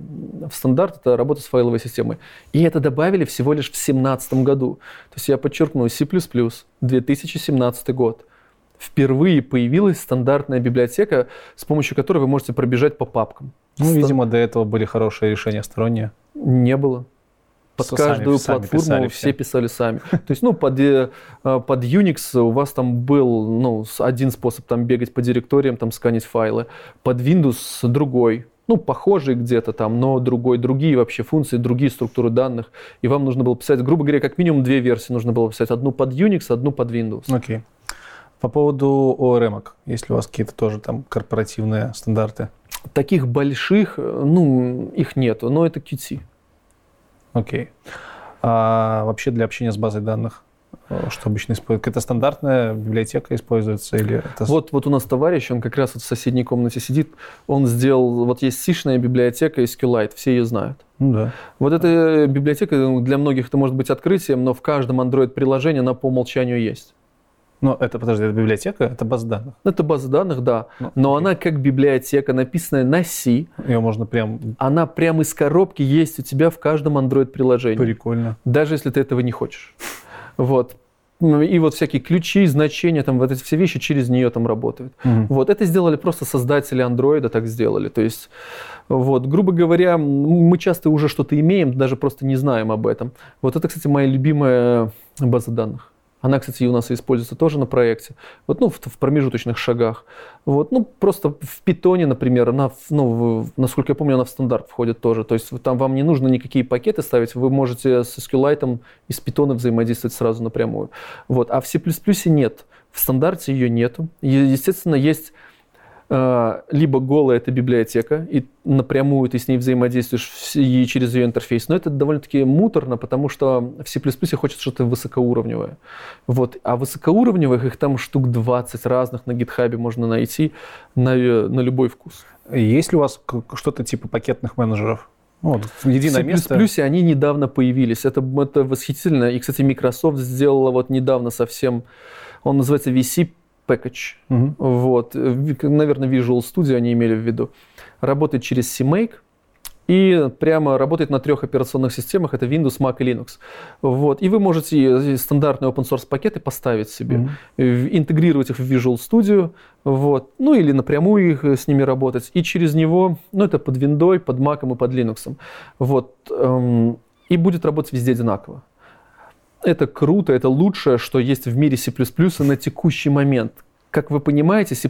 в стандарт, это работа с файловой системой. И это добавили всего лишь в 2017 году. То есть я подчеркну, C++, 2017 год. Впервые появилась стандартная библиотека, с помощью которой вы можете пробежать по папкам. Ну, видимо, до этого были хорошие решения сторонние. Не было под Со каждую сами, платформу сами все. все писали сами. То есть, ну, под, э, под Unix у вас там был, ну, один способ там бегать по директориям, там сканить файлы. Под Windows другой. Ну, похожий где-то там, но другой, другие вообще функции, другие структуры данных. И вам нужно было писать, грубо говоря, как минимум две версии нужно было писать. Одну под Unix, одну под Windows. Окей. Okay. По поводу ORM, есть ли у вас какие-то тоже там корпоративные стандарты? Таких больших, ну, их нету, но это QT. Окей. А вообще для общения с базой данных э, что обычно используют? Это стандартная библиотека используется или это... Вот, вот у нас товарищ, он как раз вот в соседней комнате сидит, он сделал, вот есть сишная библиотека SQLite, все ее знают. Ну, да. Вот эта библиотека, ну, для многих это может быть открытием, но в каждом Android-приложении она по умолчанию есть. Но это, подожди, это библиотека, это база данных? Это база данных, да. Ну, Но окей. она как библиотека, написанная на C. Ее можно прям... Она прям из коробки есть у тебя в каждом Android-приложении. Прикольно. Даже если ты этого не хочешь. Вот. И вот всякие ключи, значения, там вот эти все вещи через нее там работают. Угу. Вот это сделали просто создатели андроида, так сделали. То есть, вот, грубо говоря, мы часто уже что-то имеем, даже просто не знаем об этом. Вот это, кстати, моя любимая база данных. Она, кстати, у нас используется тоже на проекте. Вот, ну, в, в промежуточных шагах. Вот, ну, просто в питоне, например, она, ну, насколько я помню, она в стандарт входит тоже. То есть там вам не нужно никакие пакеты ставить, вы можете с SQLite из питона взаимодействовать сразу напрямую. Вот. А в C++ нет. В стандарте ее нету. Естественно, есть либо голая эта библиотека, и напрямую ты с ней взаимодействуешь и через ее интерфейс. Но это довольно-таки муторно, потому что в C++ хочется что-то высокоуровневое. Вот. А высокоуровневых их там штук 20 разных на гитхабе можно найти на, на любой вкус. Есть ли у вас что-то типа пакетных менеджеров? Ну, вот, единое место. они недавно появились. Это, это восхитительно. И, кстати, Microsoft сделала вот недавно совсем, он называется VC package. Угу. Вот. Наверное, Visual Studio они имели в виду. Работает через CMake и прямо работает на трех операционных системах, это Windows, Mac и Linux. Вот. И вы можете стандартные open source пакеты поставить себе, mm-hmm. интегрировать их в Visual Studio, вот. ну или напрямую их э, с ними работать, и через него, ну это под Windows, под Mac и под Linux. Вот. Эм, и будет работать везде одинаково. Это круто, это лучшее, что есть в мире C++ на текущий момент. Как вы понимаете, C++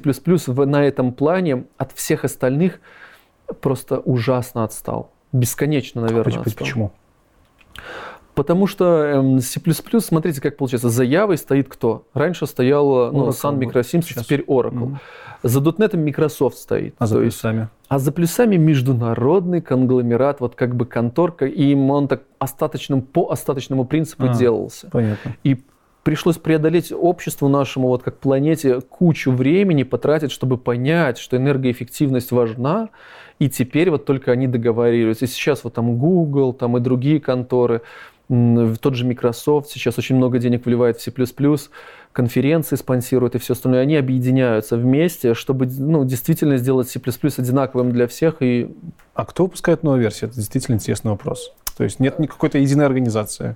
на этом плане от всех остальных просто ужасно отстал. Бесконечно, наверное, Почему? Отстал. Почему? Потому что эм, C++, смотрите, как получается, за Явой стоит кто? Раньше стоял ну, Sun Microsystems, теперь Oracle. Mm-hmm. За .NET Microsoft стоит. А за плюсами? А за плюсами международный конгломерат, вот как бы конторка, и он так остаточным, по остаточному принципу а, делался. Понятно. И пришлось преодолеть обществу нашему, вот как планете, кучу времени потратить, чтобы понять, что энергоэффективность важна, и теперь вот только они договариваются. И сейчас вот там Google, там и другие конторы, тот же Microsoft. Сейчас очень много денег вливает в C++, конференции спонсируют и все остальное, они объединяются вместе, чтобы ну, действительно сделать C++ одинаковым для всех. И... А кто выпускает новую версию? Это действительно интересный вопрос. То есть нет какой-то единой организации?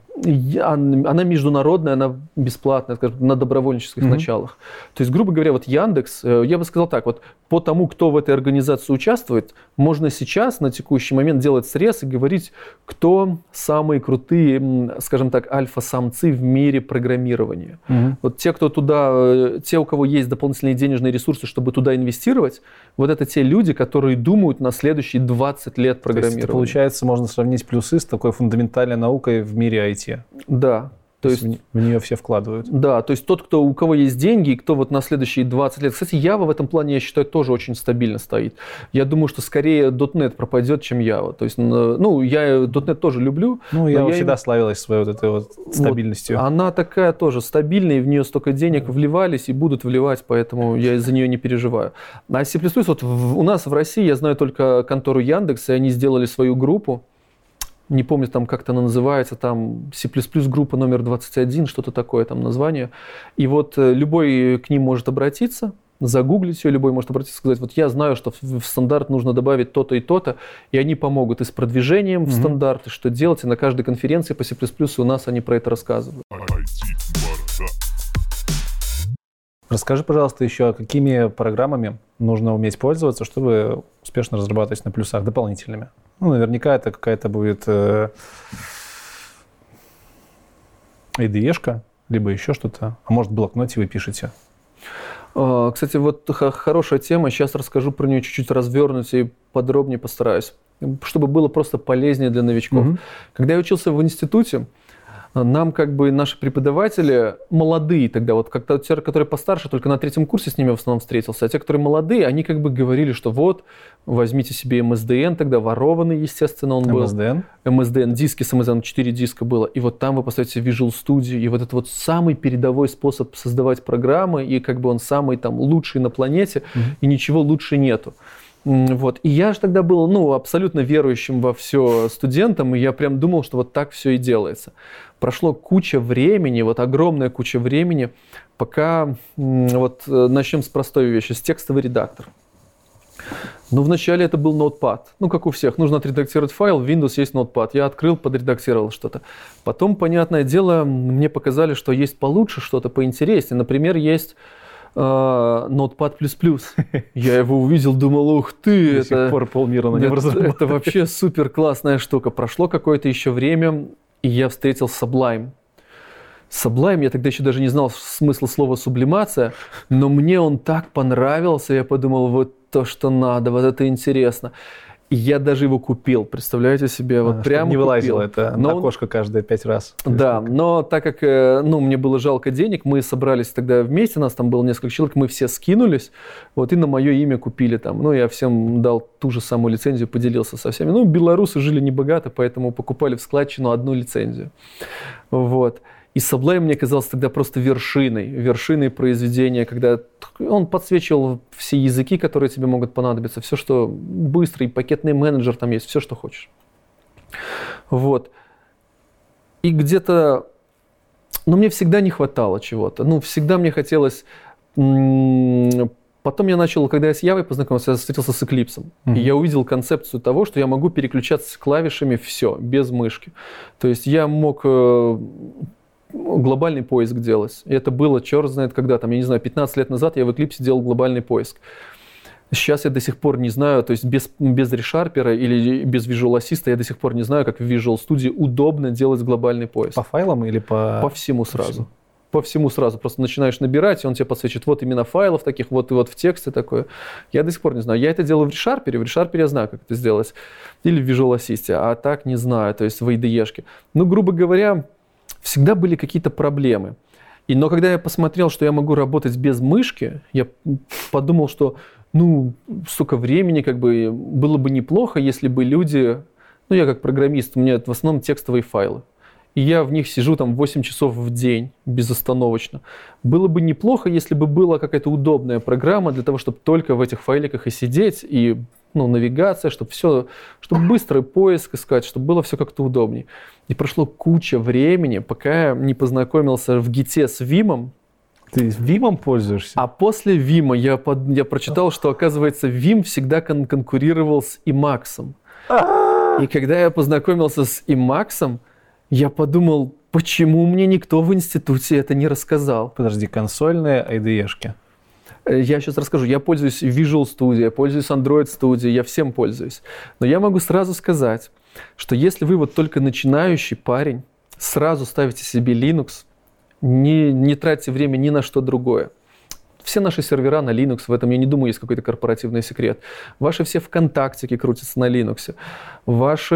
Она международная, она бесплатная, скажем, на добровольческих mm-hmm. началах. То есть, грубо говоря, вот Яндекс, э, я бы сказал так, вот по тому, кто в этой организации участвует, можно сейчас на текущий момент делать срез и говорить, кто самые крутые, скажем так, альфа-самцы в мире программирования. Mm-hmm. Вот те, кто туда, э, те, у кого есть дополнительные денежные ресурсы, чтобы туда инвестировать, вот это те люди, которые думают на следующие 20 лет программирования. То есть, это, получается, можно сравнить плюсы с такой фундаментальной наукой в мире IT. Да. То, есть, есть в нее все вкладывают. Да, то есть тот, кто, у кого есть деньги, и кто вот на следующие 20 лет. Кстати, Java в этом плане, я считаю, тоже очень стабильно стоит. Я думаю, что скорее .NET пропадет, чем Java. То есть, ну, я .NET тоже люблю. Ну, я всегда им... славилась своей вот этой вот стабильностью. Вот, она такая тоже стабильная, и в нее столько денег вливались и будут вливать, поэтому я за нее не переживаю. А C++, вот в, у нас в России, я знаю только контору Яндекс, и они сделали свою группу, не помню там как-то она называется, там C++ группа номер 21, что-то такое там название. И вот э, любой к ним может обратиться, загуглить ее, любой может обратиться и сказать, вот я знаю, что в стандарт нужно добавить то-то и то-то, и они помогут и с продвижением в mm-hmm. стандарт, и что делать, и на каждой конференции по C++ у нас они про это рассказывают. Расскажи, пожалуйста, еще, какими программами нужно уметь пользоваться, чтобы успешно разрабатывать на плюсах дополнительными? Ну, наверняка это какая-то будет э, IDE-шка, либо еще что-то. А может, в блокноте вы пишете? А, кстати, вот хорошая тема. Сейчас расскажу про нее чуть-чуть развернуть и подробнее постараюсь, чтобы было просто полезнее для новичков. Угу. Когда я учился в институте, нам как бы наши преподаватели молодые тогда, вот как-то те, которые постарше, только на третьем курсе с ними в основном встретился, а те, которые молодые, они как бы говорили, что вот, возьмите себе МСДН, тогда ворованный, естественно, он был. МСДН? МСДН, диски с МСДН, 4 диска было, и вот там вы поставите Visual Studio, и вот это вот самый передовой способ создавать программы, и как бы он самый там лучший на планете, mm-hmm. и ничего лучше нету. Вот. И я же тогда был ну, абсолютно верующим во все студентом, и я прям думал, что вот так все и делается. Прошло куча времени, вот огромная куча времени, пока вот э, начнем с простой вещи, с текстовый редактор. Ну, вначале это был Notepad. Ну, как у всех. Нужно отредактировать файл, в Windows есть Notepad. Я открыл, подредактировал что-то. Потом, понятное дело, мне показали, что есть получше что-то, поинтереснее. Например, есть Notepad++. Я его увидел, думал, ух ты, До это, сих пор полмира на нем это, это вообще супер классная штука. Прошло какое-то еще время, и я встретил Sublime. Sublime, я тогда еще даже не знал смысл слова сублимация, но мне он так понравился, я подумал, вот то, что надо, вот это интересно. Я даже его купил, представляете себе, вот а, прямо не вылазило это но на окошко каждые пять раз. Да, но так как, э, ну, мне было жалко денег, мы собрались тогда вместе, нас там было несколько человек, мы все скинулись, вот, и на мое имя купили там. Ну, я всем дал ту же самую лицензию, поделился со всеми. Ну, белорусы жили небогато, поэтому покупали в складчину одну лицензию. Вот. И Sublime мне казался тогда просто вершиной, вершиной произведения, когда он подсвечивал все языки, которые тебе могут понадобиться, все, что быстрый, пакетный менеджер там есть, все, что хочешь. Вот. И где-то, ну, мне всегда не хватало чего-то. Ну, всегда мне хотелось... Потом я начал, когда я с Явой познакомился, я встретился с Eclipse. Mm-hmm. И я увидел концепцию того, что я могу переключаться клавишами все, без мышки. То есть я мог э, глобальный поиск делать. И это было, черт знает когда, там, я не знаю, 15 лет назад я в Eclipse делал глобальный поиск. Сейчас я до сих пор не знаю, то есть без, без ReSharper или без Visual Assist я до сих пор не знаю, как в Visual Studio удобно делать глобальный поиск. По файлам или по... По всему сразу. По всему, по всему сразу. Просто начинаешь набирать, и он тебе подсвечивает вот имена файлов таких, вот и вот в тексте такое. Я до сих пор не знаю. Я это делаю в ReSharper, в ReSharper я знаю, как это сделать. Или в Visual Assist, а так не знаю, то есть в IDE-шке. Ну, грубо говоря, всегда были какие-то проблемы. И, но когда я посмотрел, что я могу работать без мышки, я подумал, что ну, столько времени, как бы было бы неплохо, если бы люди, ну, я как программист, у меня в основном текстовые файлы. И я в них сижу там 8 часов в день безостановочно. Было бы неплохо, если бы была какая-то удобная программа для того, чтобы только в этих файликах и сидеть, и ну, навигация, чтобы все, чтобы быстрый поиск искать, чтобы было все как-то удобнее. И прошло куча времени, пока я не познакомился в ГИТе с Вимом. Ты Вимом пользуешься? А после Вима я, под, я прочитал, что, оказывается, Вим всегда кон- конкурировал с Имаксом. И когда я познакомился с Имаксом, я подумал, почему мне никто в институте это не рассказал? Подожди, консольные IDE-шки. Э, я сейчас расскажу. Я пользуюсь Visual Studio, я пользуюсь Android Studio, я всем пользуюсь. Но я могу сразу сказать, что если вы вот только начинающий парень, сразу ставите себе Linux, не, не тратьте время ни на что другое. Все наши сервера на Linux, в этом, я не думаю, есть какой-то корпоративный секрет. Ваши все ВКонтактики крутятся на Linux. Ваши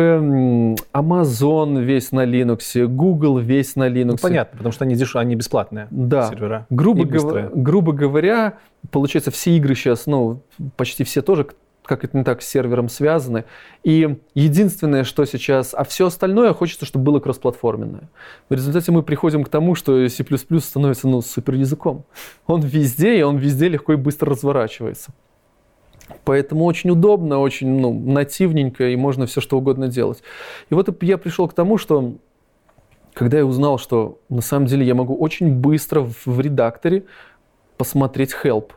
Amazon весь на Linux, Google весь на Linux. Ну, понятно, потому что они, деш... они бесплатные да. сервера. Грубо, гов... грубо говоря, получается, все игры сейчас, ну, почти все тоже как это не так, с сервером связаны. И единственное, что сейчас... А все остальное хочется, чтобы было кроссплатформенное. В результате мы приходим к тому, что C++ становится ну, супер языком. Он везде, и он везде легко и быстро разворачивается. Поэтому очень удобно, очень ну, нативненько, и можно все что угодно делать. И вот я пришел к тому, что когда я узнал, что на самом деле я могу очень быстро в, редакторе посмотреть help,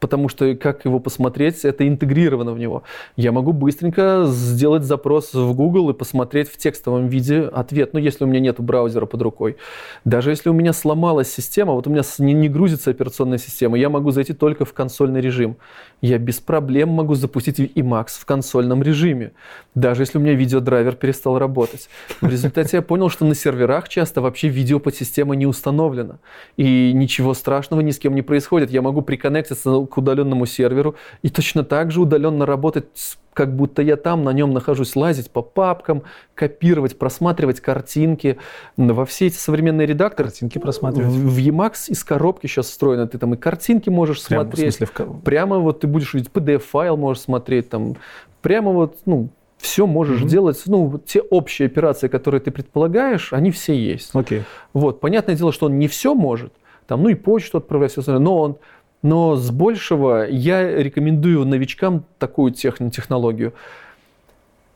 потому что как его посмотреть, это интегрировано в него. Я могу быстренько сделать запрос в Google и посмотреть в текстовом виде ответ, ну, если у меня нет браузера под рукой. Даже если у меня сломалась система, вот у меня не, не грузится операционная система, я могу зайти только в консольный режим. Я без проблем могу запустить Emacs в консольном режиме, даже если у меня видеодрайвер перестал работать. В результате я понял, что на серверах часто вообще видео подсистема не установлена, и ничего страшного ни с кем не происходит. Я могу приконнектиться к удаленному серверу и точно так же удаленно работать, как будто я там на нем нахожусь, лазить по папкам, копировать, просматривать картинки. Во все эти современные редакторы... Картинки просматривать. В, в Emacs из коробки сейчас встроено. Ты там и картинки можешь Прямо, смотреть. В смысле, в... Прямо вот ты будешь видеть PDF-файл можешь смотреть. Там, прямо вот, ну, все можешь mm-hmm. делать, ну, те общие операции, которые ты предполагаешь, они все есть. Окей. Okay. Вот, понятное дело, что он не все может, там, ну и почту отправлять, все остальное, но он но с большего я рекомендую новичкам такую технологию.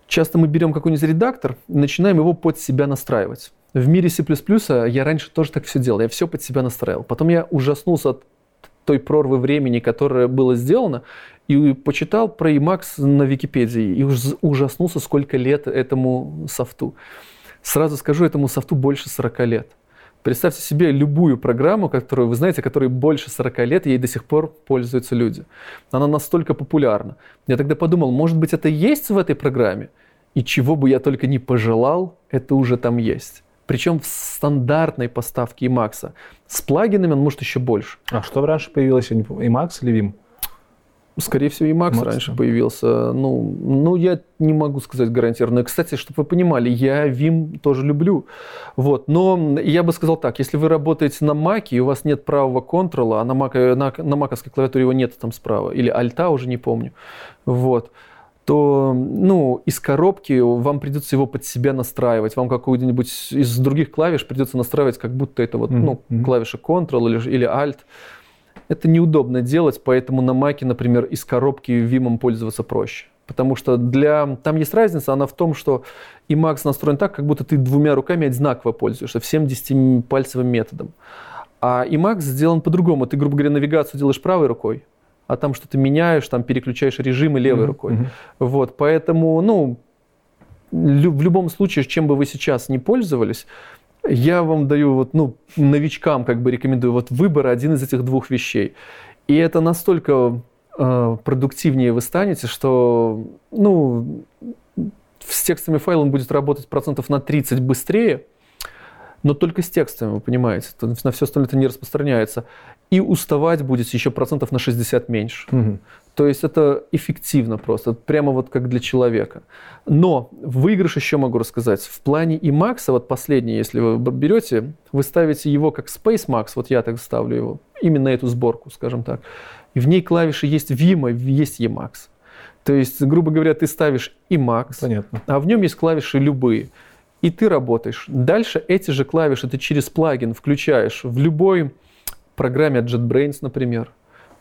Часто мы берем какой-нибудь редактор и начинаем его под себя настраивать. В мире C++ я раньше тоже так все делал, я все под себя настраивал. Потом я ужаснулся от той прорвы времени, которое было сделано, и почитал про Emacs на Википедии, и ужаснулся, сколько лет этому софту. Сразу скажу, этому софту больше 40 лет. Представьте себе любую программу, которую вы знаете, которой больше 40 лет, ей до сих пор пользуются люди. Она настолько популярна. Я тогда подумал, может быть, это есть в этой программе? И чего бы я только не пожелал, это уже там есть. Причем в стандартной поставке Emacs. С плагинами он может еще больше. А что раньше появилось? Emacs или Vim? Скорее всего, и Макс, Макс раньше да. появился. Ну, ну, я не могу сказать гарантированно. Кстати, чтобы вы понимали, я Vim тоже люблю. Вот. Но я бы сказал так, если вы работаете на Маке, и у вас нет правого контрола, а на, Mac, на, на маковской клавиатуре его нет там справа, или альта, уже не помню, вот, то ну, из коробки вам придется его под себя настраивать. Вам какую-нибудь из других клавиш придется настраивать, как будто это вот, mm-hmm. ну, клавиша Ctrl или, или Alt. Это неудобно делать, поэтому на Маке, например, из коробки Vim пользоваться проще. Потому что для... там есть разница, она в том, что Emacs настроен так, как будто ты двумя руками одинаково пользуешься, всем 10-пальцевым методом. А Emacs сделан по-другому. Ты, грубо говоря, навигацию делаешь правой рукой, а там что-то меняешь, там переключаешь режимы левой mm-hmm. рукой. Mm-hmm. Вот, поэтому, ну, в любом случае, чем бы вы сейчас не пользовались, я вам даю вот, ну, новичкам как бы рекомендую вот выбор один из этих двух вещей. И это настолько э, продуктивнее вы станете, что, ну, с текстовыми файлами будет работать процентов на 30 быстрее, но только с текстами, вы понимаете. На все остальное это не распространяется. И уставать будет еще процентов на 60 меньше. Угу. То есть это эффективно просто, прямо вот как для человека. Но выигрыш еще могу рассказать. В плане и Макса, вот последний, если вы берете, вы ставите его как Space Max, вот я так ставлю его, именно эту сборку, скажем так. И в ней клавиши есть Vim, есть Emacs. То есть, грубо говоря, ты ставишь Emacs, Понятно. а в нем есть клавиши любые. И ты работаешь. Дальше эти же клавиши ты через плагин включаешь в любой программе от JetBrains, например,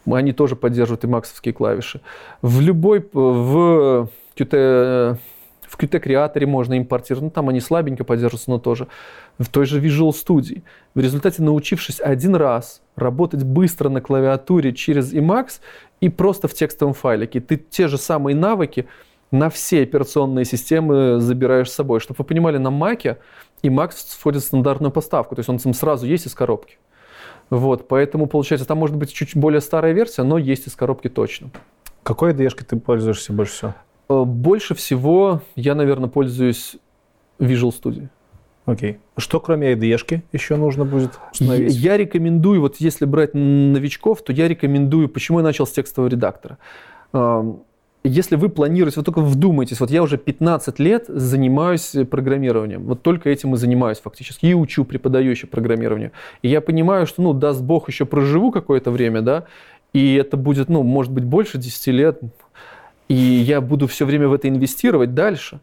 они тоже поддерживают и максовские клавиши. В любой, в Qt, в Qt креаторе можно импортировать, ну там они слабенько поддерживаются, но тоже. В той же Visual Studio. В результате, научившись один раз работать быстро на клавиатуре через Emacs и просто в текстовом файлике, ты те же самые навыки на все операционные системы забираешь с собой. Чтобы вы понимали, на Mac Emacs входит в стандартную поставку, то есть он там сразу есть из коробки. Вот, поэтому получается, там может быть чуть более старая версия, но есть из коробки точно. Какой IDE ты пользуешься больше всего? Э, больше всего я, наверное, пользуюсь Visual Studio. Окей. Что кроме IDE еще нужно будет установить? Я, я рекомендую, вот если брать новичков, то я рекомендую, почему я начал с текстового редактора если вы планируете, вот только вдумайтесь, вот я уже 15 лет занимаюсь программированием, вот только этим и занимаюсь фактически, и учу, преподаю еще программированию. И я понимаю, что, ну, даст Бог, еще проживу какое-то время, да, и это будет, ну, может быть, больше 10 лет, и я буду все время в это инвестировать дальше.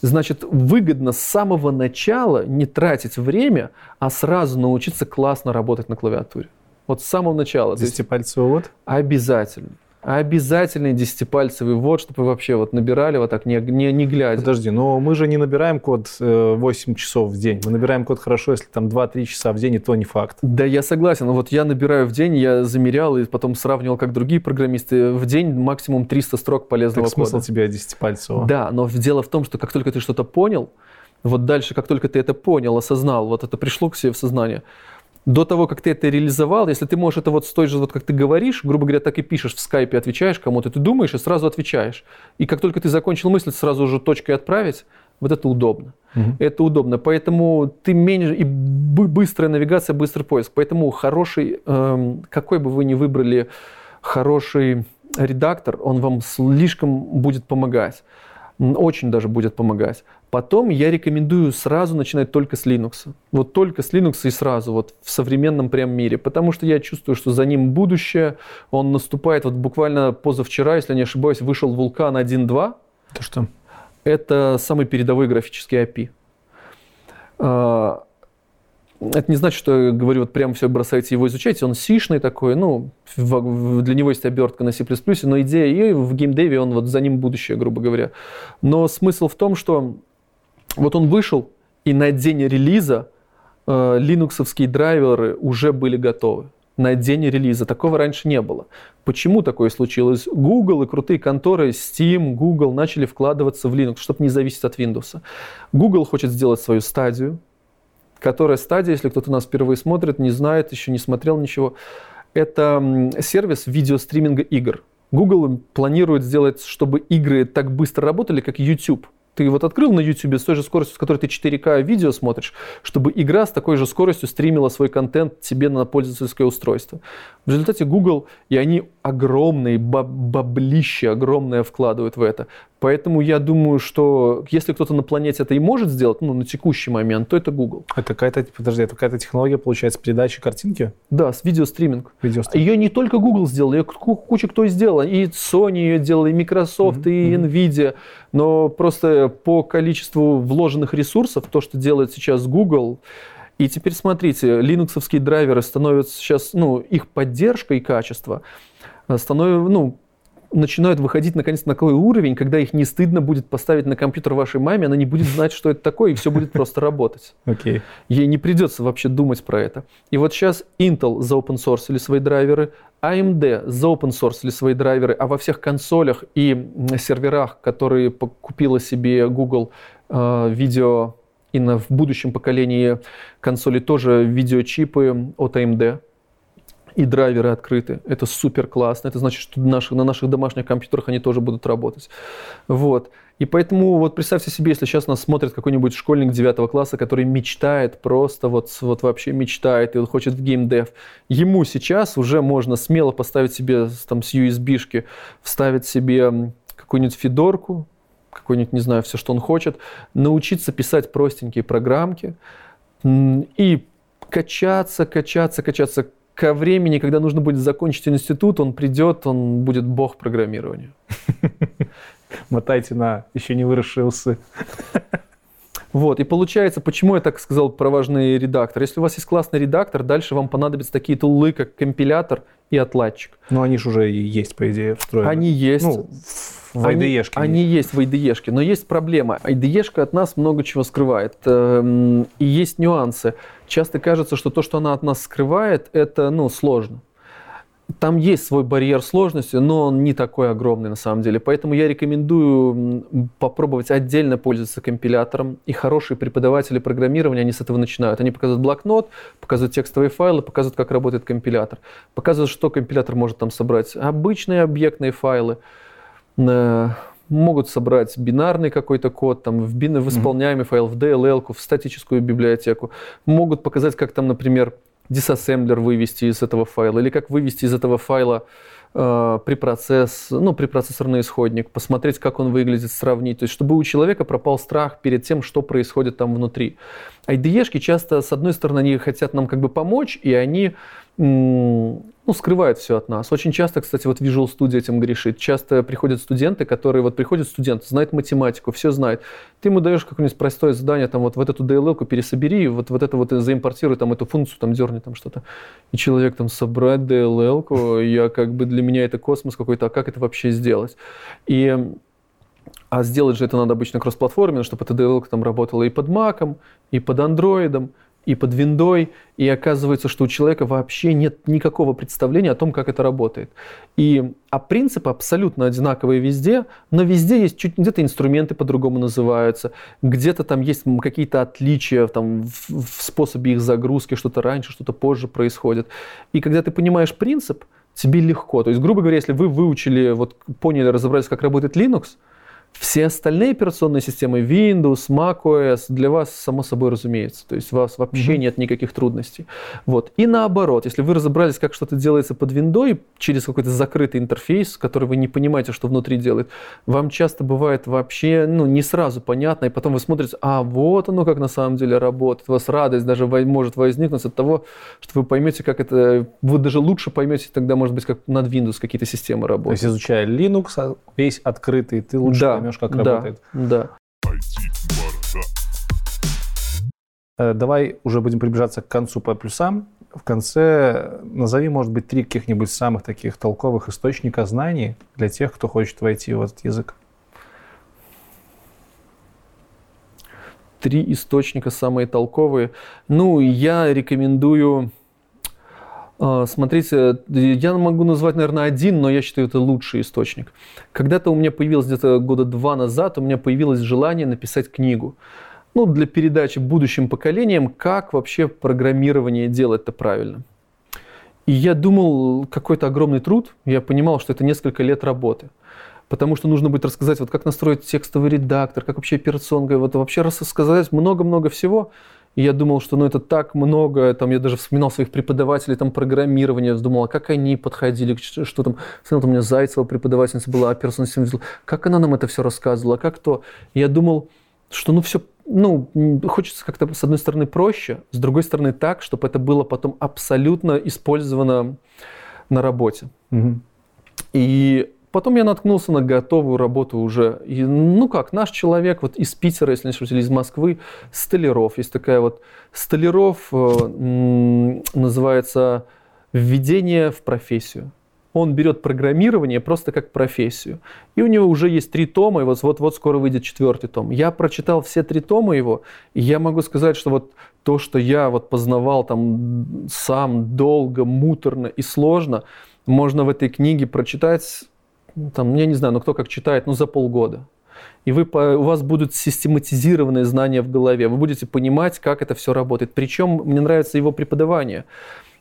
Значит, выгодно с самого начала не тратить время, а сразу научиться классно работать на клавиатуре. Вот с самого начала. Десятипальцевый вот? Обязательно. Обязательный десятипальцевый ввод, чтобы вы вообще вот набирали вот так, не, не, не глядя. Подожди, но мы же не набираем код 8 э, часов в день. Мы набираем код хорошо, если там 2-3 часа в день, и то не факт. Да, я согласен. Вот я набираю в день, я замерял и потом сравнивал, как другие программисты. В день максимум 300 строк полезного так смысл кода. тебе десятипальцевого? Да, но дело в том, что как только ты что-то понял, вот дальше, как только ты это понял, осознал, вот это пришло к себе в сознание, до того, как ты это реализовал, если ты можешь это вот с той же, вот как ты говоришь, грубо говоря, так и пишешь в скайпе, отвечаешь кому-то, ты думаешь и сразу отвечаешь. И как только ты закончил мысль, сразу уже точкой отправить, вот это удобно. Угу. Это удобно. Поэтому ты меньше и быстрая навигация, быстрый поиск. Поэтому хороший, эм, какой бы вы ни выбрали хороший редактор, он вам слишком будет помогать. Очень даже будет помогать. Потом я рекомендую сразу начинать только с Linux. Вот только с Linux и сразу, вот в современном прям мире. Потому что я чувствую, что за ним будущее. Он наступает, вот буквально позавчера, если не ошибаюсь, вышел Vulkan 1.2. Это что? Это самый передовой графический API. Это не значит, что я говорю, вот прям все бросайте его изучать. Он сишный такой, ну, для него есть обертка на C++, но идея и в геймдеве он вот за ним будущее, грубо говоря. Но смысл в том, что вот он вышел, и на день релиза э, линуксовские драйверы уже были готовы. На день релиза. Такого раньше не было. Почему такое случилось? Google и крутые конторы, Steam, Google начали вкладываться в Linux, чтобы не зависеть от Windows. Google хочет сделать свою стадию, которая стадия, если кто-то нас впервые смотрит, не знает, еще не смотрел ничего, это сервис видеостриминга игр. Google планирует сделать, чтобы игры так быстро работали, как YouTube ты вот открыл на YouTube с той же скоростью, с которой ты 4К видео смотришь, чтобы игра с такой же скоростью стримила свой контент тебе на пользовательское устройство. В результате Google, и они огромные баблище огромное вкладывают в это. Поэтому я думаю, что если кто-то на планете это и может сделать, ну, на текущий момент, то это Google. Это какая-то, подожди, это какая-то технология, получается, передачи картинки? Да, с видеостриминг. видеостриминг. Ее не только Google сделал, ее куча кто сделал. И Sony ее делала, и Microsoft, mm-hmm. и Nvidia. Но просто по количеству вложенных ресурсов, то, что делает сейчас Google, и теперь смотрите, линуксовские драйверы становятся сейчас, ну, их поддержка и качество становятся, ну, начинают выходить наконец на такой уровень, когда их не стыдно будет поставить на компьютер вашей маме, она не будет знать, что это такое, и все будет просто работать. Okay. Ей не придется вообще думать про это. И вот сейчас Intel за open source или свои драйверы, AMD за open source или свои драйверы, а во всех консолях и серверах, которые купила себе Google э, видео и на, в будущем поколении консолей тоже видеочипы от AMD и драйверы открыты. Это супер классно. Это значит, что наши, на наших домашних компьютерах они тоже будут работать. Вот. И поэтому вот представьте себе, если сейчас нас смотрит какой-нибудь школьник 9 класса, который мечтает, просто вот, вот вообще мечтает и он хочет в геймдев, ему сейчас уже можно смело поставить себе там с USB-шки, вставить себе какую-нибудь фидорку, какую-нибудь, не знаю, все, что он хочет, научиться писать простенькие программки и качаться, качаться, качаться ко времени, когда нужно будет закончить институт, он придет, он будет бог программирования. Мотайте на еще не выросшие усы. Вот, и получается, почему я так сказал про важный редактор? Если у вас есть классный редактор, дальше вам понадобятся такие тулы, как компилятор и отладчик. Ну, они же уже и есть, по идее, встроены. Они есть. Ну, в. Они, они есть в IDE, но есть проблема. IDE от нас много чего скрывает. Эм, и есть нюансы. Часто кажется, что то, что она от нас скрывает, это ну, сложно. Там есть свой барьер сложности, но он не такой огромный на самом деле. Поэтому я рекомендую попробовать отдельно пользоваться компилятором. И хорошие преподаватели программирования, они с этого начинают. Они показывают блокнот, показывают текстовые файлы, показывают, как работает компилятор. Показывают, что компилятор может там собрать. Обычные объектные файлы э, могут собрать бинарный какой-то код, там, в, бин, в исполняемый mm-hmm. файл, в DLL, в статическую библиотеку. Могут показать, как там, например, диссассемблер вывести из этого файла, или как вывести из этого файла э, препроцесс, ну, препроцессорный исходник, посмотреть, как он выглядит, сравнить. То есть, чтобы у человека пропал страх перед тем, что происходит там внутри. IDE-шки часто, с одной стороны, они хотят нам как бы помочь, и они ну, скрывает все от нас. Очень часто, кстати, вот Visual Studio этим грешит. Часто приходят студенты, которые, вот приходит студент, знает математику, все знает. Ты ему даешь какое-нибудь простое задание, там, вот, вот эту DLL-ку пересобери, вот, вот это вот заимпортируй, там, эту функцию, там, дерни, там, что-то. И человек, там, собрать DLL-ку, я, как бы, для меня это космос какой-то, а как это вообще сделать? И а сделать же это надо обычно кроссплатформенно, чтобы эта DLL там работала и под Mac, и под Android, и под виндой, и оказывается, что у человека вообще нет никакого представления о том, как это работает. И, а принципы абсолютно одинаковые везде, но везде есть чуть где-то инструменты по-другому называются, где-то там есть какие-то отличия там, в, в способе их загрузки, что-то раньше, что-то позже происходит. И когда ты понимаешь принцип, тебе легко. То есть, грубо говоря, если вы выучили, вот поняли, разобрались, как работает Linux, все остальные операционные системы, Windows, macOS, для вас само собой разумеется. То есть у вас вообще mm-hmm. нет никаких трудностей. Вот. И наоборот, если вы разобрались, как что-то делается под виндой через какой-то закрытый интерфейс, который вы не понимаете, что внутри делает, вам часто бывает вообще ну, не сразу понятно, и потом вы смотрите, а вот оно как на самом деле работает. У вас радость даже может возникнуть от того, что вы поймете, как это... Вы даже лучше поймете тогда, может быть, как над Windows какие-то системы работают. То есть изучая Linux, а весь открытый, ты лучше да поймешь, как да, работает. Да. Э, давай уже будем приближаться к концу по плюсам. В конце назови, может быть, три каких-нибудь самых таких толковых источника знаний для тех, кто хочет войти в этот язык. Три источника самые толковые. Ну, я рекомендую смотрите, я могу назвать, наверное, один, но я считаю, это лучший источник. Когда-то у меня появилось где-то года два назад, у меня появилось желание написать книгу. Ну, для передачи будущим поколениям, как вообще программирование делать-то правильно. И я думал, какой-то огромный труд. Я понимал, что это несколько лет работы. Потому что нужно будет рассказать, вот как настроить текстовый редактор, как вообще операционка, вот вообще рассказать много-много всего. И я думал, что ну, это так много, там, я даже вспоминал своих преподавателей там, программирования, думал, а как они подходили, что там, смотрел, у меня Зайцева преподавательница была, операционная система, как она нам это все рассказывала, как то. И я думал, что ну все, ну, хочется как-то с одной стороны проще, с другой стороны так, чтобы это было потом абсолютно использовано на работе. Угу. И Потом я наткнулся на готовую работу уже. И, ну как, наш человек вот из Питера, если не ошибаюсь, или из Москвы, Столяров. Есть такая вот Столяров, э, называется «Введение в профессию». Он берет программирование просто как профессию. И у него уже есть три тома, и вот вот-вот скоро выйдет четвертый том. Я прочитал все три тома его, и я могу сказать, что вот то, что я вот познавал там сам долго, муторно и сложно, можно в этой книге прочитать там, я не знаю, ну кто как читает, ну за полгода. И вы, у вас будут систематизированные знания в голове, вы будете понимать, как это все работает. Причем мне нравится его преподавание.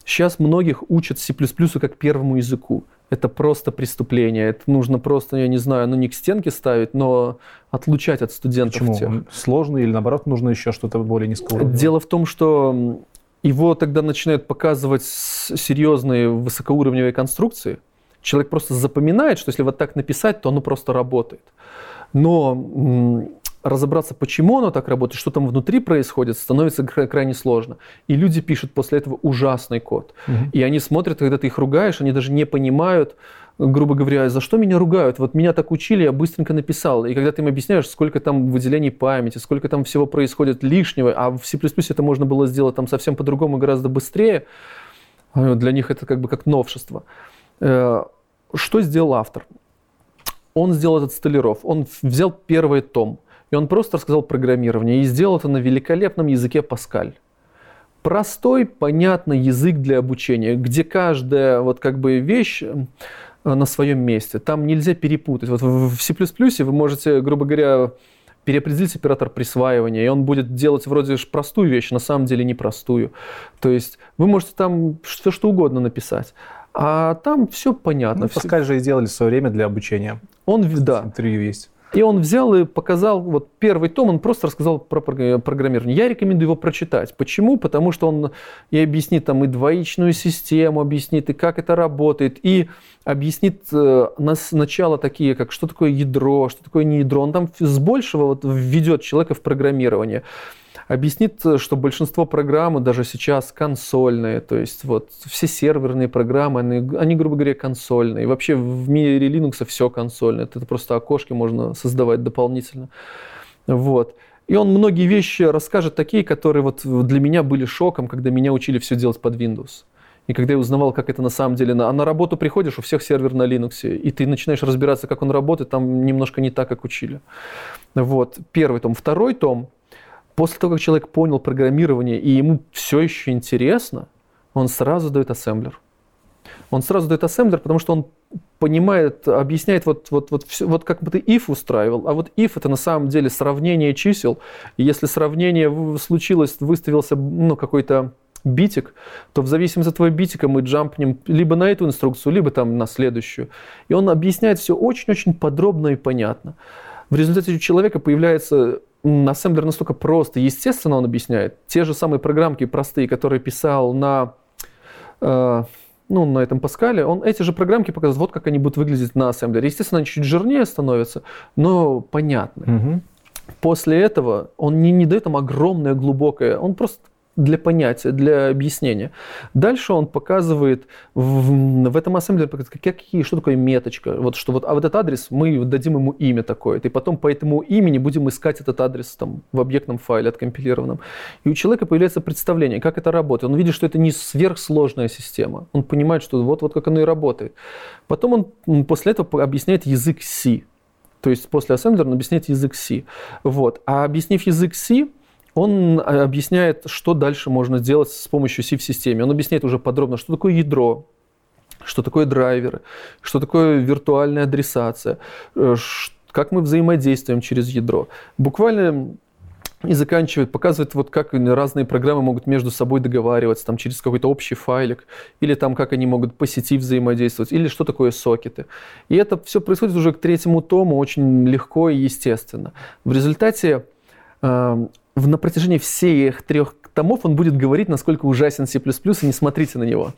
Сейчас многих учат C++ как первому языку. Это просто преступление. Это нужно просто, я не знаю, ну не к стенке ставить, но отлучать от студентов. Почему? Тех. Он сложный или наоборот нужно еще что-то более низкого? Дело в том, что его тогда начинают показывать серьезные высокоуровневые конструкции, человек просто запоминает, что если вот так написать, то оно просто работает. Но разобраться, почему оно так работает, что там внутри происходит, становится крайне сложно. И люди пишут после этого ужасный код. Угу. И они смотрят, когда ты их ругаешь, они даже не понимают, грубо говоря, за что меня ругают? Вот меня так учили, я быстренько написал. И когда ты им объясняешь, сколько там выделений памяти, сколько там всего происходит лишнего, а в C++ это можно было сделать там совсем по-другому, гораздо быстрее, а, для них это как бы как новшество. Что сделал автор? Он сделал этот столяров, он взял первый том, и он просто рассказал программирование, и сделал это на великолепном языке Паскаль. Простой, понятный язык для обучения, где каждая вот как бы вещь э, на своем месте. Там нельзя перепутать. Вот в C++ вы можете, грубо говоря, переопределить оператор присваивания, и он будет делать вроде простую вещь, на самом деле непростую. То есть вы можете там все что угодно написать. А там все понятно. Ну, Паскаль же и сделали свое время для обучения. Он, да. Интервью есть. И он взял и показал, вот первый том, он просто рассказал про программирование. Я рекомендую его прочитать. Почему? Потому что он и объяснит там и двоичную систему, объяснит и как это работает, и объяснит э, сначала такие, как что такое ядро, что такое не ядро. Он там с большего вот введет человека в программирование. Объяснит, что большинство программ даже сейчас консольные, то есть вот все серверные программы, они, они грубо говоря, консольные. И вообще в мире Linux все консольное, это просто окошки можно создавать дополнительно. Вот. И он многие вещи расскажет такие, которые вот для меня были шоком, когда меня учили все делать под Windows. И когда я узнавал, как это на самом деле, а на работу приходишь, у всех сервер на Linux, и ты начинаешь разбираться, как он работает, там немножко не так, как учили. Вот, первый том. Второй том, после того, как человек понял программирование, и ему все еще интересно, он сразу дает ассемблер. Он сразу дает ассемблер, потому что он понимает, объясняет, вот, вот, вот, все, вот как бы ты if устраивал, а вот if это на самом деле сравнение чисел. И если сравнение случилось, выставился ну, какой-то битик, то в зависимости от твоего битика мы джампнем либо на эту инструкцию, либо там на следующую. И он объясняет все очень-очень подробно и понятно. В результате у человека появляется ассемблер настолько просто, естественно, он объясняет. Те же самые программки простые, которые писал на, э, ну, на этом Паскале, он эти же программки показывает, вот как они будут выглядеть на ассемблере. Естественно, они чуть жирнее становятся, но понятны. Угу. После этого он не, не дает там огромное, глубокое, он просто для понятия, для объяснения. Дальше он показывает в, в этом ассемблере, какие, что такое меточка. Вот, что вот, а вот этот адрес, мы дадим ему имя такое. И потом по этому имени будем искать этот адрес там, в объектном файле откомпилированном. И у человека появляется представление, как это работает. Он видит, что это не сверхсложная система. Он понимает, что вот, вот как оно и работает. Потом он после этого объясняет язык C. То есть после ассемблера он объясняет язык C. Вот. А объяснив язык C, он а, объясняет, что дальше можно сделать с помощью C в системе. Он объясняет уже подробно, что такое ядро, что такое драйверы, что такое виртуальная адресация, э, как мы взаимодействуем через ядро. Буквально и заканчивает, показывает, вот как разные программы могут между собой договариваться, там, через какой-то общий файлик, или там, как они могут по сети взаимодействовать, или что такое сокеты. И это все происходит уже к третьему тому очень легко и естественно. В результате э, на протяжении всех трех томов он будет говорить, насколько ужасен C++, и не смотрите на него.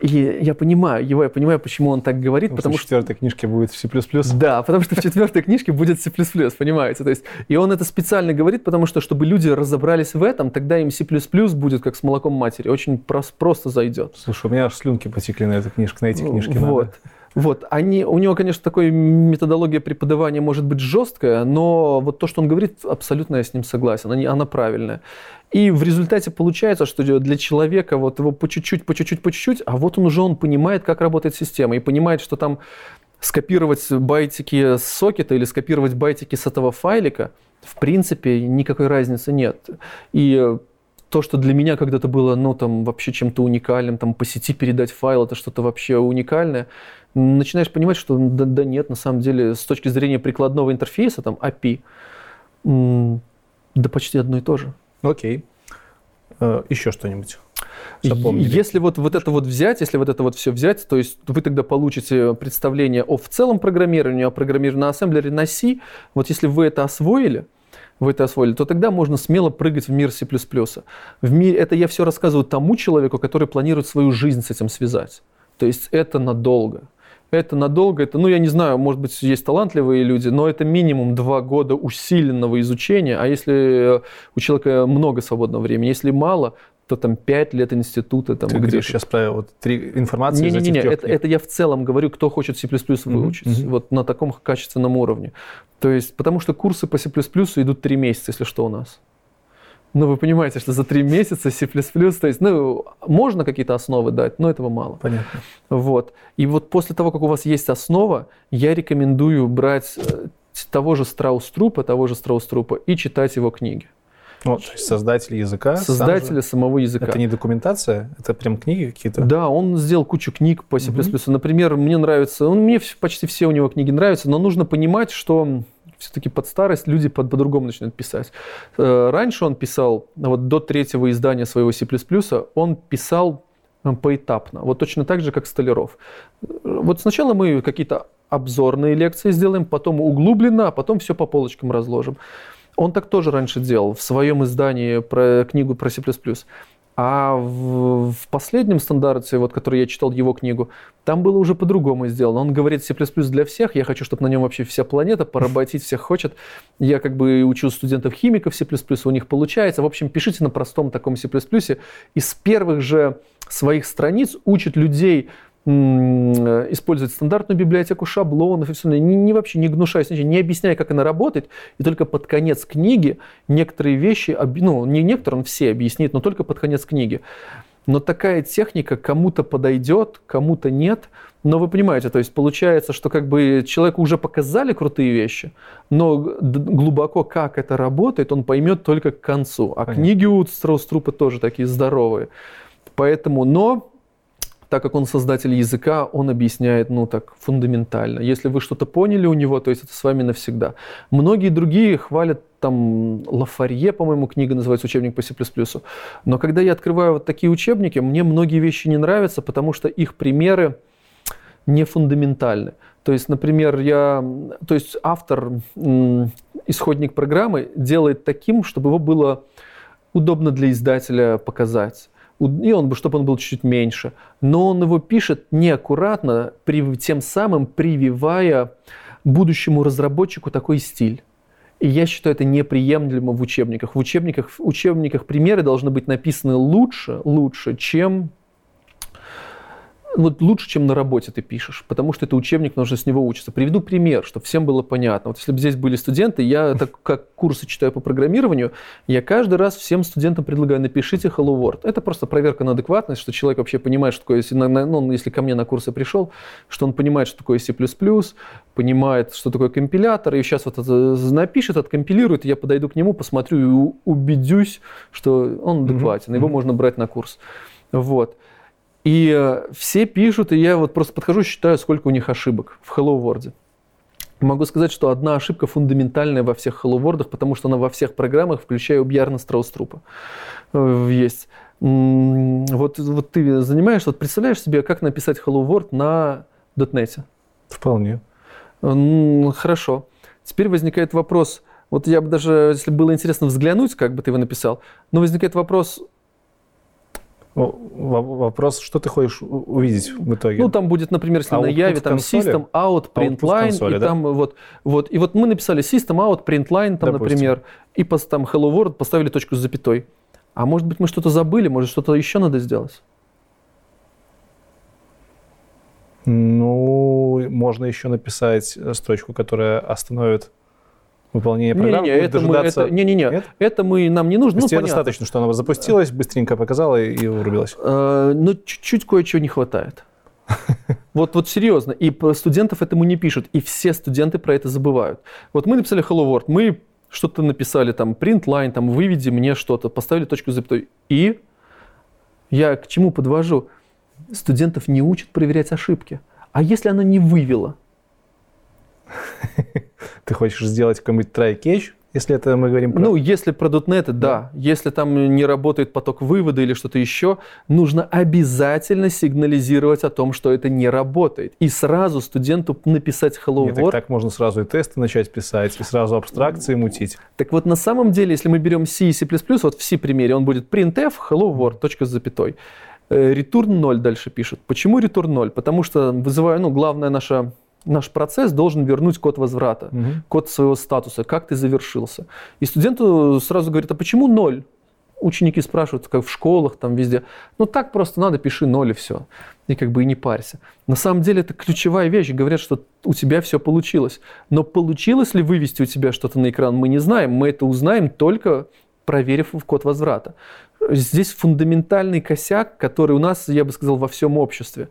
И я понимаю его, я понимаю, почему он так говорит, потому, потому что... в четвертой книжке будет C++. Да, потому что в четвертой книжке будет C++, понимаете? То есть, и он это специально говорит, потому что, чтобы люди разобрались в этом, тогда им C++ будет как с молоком матери, очень просто зайдет. Слушай, у меня аж слюнки потекли на эту книжку, на эти книжки. Вот. Надо. Вот, они, у него, конечно, такая методология преподавания может быть жесткая, но вот то, что он говорит, абсолютно я с ним согласен, она, она правильная. И в результате получается, что для человека вот его по чуть-чуть, по чуть-чуть, по чуть-чуть, а вот он уже он понимает, как работает система, и понимает, что там скопировать байтики с сокета или скопировать байтики с этого файлика, в принципе, никакой разницы нет. И то, что для меня когда-то было, ну, там, вообще чем-то уникальным, там, по сети передать файл, это что-то вообще уникальное, начинаешь понимать, что да, да нет, на самом деле, с точки зрения прикладного интерфейса, там, API, да почти одно и то же. Окей. Э, еще что-нибудь? Запомнили. Если вот, вот это вот взять, если вот это вот все взять, то есть вы тогда получите представление о в целом программировании, о программировании на ассемблере на C. Вот если вы это освоили, вы это освоили, то тогда можно смело прыгать в мир C++. В мире, это я все рассказываю тому человеку, который планирует свою жизнь с этим связать. То есть это надолго это надолго, это, ну, я не знаю, может быть, есть талантливые люди, но это минимум два года усиленного изучения, а если э, у человека много свободного времени, если мало, то там пять лет института. Там, Ты говоришь сейчас про вот три информации не, не, не, не, это, это я в целом говорю, кто хочет C++ выучить, mm-hmm. вот на таком качественном уровне. То есть, потому что курсы по C++ идут три месяца, если что, у нас. Ну, вы понимаете, что за три месяца C++, то есть, ну, можно какие-то основы дать, но этого мало. Понятно. Вот. И вот после того, как у вас есть основа, я рекомендую брать э, того же Страус-Трупа, того же Страус-Трупа и читать его книги. Вот, то есть создатель языка. Создателя сам самого языка. Это не документация, это прям книги какие-то? Да, он сделал кучу книг по C++. Угу. Например, мне нравится, он, мне почти все у него книги нравятся, но нужно понимать, что все-таки под старость люди под, по-другому начинают писать. Э, раньше он писал, вот до третьего издания своего C++, он писал э, поэтапно, вот точно так же, как Столяров. Э, вот сначала мы какие-то обзорные лекции сделаем, потом углубленно, а потом все по полочкам разложим. Он так тоже раньше делал в своем издании про книгу про C++. А в, в последнем стандарте, вот, который я читал его книгу, там было уже по-другому сделано. Он говорит C++ для всех, я хочу, чтобы на нем вообще вся планета поработить всех хочет. Я как бы учу студентов-химиков C++, у них получается. В общем, пишите на простом таком C++. И с первых же своих страниц учит людей использовать стандартную библиотеку шаблонов и все, не, не вообще не гнушаясь, не объясняя, как она работает, и только под конец книги некоторые вещи, ну, не некоторые, он все объяснит, но только под конец книги. Но такая техника кому-то подойдет, кому-то нет. Но вы понимаете, то есть получается, что как бы человеку уже показали крутые вещи, но глубоко как это работает, он поймет только к концу. А Понятно. книги у Страуструпа тоже такие здоровые. Поэтому, но так как он создатель языка, он объясняет, ну, так, фундаментально. Если вы что-то поняли у него, то есть это с вами навсегда. Многие другие хвалят, там, Лафарье, по-моему, книга называется «Учебник по C++». Но когда я открываю вот такие учебники, мне многие вещи не нравятся, потому что их примеры не фундаментальны. То есть, например, я, то есть автор, исходник программы делает таким, чтобы его было удобно для издателя показать и он, чтобы он был чуть-чуть меньше. Но он его пишет неаккуратно, тем самым прививая будущему разработчику такой стиль. И я считаю это неприемлемо в учебниках. В учебниках, в учебниках примеры должны быть написаны лучше, лучше, чем вот лучше, чем на работе ты пишешь, потому что это учебник, нужно с него учиться. Приведу пример, чтобы всем было понятно. Вот если бы здесь были студенты, я так как курсы читаю по программированию, я каждый раз всем студентам предлагаю, напишите Hello World. Это просто проверка на адекватность, что человек вообще понимает, что такое, если, ну, если ко мне на курсы пришел, что он понимает, что такое C++, понимает, что такое компилятор, и сейчас вот это напишет, откомпилирует, я подойду к нему, посмотрю и убедюсь, что он адекватен, mm-hmm. его можно брать на курс. Вот. И э, все пишут, и я вот просто подхожу, считаю, сколько у них ошибок в Hello World. Могу сказать, что одна ошибка фундаментальная во всех Hello World, потому что она во всех программах, включая у Бьярна Страуструпа, э, есть. Вот, вот ты занимаешься, вот представляешь себе, как написать Hello World на .NET? Вполне. Хорошо. Теперь возникает вопрос, вот я бы даже, если было интересно взглянуть, как бы ты его написал, но возникает вопрос, Вопрос, что ты хочешь увидеть в итоге? Ну, там будет, например, если а на Яве, там System Out, Print Line, консоли, и да? там вот, вот, и вот мы написали System Out, Print Line, там, Допустим. например, и там Hello World поставили точку с запятой. А может быть, мы что-то забыли, может, что-то еще надо сделать? Ну, можно еще написать строчку, которая остановит выполнение программы? Не-не, это, мы, это, не, не, не, это мы, нам не нужно. То есть ну, достаточно, что она запустилась, быстренько показала и вырубилась? Э, но ну, чуть-чуть кое-чего не хватает. Вот, вот серьезно. И студентов этому не пишут. И все студенты про это забывают. Вот мы написали Hello World, мы что-то написали, там, print line, там, выведи мне что-то, поставили точку запятой. И я к чему подвожу? Студентов не учат проверять ошибки. А если она не вывела? Ты хочешь сделать какой-нибудь try-catch, если это мы говорим про... Ну, если про .NET, да. да. Если там не работает поток вывода или что-то еще, нужно обязательно сигнализировать о том, что это не работает. И сразу студенту написать Hello Нет, World. Так, так можно сразу и тесты начать писать, и сразу абстракции мутить. Так вот, на самом деле, если мы берем C и C++, вот в C примере, он будет printf, hello world, точка с запятой. Э, return 0 дальше пишет. Почему return 0? Потому что вызываю, ну, главная наша наш процесс должен вернуть код возврата, угу. код своего статуса, как ты завершился. И студенту сразу говорят, а почему ноль? Ученики спрашивают, как в школах, там везде. Ну так просто надо, пиши ноль и все. И как бы и не парься. На самом деле это ключевая вещь. Говорят, что у тебя все получилось. Но получилось ли вывести у тебя что-то на экран, мы не знаем. Мы это узнаем только проверив в код возврата. Здесь фундаментальный косяк, который у нас, я бы сказал, во всем обществе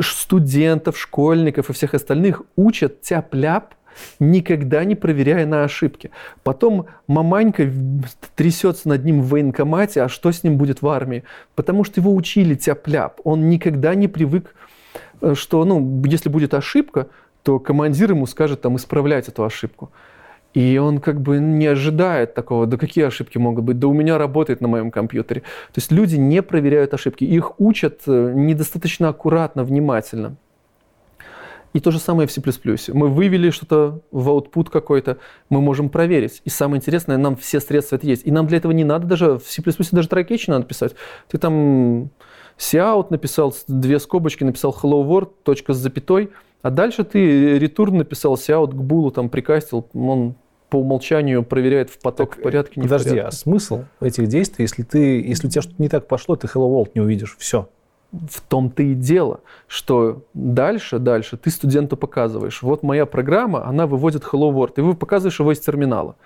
студентов, школьников и всех остальных учат тяп-ляп, никогда не проверяя на ошибки. Потом маманька трясется над ним в военкомате, а что с ним будет в армии? Потому что его учили тяп-ляп. Он никогда не привык, э, что, ну, если будет ошибка, то командир ему скажет там исправлять эту ошибку. И он как бы не ожидает такого, да какие ошибки могут быть, да у меня работает на моем компьютере. То есть люди не проверяют ошибки, их учат э, недостаточно аккуратно, внимательно. И то же самое в C++. Мы вывели что-то в output какой-то, мы можем проверить. И самое интересное, нам все средства это есть. И нам для этого не надо даже, в C++ даже try надо писать. Ты там cout написал, две скобочки, написал hello world, точка с запятой, а дальше ты return написал cout к булу, там прикастил, он по умолчанию проверяет в поток так, в порядке, не Подожди, а смысл этих действий, если ты, если у тебя что-то не так пошло, ты hello world не увидишь, все. В том-то и дело, что дальше, дальше ты студенту показываешь, вот моя программа, она выводит hello world, и вы показываешь его из терминала.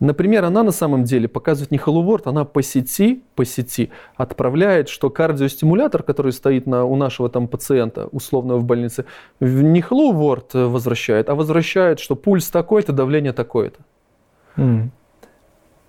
Например, она на самом деле показывает не Hello World, она по сети, по сети отправляет, что кардиостимулятор, который стоит на, у нашего там пациента, условно в больнице, не Hello World возвращает, а возвращает, что пульс такой-то, давление такое-то. Mm.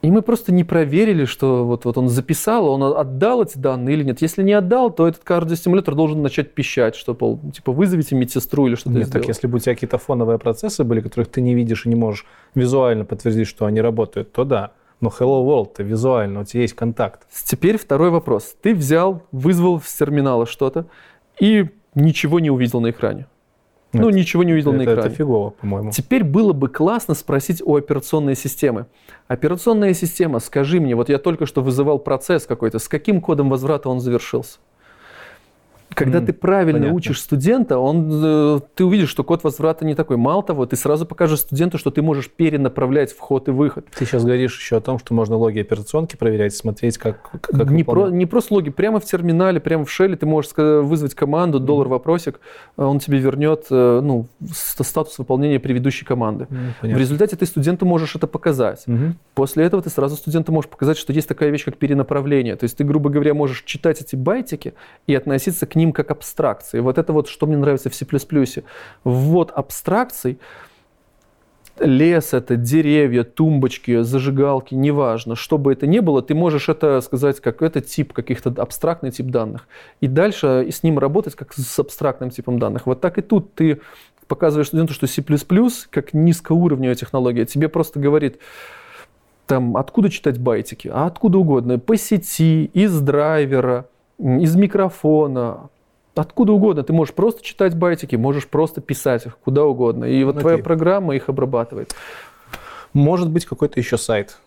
И мы просто не проверили, что вот, вот он записал, он отдал эти данные или нет. Если не отдал, то этот кардиостимулятор должен начать пищать, что, типа, вызовите медсестру или что-то Нет, сделать. так если бы у тебя какие-то фоновые процессы были, которых ты не видишь и не можешь визуально подтвердить, что они работают, то да. Но Hello World, то визуально, у тебя есть контакт. Теперь второй вопрос. Ты взял, вызвал с терминала что-то и ничего не увидел на экране. Ну, это, ничего не увидел это, на экране. Это фигово, по-моему. Теперь было бы классно спросить у операционной системы. Операционная система, скажи мне, вот я только что вызывал процесс какой-то, с каким кодом возврата он завершился? Когда mm, ты правильно понятно. учишь студента, он, э, ты увидишь, что код возврата не такой. Мало того, ты сразу покажешь студенту, что ты можешь перенаправлять вход и выход. Ты сейчас говоришь еще о том, что можно логи операционки проверять, смотреть, как, как не, про, не просто логи, прямо в терминале, прямо в шеле ты можешь вызвать команду, доллар вопросик, он тебе вернет э, ну, статус выполнения предыдущей команды. Mm, в результате ты студенту можешь это показать. Mm-hmm. После этого ты сразу студенту можешь показать, что есть такая вещь, как перенаправление. То есть ты, грубо говоря, можешь читать эти байтики и относиться к ним как абстракции. Вот это вот, что мне нравится в C++. Ввод абстракций, лес это, деревья, тумбочки, зажигалки, неважно, что бы это ни было, ты можешь это сказать как это тип, каких-то абстрактный тип данных. И дальше с ним работать как с абстрактным типом данных. Вот так и тут ты показываешь студенту, что C++ как низкоуровневая технология тебе просто говорит, там, откуда читать байтики, а откуда угодно, по сети, из драйвера, из микрофона, откуда угодно. Ты можешь просто читать байтики, можешь просто писать их куда угодно. И вот Окей. твоя программа их обрабатывает. Может быть, какой-то еще сайт.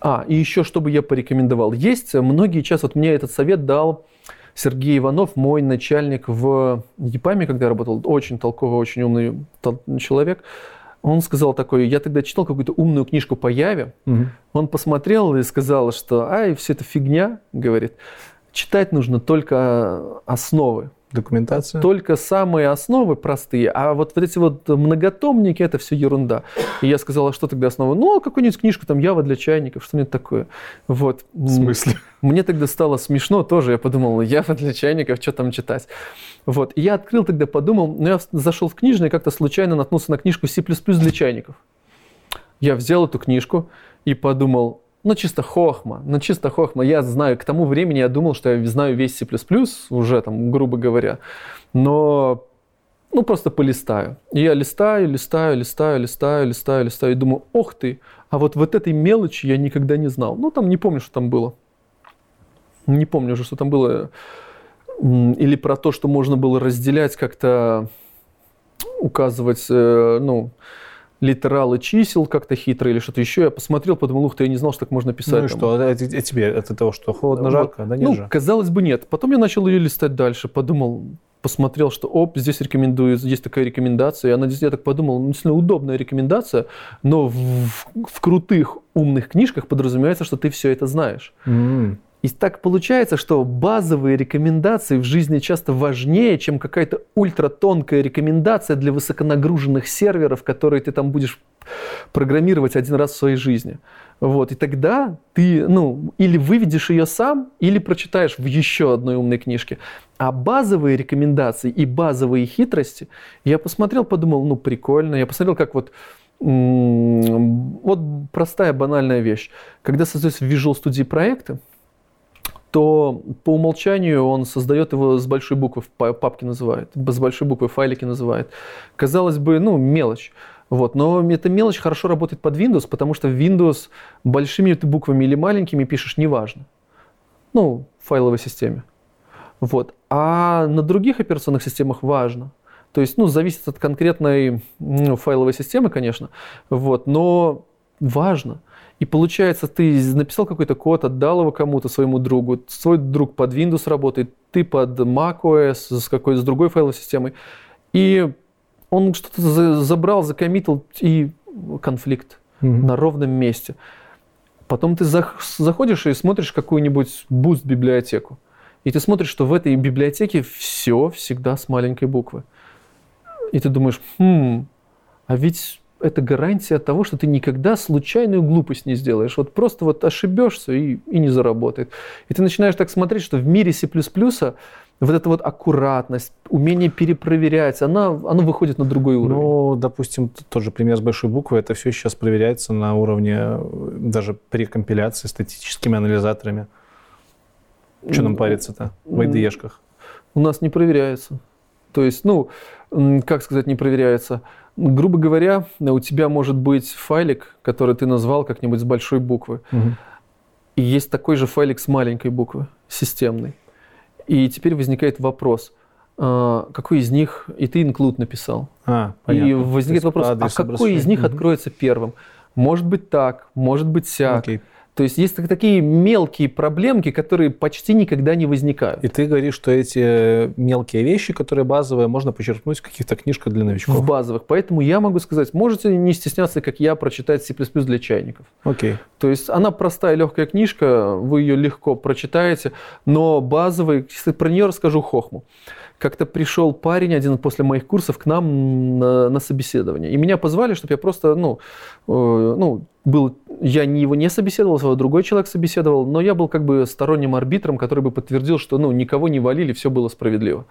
А, и еще, что бы я порекомендовал. Есть многие сейчас, вот мне этот совет дал Сергей Иванов, мой начальник в ЕПАМе, когда я работал, очень толковый, очень умный человек. Он сказал такой, я тогда читал какую-то умную книжку по Яве, угу. он посмотрел и сказал, что, ай, все это фигня, говорит, читать нужно только основы. Документация? Только самые основы простые, а вот, вот эти вот многотомники, это все ерунда. И я сказал, а что тогда основа? Ну, какую-нибудь книжку, там, Ява для чайников, что-нибудь такое. Вот. В смысле? Мне тогда стало смешно тоже, я подумал, Ява для чайников, что там читать? Вот. И я открыл тогда, подумал, ну, я зашел в книжный и как-то случайно наткнулся на книжку C++ для чайников. Я взял эту книжку и подумал, ну, чисто хохма, ну, чисто хохма. Я знаю, к тому времени я думал, что я знаю весь C++, уже там, грубо говоря. Но, ну, просто полистаю. И я листаю, листаю, листаю, листаю, листаю, листаю, и думаю, ох ты, а вот вот этой мелочи я никогда не знал. Ну, там не помню, что там было. Не помню уже, что там было. Или про то, что можно было разделять как-то, указывать, э, ну, литералы чисел как-то хитро или что-то еще. Я посмотрел, подумал, ух ты, я не знал, что так можно писать. Ну и там. что, а, а тебе от того, что холодно, жарко, да нет Ну, же? казалось бы, нет. Потом я начал ее листать дальше, подумал, посмотрел, что оп, здесь рекомендую, есть такая рекомендация. И она я так подумал, ну, действительно удобная рекомендация, но в, в, в крутых умных книжках подразумевается, что ты все это знаешь. Mm. И так получается, что базовые рекомендации в жизни часто важнее, чем какая-то ультратонкая рекомендация для высоконагруженных серверов, которые ты там будешь программировать один раз в своей жизни. Вот. И тогда ты ну, или выведешь ее сам, или прочитаешь в еще одной умной книжке. А базовые рекомендации и базовые хитрости, я посмотрел, подумал, ну прикольно. Я посмотрел, как вот вот простая банальная вещь. Когда создаются в Visual Studio проекты, то по умолчанию он создает его с большой буквы, папки называет, с большой буквы файлики называет. Казалось бы, ну, мелочь. Вот. Но эта мелочь хорошо работает под Windows, потому что в Windows большими ты буквами или маленькими пишешь, неважно. Ну, в файловой системе. Вот. А на других операционных системах важно. То есть, ну, зависит от конкретной ну, файловой системы, конечно, вот, но важно. И получается, ты написал какой-то код, отдал его кому-то, своему другу, свой друг под Windows работает, ты под macOS с какой-то с другой файловой системой, и он что-то забрал, закоммитил, и конфликт mm-hmm. на ровном месте. Потом ты заходишь и смотришь какую-нибудь Boost библиотеку. И ты смотришь, что в этой библиотеке все всегда с маленькой буквы. И ты думаешь, хм, а ведь это гарантия того, что ты никогда случайную глупость не сделаешь. Вот просто вот ошибешься и, и не заработает. И ты начинаешь так смотреть, что в мире C++ вот эта вот аккуратность, умение перепроверять, она, оно выходит на другой уровень. Ну, допустим, тот же пример с большой буквы, это все сейчас проверяется на уровне э, даже при компиляции статическими анализаторами. Что нам париться-то в IDE-шках? У нас не проверяется. То есть, ну, как сказать, не проверяется. Грубо говоря, у тебя может быть файлик, который ты назвал как-нибудь с большой буквы. Угу. И есть такой же файлик с маленькой буквы, системный. И теперь возникает вопрос, а, какой из них, и ты include написал. А, понятно. И возникает вопрос, а какой из них угу. откроется первым? Может быть так, может быть сяк. Окей. То есть есть такие мелкие проблемки, которые почти никогда не возникают. И ты говоришь, что эти мелкие вещи, которые базовые, можно почерпнуть в каких-то книжках для новичков. В базовых. Поэтому я могу сказать, можете не стесняться, как я, прочитать C++ для чайников. Окей. То есть она простая, легкая книжка, вы ее легко прочитаете, но базовый, если про нее расскажу хохму как-то пришел парень один после моих курсов к нам на, на собеседование. И меня позвали, чтобы я просто, ну, э, ну, был, я не его не собеседовал, а другой человек собеседовал, но я был как бы сторонним арбитром, который бы подтвердил, что, ну, никого не валили, все было справедливо.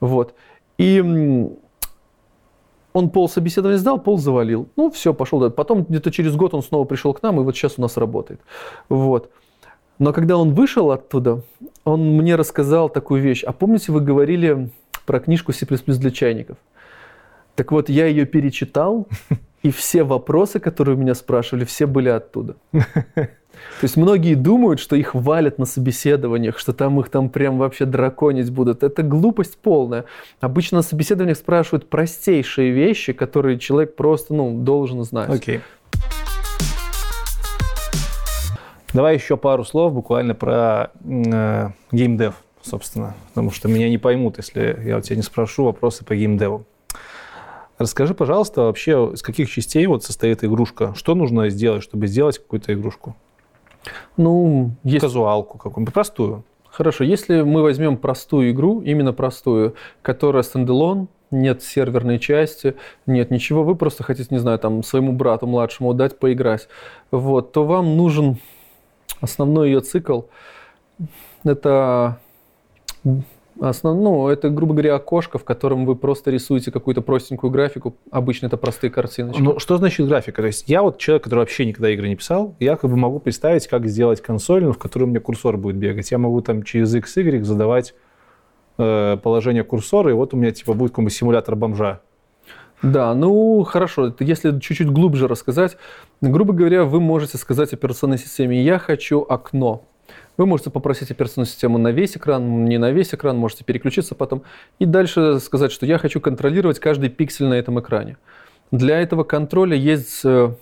Вот. И он пол собеседования сдал, пол завалил. Ну, все, пошел. Потом где-то через год он снова пришел к нам, и вот сейчас у нас работает. Вот. Но когда он вышел оттуда, он мне рассказал такую вещь. А помните, вы говорили про книжку C++ для чайников? Так вот, я ее перечитал, и все вопросы, которые у меня спрашивали, все были оттуда. То есть многие думают, что их валят на собеседованиях, что там их там прям вообще драконить будут. Это глупость полная. Обычно на собеседованиях спрашивают простейшие вещи, которые человек просто ну, должен знать. Okay. Давай еще пару слов буквально про э, геймдев, собственно, потому что меня не поймут, если я у тебя не спрошу вопросы по геймдеву. Расскажи, пожалуйста, вообще, из каких частей вот состоит игрушка? Что нужно сделать, чтобы сделать какую-то игрушку? Ну, есть... Казуалку какую-нибудь, простую. Хорошо, если мы возьмем простую игру, именно простую, которая стендалон, нет серверной части, нет ничего, вы просто хотите, не знаю, там своему брату младшему дать поиграть, вот, то вам нужен Основной ее цикл – это Основ... Ну, это, грубо говоря, окошко, в котором вы просто рисуете какую-то простенькую графику. Обычно это простые картиночки. Ну, что значит графика? То есть я вот человек, который вообще никогда игры не писал, я как бы могу представить, как сделать консоль, в которой у меня курсор будет бегать. Я могу там через X, Y задавать э, положение курсора, и вот у меня типа будет какой-нибудь симулятор бомжа. Да, ну хорошо, если чуть-чуть глубже рассказать, грубо говоря, вы можете сказать операционной системе «я хочу окно». Вы можете попросить операционную систему на весь экран, не на весь экран, можете переключиться потом. И дальше сказать, что я хочу контролировать каждый пиксель на этом экране. Для этого контроля есть э,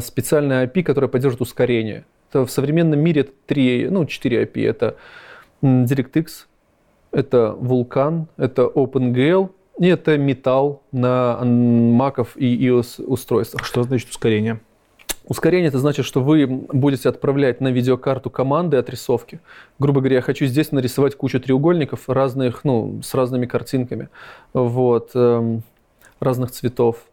специальная API, которая поддерживает ускорение. Это в современном мире это 3, ну, 4 API. Это DirectX, это Vulkan, это OpenGL это металл на маков и iOS устройствах. Что значит ускорение? Ускорение это значит, что вы будете отправлять на видеокарту команды отрисовки. Грубо говоря, я хочу здесь нарисовать кучу треугольников разных, ну, с разными картинками, вот, эм, разных цветов.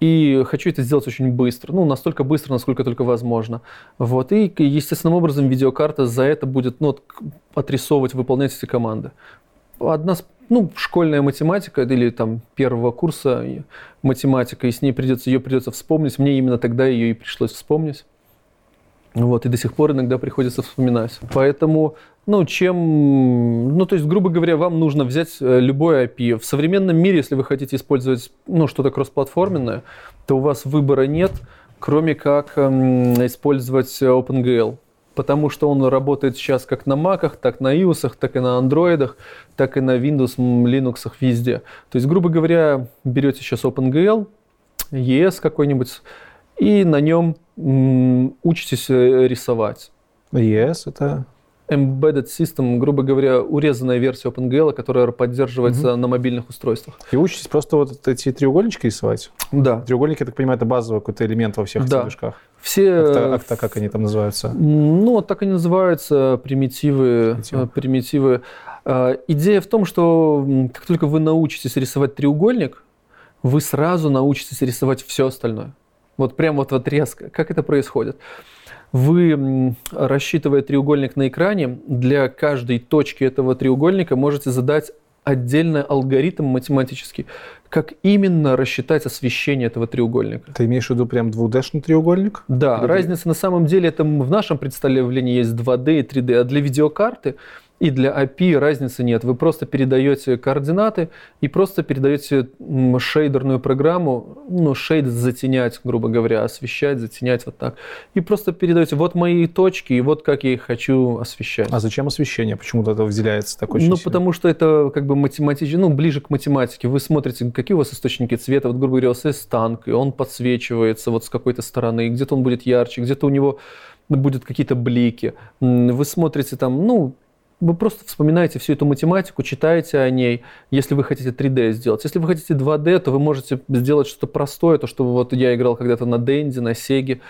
И хочу это сделать очень быстро, ну, настолько быстро, насколько только возможно. Вот. И естественным образом видеокарта за это будет ну, отрисовывать, выполнять эти команды. Одна ну, школьная математика или там первого курса математика, и с ней придется, ее придется вспомнить. Мне именно тогда ее и пришлось вспомнить. Вот, и до сих пор иногда приходится вспоминать. Поэтому, ну, чем, ну, то есть, грубо говоря, вам нужно взять э, любое API. В современном мире, если вы хотите использовать, ну, что-то кроссплатформенное, то у вас выбора нет, кроме как эм, использовать OpenGL. Потому что он работает сейчас как на маках, так на iOS, так и на андроидах, так и на Windows, Linux, везде. То есть, грубо говоря, берете сейчас OpenGL, ES какой-нибудь, и на нем учитесь э, рисовать. ES это embedded system, грубо говоря, урезанная версия OpenGL, которая поддерживается угу. на мобильных устройствах. И учитесь просто вот эти треугольнички рисовать? Да. Треугольники, я так понимаю, это базовый какой-то элемент во всех да. движках. Все... Акта, акта, как они там называются? Ну, так и называются примитивы. Примитив. примитивы. А, идея в том, что как только вы научитесь рисовать треугольник, вы сразу научитесь рисовать все остальное. Вот прям вот в отрезка. Как это происходит? Вы, рассчитывая треугольник на экране, для каждой точки этого треугольника можете задать отдельный алгоритм математический, как именно рассчитать освещение этого треугольника. Ты имеешь в виду прям 2D-шный треугольник? Да, Или разница на самом деле, это в нашем представлении есть 2D и 3D, а для видеокарты – и для API разницы нет. Вы просто передаете координаты и просто передаете шейдерную программу, ну, шейд затенять, грубо говоря, освещать, затенять вот так. И просто передаете вот мои точки, и вот как я их хочу освещать. А зачем освещение? Почему-то это выделяется такой Ну, потому что это как бы математически, ну, ближе к математике. Вы смотрите, какие у вас источники цвета. Вот, грубо говоря, у вас есть танк, и он подсвечивается вот с какой-то стороны, где-то он будет ярче, где-то у него будут какие-то блики. Вы смотрите там, ну, вы просто вспоминаете всю эту математику, читаете о ней, если вы хотите 3D сделать. Если вы хотите 2D, то вы можете сделать что-то простое, то, что вот я играл когда-то на Денди, на Сеге,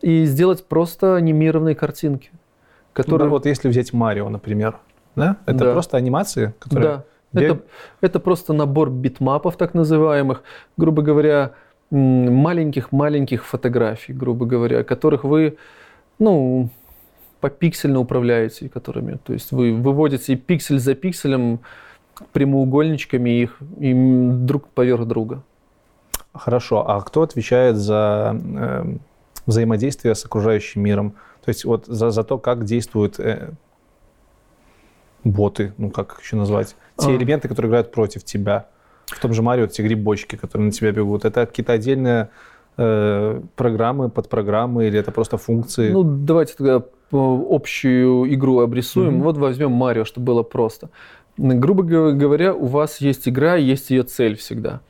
и сделать просто анимированные картинки. Которые... Ну, вот если взять Марио, например, да? Это да. просто анимации, которые... Да. Это, это просто набор битмапов, так называемых, грубо говоря, маленьких-маленьких фотографий, грубо говоря, которых вы, ну, попиксельно управляете которыми. То есть вы выводите пиксель за пикселем прямоугольничками их и друг поверх друга. Хорошо. А кто отвечает за э, взаимодействие с окружающим миром? То есть вот за, за то, как действуют э, боты, ну как еще назвать, те а. элементы, которые играют против тебя. В том же Марио те грибочки, которые на тебя бегут. Это какие-то отдельные э, программы, подпрограммы или это просто функции? Ну, давайте тогда общую игру обрисуем. Mm-hmm. Вот возьмем Марио, чтобы было просто. Грубо говоря, у вас есть игра, есть ее цель всегда.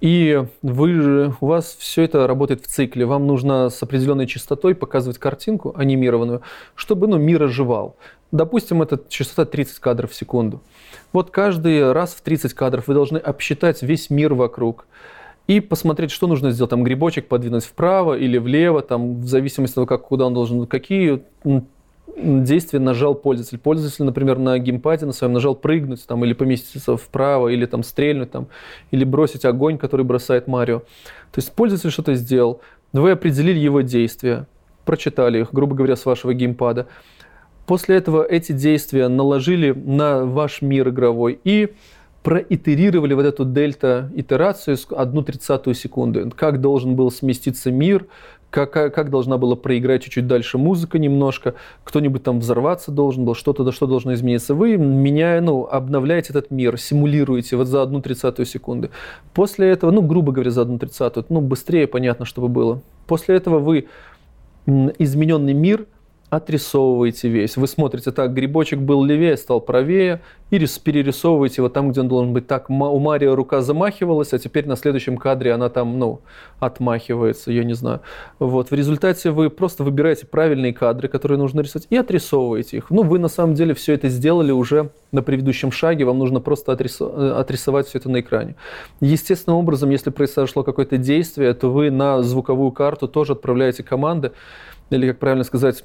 И вы же, у вас все это работает в цикле. Вам нужно с определенной частотой показывать картинку анимированную, чтобы ну, мир оживал. Допустим, это частота 30 кадров в секунду. Вот каждый раз в 30 кадров вы должны обсчитать весь мир вокруг и посмотреть, что нужно сделать. Там грибочек подвинуть вправо или влево, там, в зависимости от того, как, куда он должен, какие действия нажал пользователь. Пользователь, например, на геймпаде на своем нажал прыгнуть там, или поместиться вправо, или там стрельнуть, там, или бросить огонь, который бросает Марио. То есть пользователь что-то сделал, вы определили его действия, прочитали их, грубо говоря, с вашего геймпада. После этого эти действия наложили на ваш мир игровой и проитерировали вот эту дельта-итерацию одну тридцатую секунды. Как должен был сместиться мир, как, как должна была проиграть чуть-чуть дальше музыка немножко, кто-нибудь там взорваться должен был, что-то, что должно измениться. Вы, меняя, ну, обновляете этот мир, симулируете вот за одну тридцатую секунды. После этого, ну, грубо говоря, за одну тридцатую, ну, быстрее, понятно, чтобы было. После этого вы измененный мир отрисовываете весь. Вы смотрите, так, грибочек был левее, стал правее, и перерисовываете его там, где он должен быть. Так, у Марио рука замахивалась, а теперь на следующем кадре она там, ну, отмахивается, я не знаю. Вот, в результате вы просто выбираете правильные кадры, которые нужно рисовать, и отрисовываете их. Ну, вы на самом деле все это сделали уже на предыдущем шаге, вам нужно просто отрисовать, отрисовать все это на экране. Естественным образом, если произошло какое-то действие, то вы на звуковую карту тоже отправляете команды, или, как правильно сказать,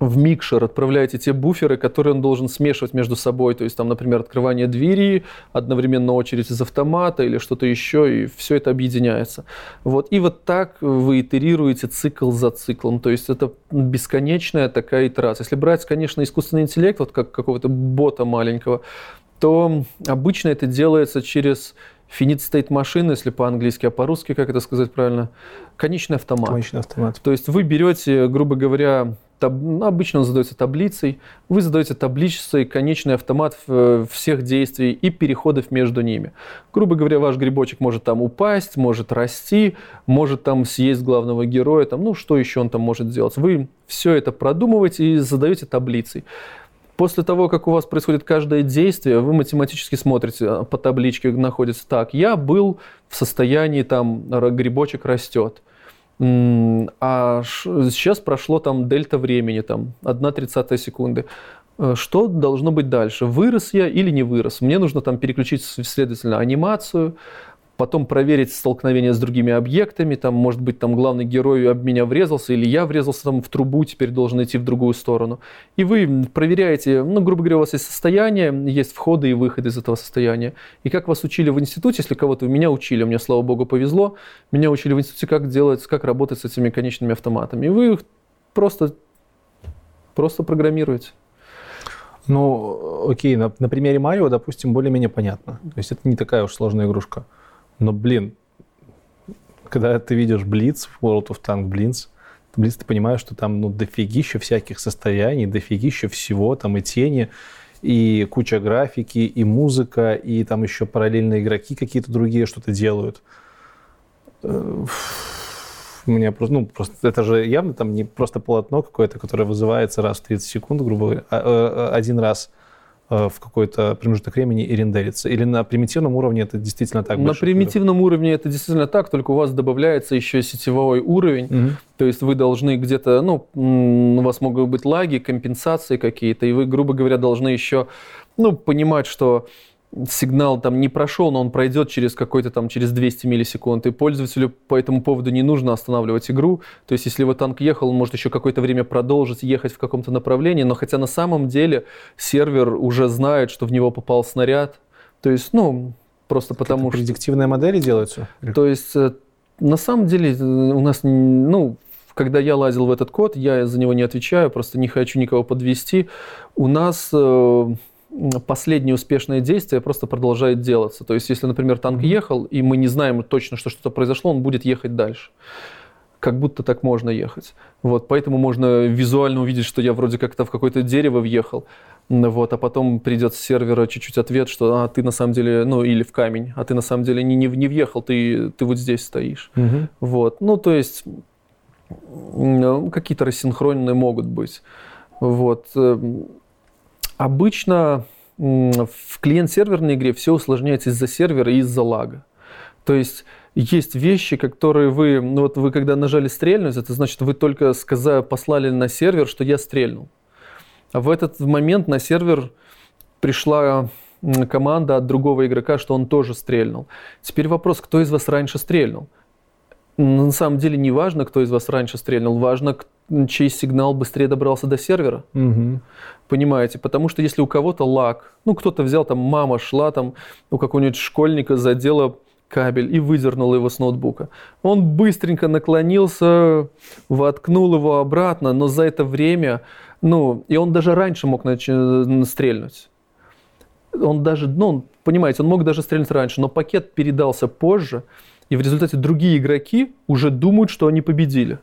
в микшер отправляете те буферы, которые он должен смешивать между собой. То есть там, например, открывание двери, одновременно очередь из автомата или что-то еще, и все это объединяется. Вот. И вот так вы итерируете цикл за циклом. То есть это бесконечная такая итерация. Если брать, конечно, искусственный интеллект, вот как какого-то бота маленького, то обычно это делается через Finite state машина, если по-английски, а по-русски, как это сказать правильно, конечный автомат. Конечный автомат. То есть вы берете, грубо говоря, таб... Ну, обычно он задается таблицей, вы задаете таблицей конечный автомат э, всех действий и переходов между ними. Грубо говоря, ваш грибочек может там упасть, может расти, может там съесть главного героя, там, ну что еще он там может делать. Вы все это продумываете и задаете таблицей. После того, как у вас происходит каждое действие, вы математически смотрите, а, по табличке находится так. Я был в состоянии, там, грибочек растет. А сейчас прошло там дельта времени, там 1 тридцатая секунды. Э, что должно быть дальше? Вырос я или не вырос? Мне нужно там переключить, следовательно, анимацию, потом проверить столкновение с другими объектами, там, может быть, там главный герой об меня врезался, или я врезался там в трубу, теперь должен идти в другую сторону. И вы проверяете, ну, грубо говоря, у вас есть состояние, есть входы и выходы из этого состояния. И как вас учили в институте, если кого-то меня учили, мне, слава богу, повезло, меня учили в институте, как делать, как работать с этими конечными автоматами. И вы их просто, просто программируете. Ну, окей, на, на примере Марио, допустим, более-менее понятно. То есть это не такая уж сложная игрушка. Но, блин, когда ты видишь Блиц, World of Tank Blitz, Блиц, ты понимаешь, что там ну, дофигища всяких состояний, дофигища всего, там и тени, и куча графики, и музыка, и там еще параллельно игроки какие-то другие что-то делают. Э, у меня просто, ну, просто это же явно там не просто полотно какое-то, которое вызывается раз в 30 секунд, грубо говоря, а, а, один раз Э, в какой-то промежуток времени и рендерится? Или на примитивном уровне это действительно так? На примитивном вперед? уровне это действительно так, только у вас добавляется еще сетевой уровень. Угу. То есть вы должны где-то, ну, у вас могут быть лаги, компенсации какие-то, и вы, грубо говоря, должны еще, ну, понимать, что сигнал там не прошел, но он пройдет через какой-то там, через 200 миллисекунд, и пользователю по этому поводу не нужно останавливать игру. То есть, если его танк ехал, он может еще какое-то время продолжить ехать в каком-то направлении, но хотя на самом деле сервер уже знает, что в него попал снаряд. То есть, ну, просто потому что... Предиктивные модели делаются? То есть, э, на самом деле, э, у нас, ну, когда я лазил в этот код, я за него не отвечаю, просто не хочу никого подвести. У нас последнее успешное действие просто продолжает делаться. То есть, если, например, танк ехал, и мы не знаем точно, что что-то произошло, он будет ехать дальше. Как будто так можно ехать. Вот, поэтому можно визуально увидеть, что я вроде как-то в какое-то дерево въехал, вот, а потом придет с сервера чуть-чуть ответ, что а, ты на самом деле, ну или в камень, а ты на самом деле не, не, не въехал, ты, ты вот здесь стоишь. Угу. Вот, ну то есть какие-то рассинхроненные могут быть. Вот. Обычно в клиент-серверной игре все усложняется из-за сервера и из-за лага. То есть есть вещи, которые вы, ну вот вы когда нажали стрельнуть, это значит, вы только сказали, послали на сервер, что я стрельнул. А в этот момент на сервер пришла команда от другого игрока, что он тоже стрельнул. Теперь вопрос, кто из вас раньше стрельнул? На самом деле не важно, кто из вас раньше стрельнул, важно, чей сигнал быстрее добрался до сервера. Угу. Понимаете? Потому что если у кого-то лаг, ну кто-то взял там, мама шла там у какого-нибудь школьника задела кабель и выдернула его с ноутбука. Он быстренько наклонился, воткнул его обратно, но за это время, ну, и он даже раньше мог нач- стрельнуть. Он даже, ну, понимаете, он мог даже стрельнуть раньше, но пакет передался позже, и в результате другие игроки уже думают, что они победили.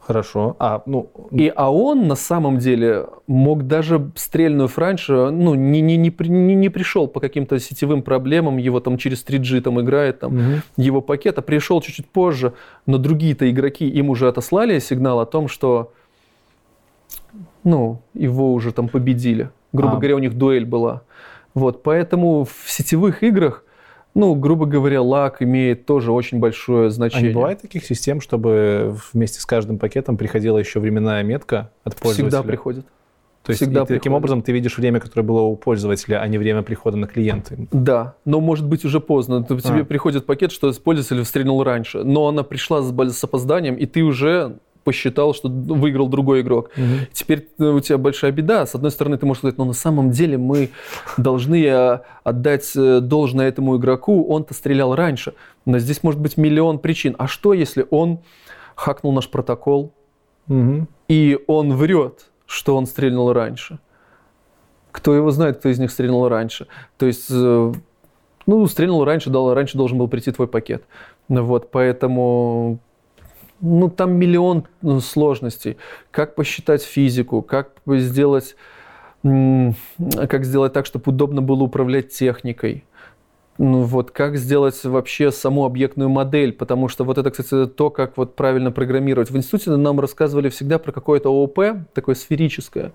Хорошо. А, ну... И, а он на самом деле мог даже стрельнув раньше, ну, не, не, не, не, не пришел по каким-то сетевым проблемам, его там через 3G там играет, там, угу. его пакет, а пришел чуть-чуть позже, но другие-то игроки им уже отослали сигнал о том, что, ну, его уже там победили. Грубо а. говоря, у них дуэль была. Вот, поэтому в сетевых играх ну, грубо говоря, лак имеет тоже очень большое значение. А не бывает таких систем, чтобы вместе с каждым пакетом приходила еще временная метка от пользователя? Всегда приходит. То есть Всегда таким образом ты видишь время, которое было у пользователя, а не время прихода на клиента. Да, но может быть уже поздно. Тебе а. приходит пакет, что пользователь стрельнул раньше, но она пришла с опозданием, и ты уже посчитал, что выиграл другой игрок. Угу. Теперь э, у тебя большая беда. С одной стороны, ты можешь сказать, но на самом деле мы должны э, отдать э, должное этому игроку, он-то стрелял раньше. Но здесь может быть миллион причин. А что, если он хакнул наш протокол, угу. и он врет, что он стрельнул раньше? Кто его знает, кто из них стрельнул раньше? То есть ну, стрельнул раньше, дал, раньше должен был прийти твой пакет. Вот, поэтому ну, там миллион ну, сложностей. Как посчитать физику, как сделать, как сделать так, чтобы удобно было управлять техникой. Ну вот, как сделать вообще саму объектную модель, потому что вот это, кстати, то, как вот правильно программировать. В институте нам рассказывали всегда про какое-то ООП, такое сферическое.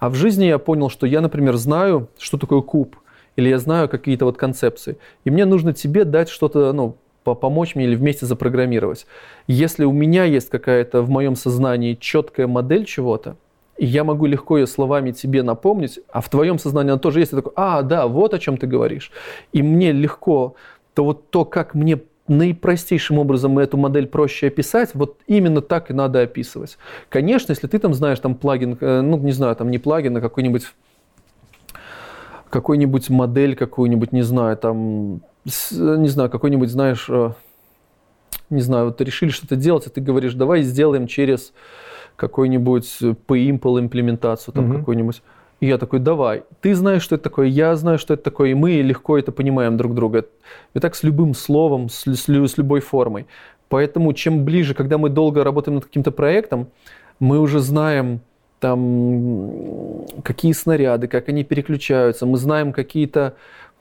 А в жизни я понял, что я, например, знаю, что такое куб, или я знаю какие-то вот концепции. И мне нужно тебе дать что-то, ну, помочь мне или вместе запрограммировать. Если у меня есть какая-то в моем сознании четкая модель чего-то, и я могу легко ее словами тебе напомнить, а в твоем сознании она тоже есть, и такой, а, да, вот о чем ты говоришь. И мне легко, то вот то, как мне наипростейшим образом эту модель проще описать, вот именно так и надо описывать. Конечно, если ты там знаешь там плагин, э, ну, не знаю, там не плагин, а какой-нибудь какой-нибудь модель, какую-нибудь, не знаю, там не знаю, какой-нибудь, знаешь, э, не знаю, вот решили что-то делать, и ты говоришь, давай сделаем через какой-нибудь PIMPL имплементацию, там mm-hmm. какой-нибудь. И я такой, давай. Ты знаешь, что это такое, я знаю, что это такое, и мы легко это понимаем друг друга. И так с любым словом, с, с, с любой формой. Поэтому чем ближе, когда мы долго работаем над каким-то проектом, мы уже знаем, там, какие снаряды, как они переключаются, мы знаем какие-то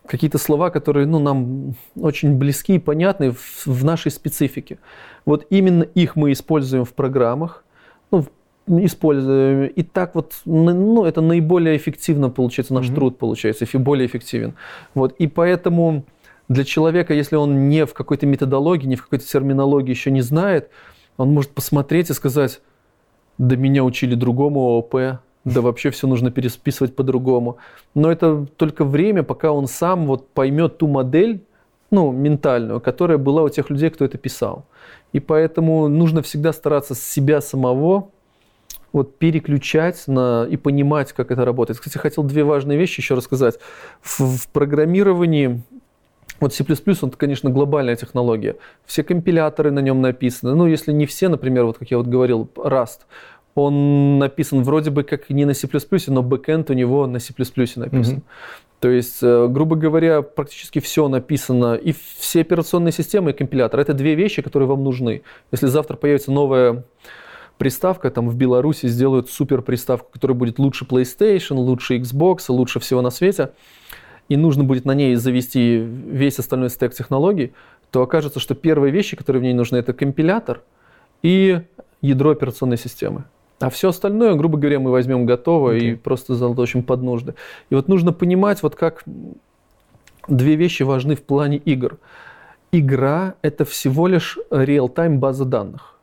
какие-то слова, которые ну, нам очень близки и понятны в, в нашей специфике. Вот именно их мы используем в программах, ну, используем. И так вот, ну, это наиболее эффективно получается, наш mm-hmm. труд получается, более эффективен. Вот, и поэтому для человека, если он не в какой-то методологии, не в какой-то терминологии еще не знает, он может посмотреть и сказать, да меня учили другому ООП, да вообще все нужно пересписывать по-другому. Но это только время, пока он сам вот поймет ту модель, ну, ментальную, которая была у тех людей, кто это писал. И поэтому нужно всегда стараться с себя самого вот переключать на, и понимать, как это работает. Кстати, хотел две важные вещи еще рассказать. В, в программировании вот C++, он, конечно, глобальная технология. Все компиляторы на нем написаны. Ну, если не все, например, вот как я вот говорил, Rust – он написан вроде бы как не на C++, но бэкэнд у него на C++ написан. Mm-hmm. То есть, э, грубо говоря, практически все написано, и все операционные системы, и компилятор. Это две вещи, которые вам нужны. Если завтра появится новая приставка, там в Беларуси сделают супер приставку, которая будет лучше PlayStation, лучше Xbox, лучше всего на свете, и нужно будет на ней завести весь остальной стек технологий, то окажется, что первые вещи, которые в ней нужны, это компилятор и ядро операционной системы. А все остальное, грубо говоря, мы возьмем готово okay. и просто заточим под нужды. И вот нужно понимать, вот как две вещи важны в плане игр. Игра – это всего лишь реал-тайм база данных.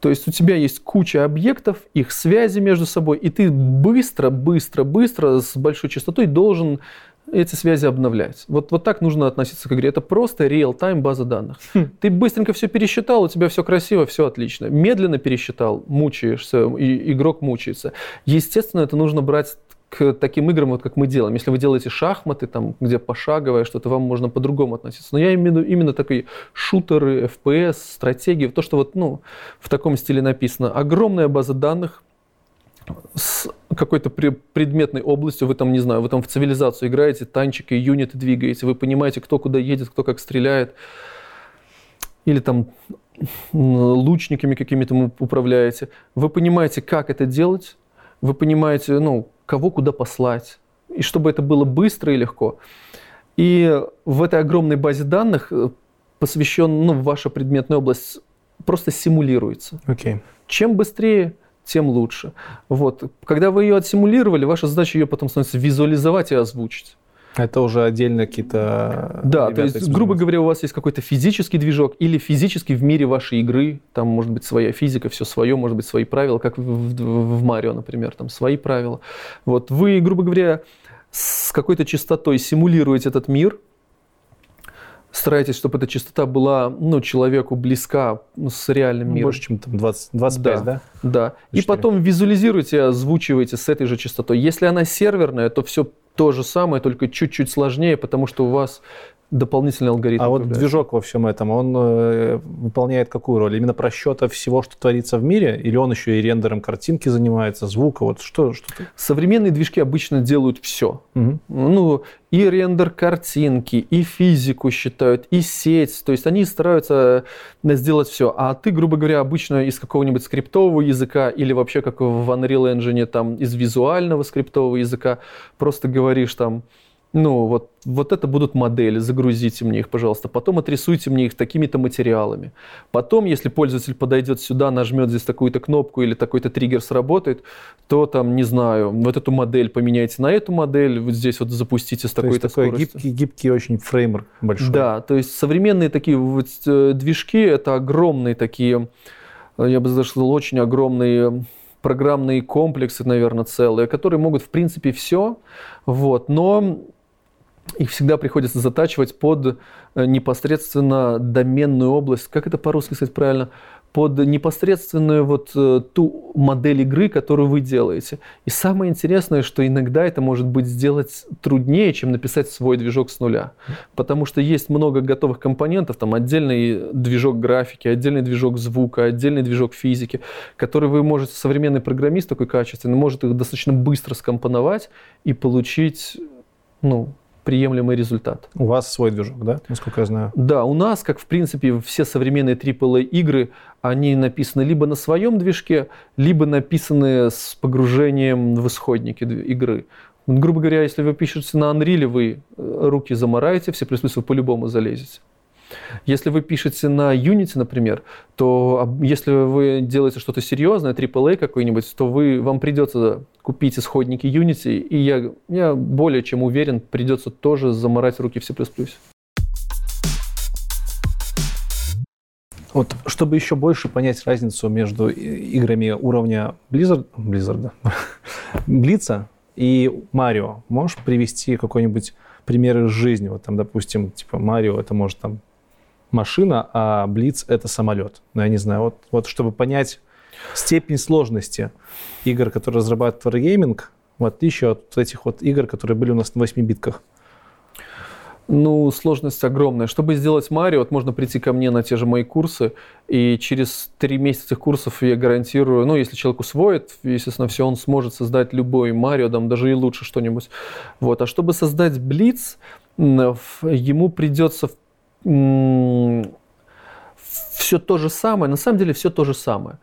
То есть у тебя есть куча объектов, их связи между собой, и ты быстро, быстро, быстро с большой частотой должен эти связи обновлять. Вот, вот так нужно относиться к игре. Это просто real-time база данных. Хм. Ты быстренько все пересчитал, у тебя все красиво, все отлично. Медленно пересчитал, мучаешься, и игрок мучается. Естественно, это нужно брать к таким играм, вот как мы делаем. Если вы делаете шахматы, там, где пошаговое что-то, вам можно по-другому относиться. Но я имею именно такие шутеры, FPS, стратегии, то, что вот, ну, в таком стиле написано. Огромная база данных, с какой-то предметной областью, вы там, не знаю, вы там в цивилизацию играете, танчики, юниты двигаете, вы понимаете, кто куда едет, кто как стреляет, или там лучниками какими-то управляете. Вы понимаете, как это делать, вы понимаете, ну, кого куда послать, и чтобы это было быстро и легко. И в этой огромной базе данных, э, посвященной, ну, ваша предметная область, просто симулируется. Okay. Чем быстрее, тем лучше. Вот. Когда вы ее отсимулировали, ваша задача ее потом становится визуализовать и озвучить. Это уже отдельно какие-то... Да, то есть, грубо говоря, у вас есть какой-то физический движок или физически в мире вашей игры, там может быть своя физика, все свое, может быть свои правила, как в, в, в Марио, например, там свои правила. Вот вы, грубо говоря, с какой-то частотой симулируете этот мир, старайтесь, чтобы эта частота была ну, человеку близка ну, с реальным миром. Больше, чем там 20, 25, да? Да. да. И потом визуализируйте, озвучивайте с этой же частотой. Если она серверная, то все то же самое, только чуть-чуть сложнее, потому что у вас дополнительный алгоритм. А вот движок во всем этом, он э, выполняет какую роль? Именно просчета всего, что творится в мире, или он еще и рендером картинки занимается, звука? Вот что? что Современные движки обычно делают все. Угу. Ну, и рендер картинки, и физику считают, и сеть. То есть они стараются э, сделать все. А ты, грубо говоря, обычно из какого-нибудь скриптового языка или вообще как в Unreal Engine там из визуального скриптового языка просто говоришь там ну, вот, вот это будут модели, загрузите мне их, пожалуйста. Потом отрисуйте мне их такими-то материалами. Потом, если пользователь подойдет сюда, нажмет здесь такую-то кнопку или такой-то триггер сработает, то там, не знаю, вот эту модель поменяйте на эту модель, вот здесь вот запустите с такой-то такой скоростью. гибкий, гибкий очень фреймер большой. Да, то есть современные такие вот э, движки, это огромные такие, э, я бы сказал, очень огромные программные комплексы, наверное, целые, которые могут, в принципе, все, вот, но их всегда приходится затачивать под э, непосредственно доменную область, как это по-русски сказать правильно, под непосредственную вот э, ту модель игры, которую вы делаете. И самое интересное, что иногда это может быть сделать труднее, чем написать свой движок с нуля. Потому что есть много готовых компонентов, там отдельный движок графики, отдельный движок звука, отдельный движок физики, который вы можете, современный программист такой качественный, может их достаточно быстро скомпоновать и получить ну, приемлемый результат. У вас свой движок, да, насколько я знаю? Да, у нас, как в принципе все современные AAA игры, они написаны либо на своем движке, либо написаны с погружением в исходники игры. Грубо говоря, если вы пишете на Unreal, вы э, руки замараете, все плюс вы по-любому залезете. Если вы пишете на Unity, например, то если вы делаете что-то серьезное, AAA какой-нибудь, то вы, вам придется купить исходники Unity, и я, я более чем уверен, придется тоже заморать руки в C++. Вот, чтобы еще больше понять разницу между играми уровня Blizzard, Blizzard, Блица и Марио, можешь привести какой-нибудь пример из жизни? Вот там, допустим, типа Марио, это может там машина, а Блиц — это самолет. Ну, я не знаю, вот, вот чтобы понять степень сложности игр, которые разрабатывает Wargaming, в отличие от этих вот игр, которые были у нас на 8 битках. Ну, сложность огромная. Чтобы сделать Марио, вот можно прийти ко мне на те же мои курсы, и через три месяца курсов я гарантирую, ну, если человек усвоит, естественно, все, он сможет создать любой Марио, там, даже и лучше что-нибудь. Вот. А чтобы создать Блиц, ему придется все то же самое, на самом деле все то же самое.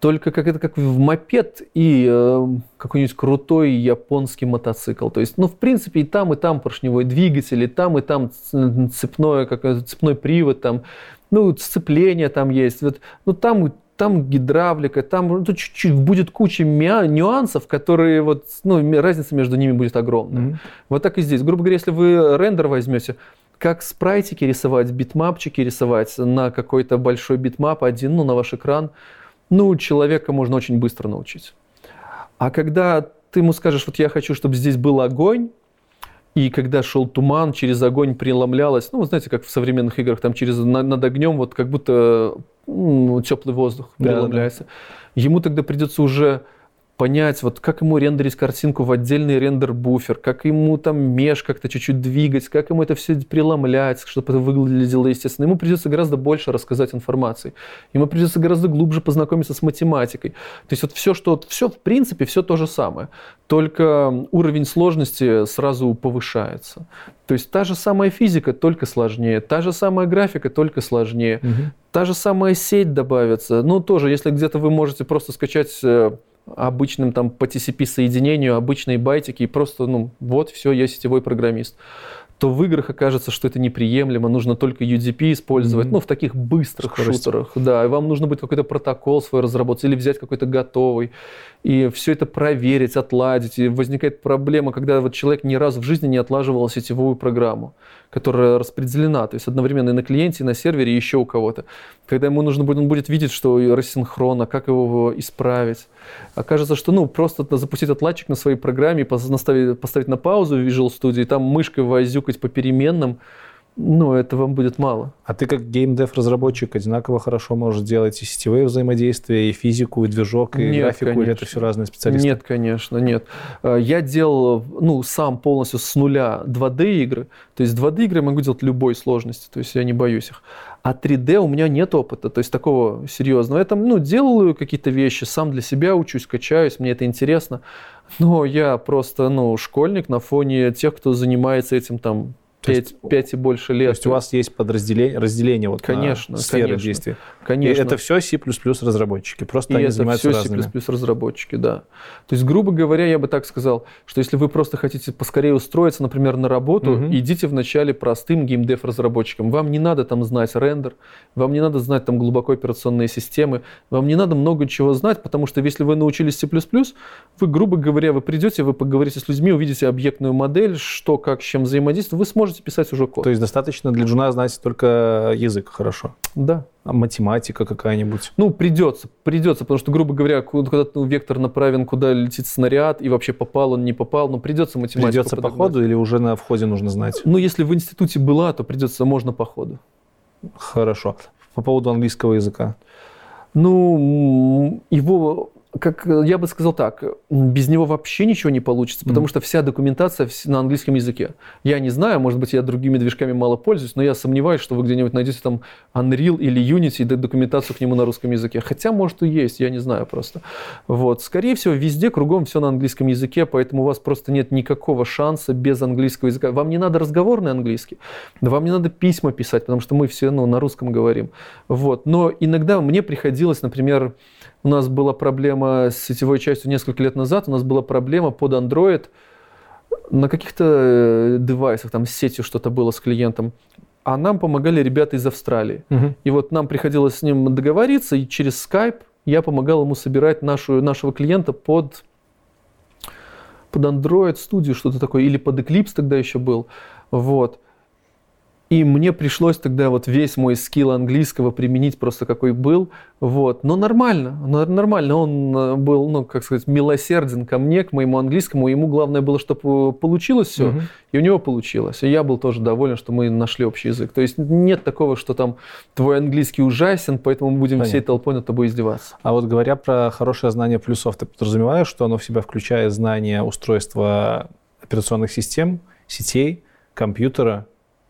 Только как это как в мопед и э, какой-нибудь крутой японский мотоцикл. То есть, ну, в принципе, и там, и там поршневой двигатель, и там, и там цепное, как, цепной привод, там, ну, сцепление там есть. Вот, ну, там, там гидравлика, там ну, чуть-чуть будет куча нюансов, которые вот, ну, разница между ними будет огромная. Mm-hmm. Вот так и здесь. Грубо говоря, если вы рендер возьмете, как спрайтики рисовать, битмапчики рисовать на какой-то большой битмап один, ну, на ваш экран, ну, человека можно очень быстро научить. А когда ты ему скажешь, вот я хочу, чтобы здесь был огонь, и когда шел туман, через огонь преломлялось, ну, вы знаете, как в современных играх, там через над огнем вот как будто ну, теплый воздух преломляется. Да, да. Ему тогда придется уже понять, вот как ему рендерить картинку в отдельный рендер-буфер, как ему там меж как-то чуть-чуть двигать, как ему это все преломлять, чтобы это выглядело естественно. Ему придется гораздо больше рассказать информации. Ему придется гораздо глубже познакомиться с математикой. То есть вот все, что, все в принципе, все то же самое. Только уровень сложности сразу повышается. То есть та же самая физика, только сложнее. Та же самая графика, только сложнее. Угу. Та же самая сеть добавится. Ну, тоже, если где-то вы можете просто скачать э, обычным там по TCP соединению, обычные байтики, и просто, ну, вот, все, я сетевой программист то в играх окажется, что это неприемлемо, нужно только UDP использовать, mm-hmm. ну, в таких быстрых Скорости. шутерах, да, и вам нужно будет какой-то протокол свой разработать или взять какой-то готовый, и все это проверить, отладить, и возникает проблема, когда вот человек ни разу в жизни не отлаживал сетевую программу, которая распределена, то есть одновременно и на клиенте, и на сервере, и еще у кого-то. Когда ему нужно будет, он будет видеть, что рассинхронно, как его исправить. Окажется, что, ну, просто запустить отладчик на своей программе, поставить, поставить на паузу в Visual Studio, и там мышкой возюкать по переменным, ну, это вам будет мало. А ты как геймдев-разработчик одинаково хорошо можешь делать и сетевые взаимодействия, и физику, и движок, и Нет, графику, конечно. или это все разные специалисты? Нет, конечно, нет. Э, Я делал, ну, сам полностью с нуля 2D игры. То есть 2D игры я могу делать любой сложности, то есть я не боюсь их. А 3D у меня нет опыта, то есть такого серьезного. Я там, ну, делаю какие-то вещи, сам для себя учусь, качаюсь, мне это интересно. Но я просто, ну, школьник на фоне тех, кто занимается этим там То есть- 5, 5 и больше лет. То есть у вас есть подразделение, разделение вот Конечно, на сферы конечно. действия. Конечно. И это все C++ разработчики, просто И они это занимаются все разными. C++ разработчики, да. То есть, грубо говоря, я бы так сказал, что если вы просто хотите поскорее устроиться, например, на работу, Мгм. идите вначале простым геймдев разработчиком. Вам не надо там знать рендер, вам не надо знать там глубоко операционные системы, вам не надо много чего знать, потому что если вы научились C++, вы, грубо говоря, вы придете, вы поговорите с людьми, увидите объектную модель, что, как, с чем взаимодействует, вы сможете писать уже код. То есть достаточно для джуна знать только язык хорошо. Да. А математика какая-нибудь. Ну, придется, придется, потому что, грубо говоря, ку- когда ну, вектор направлен, куда летит снаряд, и вообще попал он, не попал, ну, придется математику Придется по подогнать. ходу или уже на входе нужно знать? Ну, если в институте была, то придется, можно по ходу. Хорошо. По поводу английского языка. Ну, его, как э, я бы сказал так, без него вообще ничего не получится, потому Мгм. что вся документация на английском языке. Я не знаю, может быть, я другими движками мало пользуюсь, но я сомневаюсь, что вы где-нибудь найдете там Unreal или Unity и документацию к нему на русском языке. Хотя, может, и есть, я не знаю просто. Вот. Скорее всего, везде кругом все на английском языке, поэтому у вас просто нет никакого шанса без английского языка. Вам не надо разговорный английский, вам не надо письма писать, потому что мы все ну, на русском говорим. Вот. Но иногда мне приходилось, например, у нас была проблема с сетевой частью несколько лет назад, у нас была проблема под Android на каких-то э, девайсах, там с сетью что-то было с клиентом, а нам помогали ребята из Австралии. И вот нам приходилось с ним договориться, и через Skype я помогал ему собирать нашу, нашего клиента под, под Android Studio, что-то такое, или под Eclipse тогда еще был. Вот. И мне пришлось тогда вот весь мой скилл английского применить просто какой был. Вот. Но нормально, но нормально. Он э, был, ну, как сказать, милосерден ко мне, к моему английскому. Ему главное было, чтобы получилось все. Мгм. И у него получилось. И я был тоже доволен, что мы нашли общий язык. То есть нет такого, что там твой английский ужасен, поэтому мы будем всей Понятно. толпой над тобой издеваться. А вот говоря про хорошее знание плюсов, ты подразумеваешь, что оно в себя включает знание устройства операционных систем, сетей, компьютера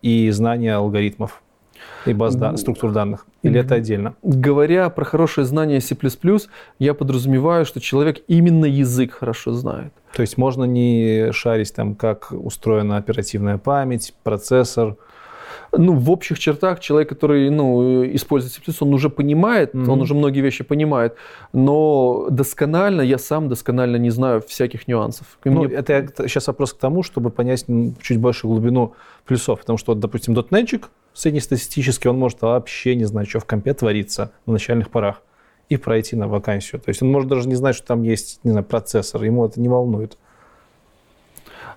и знание алгоритмов и баз да- М. структур данных? Или это отдельно? Говоря про хорошее знание C++, я подразумеваю, что человек именно язык хорошо знает. То есть можно не шарить там, как устроена оперативная память, процессор. Ну, в общих чертах человек, который ну, использует C++, он уже понимает, Мгм. он уже многие вещи понимает, но досконально, я сам досконально не знаю всяких нюансов. И Ну, мне- это сейчас вопрос к тому, чтобы понять чуть больше глубину плюсов. Потому что, допустим, дотнетчик среднестатистический, он может вообще не знать, что в компе творится на начальных порах и пройти на вакансию. То есть он может даже не знать, что там есть, не знаю, процессор, ему это не волнует.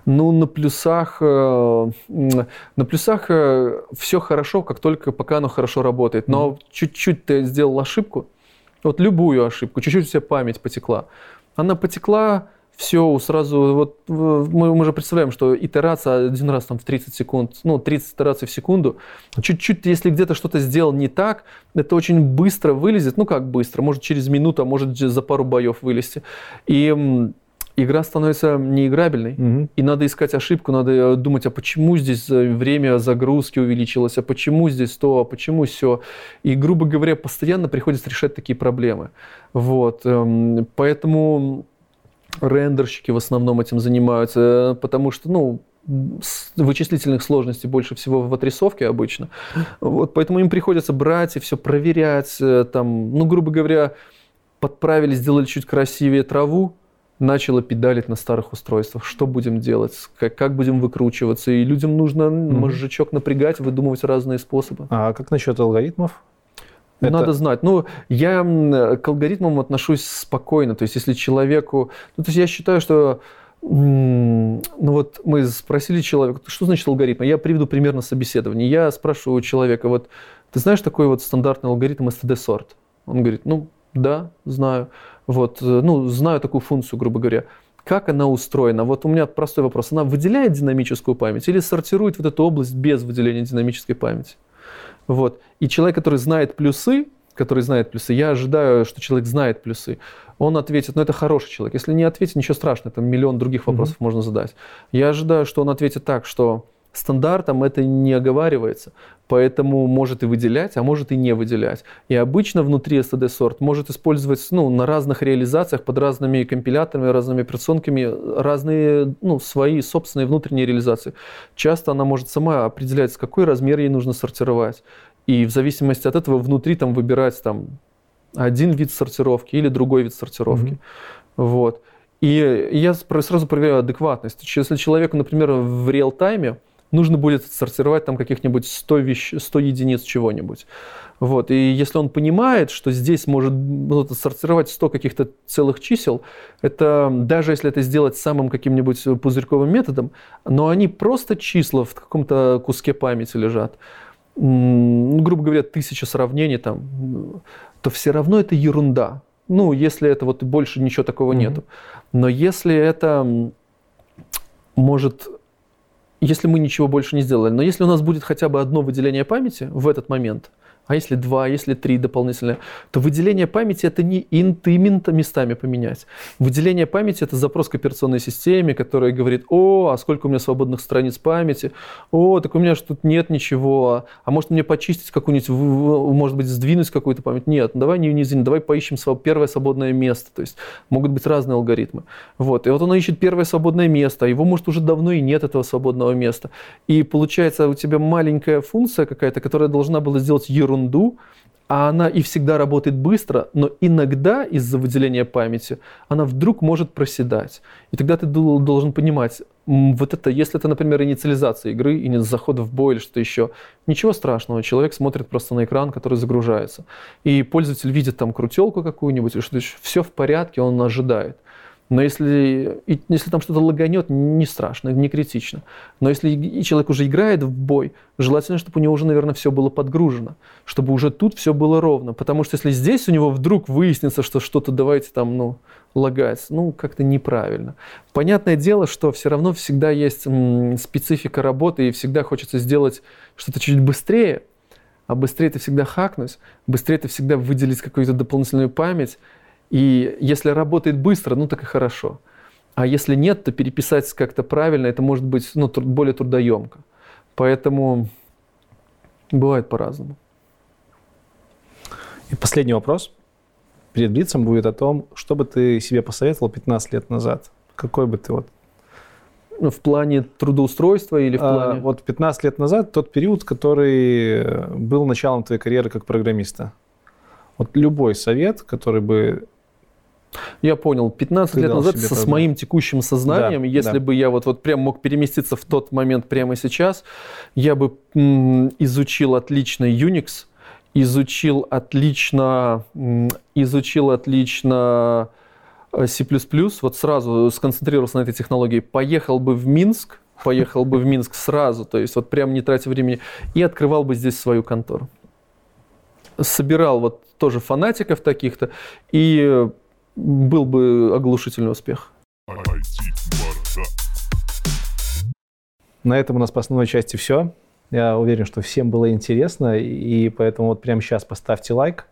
Ну, на плюсах, э, на плюсах все хорошо, как только пока оно хорошо работает. Но чуть-чуть ты сделал ошибку, вот любую ошибку, чуть-чуть у тебя память потекла. Она потекла, все сразу, вот э, мы, мы же представляем, что итерация один раз там в 30 секунд, ну, 30 итераций в секунду, чуть-чуть, если где-то что-то сделал не так, это очень быстро вылезет, ну, как быстро, может через минуту, а может за пару боев вылезти. И игра становится неиграбельной. И надо искать ошибку, надо э, думать, а почему здесь э, время загрузки увеличилось, а почему здесь то, а почему все. И, грубо говоря, постоянно приходится решать такие проблемы. Вот. эм, Поэтому рендерщики в основном этим занимаются, э, потому что, ну, вычислительных сложностей больше всего в отрисовке обычно. Вот, поэтому им приходится брать и все проверять. Там, ну, грубо говоря, подправили, сделали чуть красивее траву, начало педалить на старых устройствах. Что будем делать? Как, как будем выкручиваться? И людям нужно мозжечок напрягать, выдумывать разные способы. А как насчет алгоритмов? Это- Надо знать. Ну, я к алгоритмам отношусь спокойно. То есть, если человеку... Ну, то есть, я считаю, что... Ну, вот мы спросили человека, что значит алгоритм? Я приведу пример на собеседовании. Я спрашиваю у человека, вот, ты знаешь такой вот стандартный алгоритм std-sort? Он говорит, ну, да, знаю. Вот, э, ну, знаю такую функцию, грубо говоря. как она устроена? Вот у меня простой вопрос. Она выделяет динамическую память или сортирует вот эту область без выделения динамической памяти? Вот. И человек, который знает плюсы, который знает плюсы, я ожидаю, что человек знает плюсы, он ответит, ну это хороший человек. Если не ответит, ничего страшного, там миллион других вопросов mm-hmm. можно задать. Я ожидаю, что он ответит так, что стандартом это не оговаривается, поэтому может и выделять, а может и не выделять. И обычно внутри STD сорт может использовать ну, на разных реализациях, под разными компиляторами, разными операционками, разные ну, свои собственные внутренние реализации. Часто она может сама определять, какой размер ей нужно сортировать. И в зависимости от этого внутри там выбирать там один вид сортировки или другой вид сортировки. Mm-hmm. Вот. И я сразу проверяю адекватность. Если человеку, например, в реал-тайме нужно будет сортировать там каких-нибудь 100, вещ... 100 единиц чего-нибудь. Вот. И если он понимает, что здесь может ну, сортировать 100 каких-то целых чисел, это даже если это сделать самым каким-нибудь пузырьковым методом, но они просто числа в каком-то куске памяти лежат, ну, грубо говоря, тысяча сравнений там, то все равно это ерунда. Ну, если это вот больше ничего такого mm-hmm. нету. Но если это может если мы ничего больше не сделали. Но если у нас будет хотя бы одно выделение памяти в этот момент, а если два, если три дополнительные, то выделение памяти это не интимент местами поменять. Выделение памяти это запрос к операционной системе, которая говорит, о, а сколько у меня свободных страниц памяти, о, так у меня же тут нет ничего, а может мне почистить какую-нибудь, может быть, сдвинуть какую-то память? Нет, давай не не давай поищем первое свободное место. То есть могут быть разные алгоритмы. Вот. И вот он ищет первое свободное место, а его, может, уже давно и нет этого свободного места. И получается у тебя маленькая функция какая-то, которая должна была сделать ерунду, ерунду, а она и всегда работает быстро, но иногда из-за выделения памяти она вдруг может проседать. И тогда ты должен понимать, вот это, если это, например, инициализация игры, и заход в бой или что-то еще, ничего страшного, человек смотрит просто на экран, который загружается. И пользователь видит там крутелку какую-нибудь, или что-то еще, все в порядке, он ожидает. Но если, если там что-то лаганет, не страшно, не критично. Но если человек уже играет в бой, желательно, чтобы у него уже, наверное, все было подгружено, чтобы уже тут все было ровно. Потому что если здесь у него вдруг выяснится, что что-то давайте там, ну, лагать, ну, как-то неправильно. Понятное дело, что все равно всегда есть специфика работы, и всегда хочется сделать что-то чуть быстрее, а быстрее это всегда хакнуть, быстрее это всегда выделить какую-то дополнительную память, и если работает быстро, ну так и хорошо. А если нет, то переписать как-то правильно, это может быть ну, более трудоемко. Поэтому бывает по-разному. И последний вопрос перед Блицем будет о том, что бы ты себе посоветовал 15 лет назад? Какой бы ты вот ну, в плане трудоустройства или в а, плане... А, вот 15 лет назад, тот период, который был началом твоей карьеры как программиста. Вот любой совет, который бы я понял. 15 лет назад со, с моим текущим сознанием, да, если да. бы я вот, вот прям мог переместиться в тот момент прямо сейчас, я бы изучил отлично Unix, изучил отлично, изучил отлично э, C++, вот сразу сконцентрировался на этой технологии, поехал бы в Минск, поехал бы в Минск сразу, то есть вот прям не тратя времени, и открывал бы здесь свою контору. Собирал вот тоже фанатиков таких-то и был бы оглушительный успех. На этом у нас по основной части все. Я уверен, что всем было интересно, и поэтому вот прямо сейчас поставьте лайк.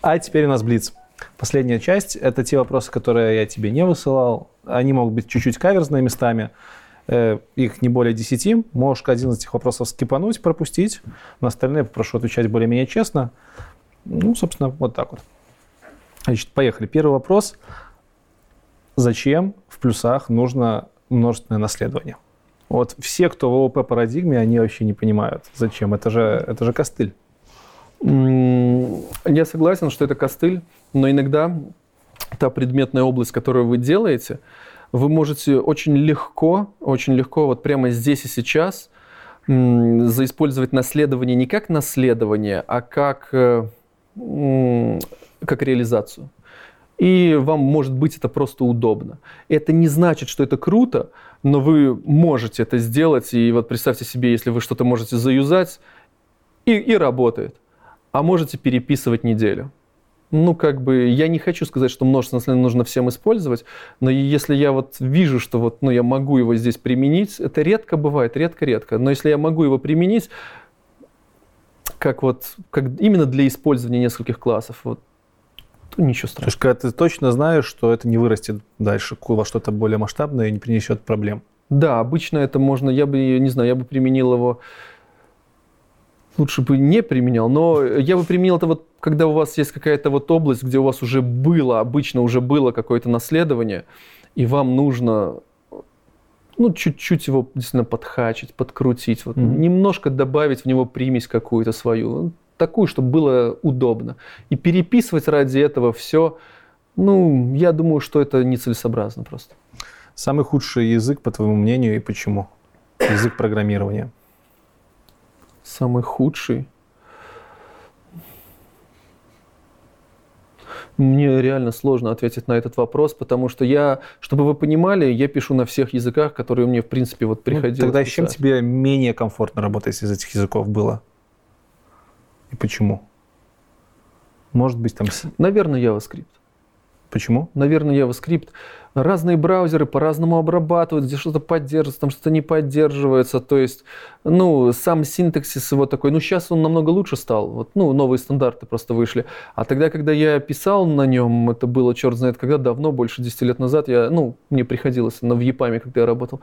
А теперь у нас Блиц. Последняя часть – это те вопросы, которые я тебе не высылал. Они могут быть чуть-чуть каверзные местами. Э, их не более 10. Можешь один из этих вопросов скипануть, пропустить. На остальные попрошу отвечать более-менее честно. Ну, собственно, вот так вот. Значит, поехали. Первый вопрос. Зачем в плюсах нужно множественное наследование? Вот все, кто в ООП парадигме, они вообще не понимают, зачем. Это же, это же костыль. Я согласен, что это костыль, но иногда та предметная область, которую вы делаете, вы можете очень легко, очень легко, вот прямо здесь и сейчас заиспользовать наследование не как наследование, а как э, как реализацию. И вам, может быть, это просто удобно. Это не значит, что это круто, но вы можете это сделать. И вот представьте себе, если вы что-то можете заюзать, и, и работает. А можете переписывать неделю. ну, как бы, я не хочу сказать, что множественное наследие нужно всем использовать, но если я вот вижу, что вот, ну, я могу его здесь применить, это редко бывает, редко-редко, но если я могу его применить, как вот, как именно для использования нескольких классов, вот, то ничего страшного. То есть, когда ты точно знаешь, что это не вырастет дальше во что-то более масштабное и не принесет проблем. Да, обычно это можно, я бы, не знаю, я бы применил его лучше бы не применял, но я бы применил это вот, когда у вас есть какая-то вот область, где у вас уже было, обычно уже было какое-то наследование, и вам нужно ну, чуть-чуть его действительно подхачить, подкрутить, вот, mm-hmm. немножко добавить в него примесь какую-то свою, такую, чтобы было удобно. И переписывать ради этого все, ну, я думаю, что это нецелесообразно просто. Самый худший язык, по твоему мнению, и почему? Язык программирования самый худший. Мне реально сложно ответить на этот вопрос, потому что я, чтобы вы понимали, я пишу на всех языках, которые мне, в принципе, вот приходилось. Ну, тогда с чем тебе менее комфортно работать из этих языков было? И почему? Может быть, там... Наверное, JavaScript. Почему? Наверное, JavaScript. Разные браузеры по-разному обрабатывают, где что-то поддерживается, там что-то не поддерживается. То есть, ну, сам синтаксис его такой, ну, сейчас он намного лучше стал. Вот, ну, новые стандарты просто вышли. А тогда, когда я писал на нем, это было черт знает когда, давно, больше 10 лет назад, я, ну, мне приходилось, на в ЕПАМе, когда я работал,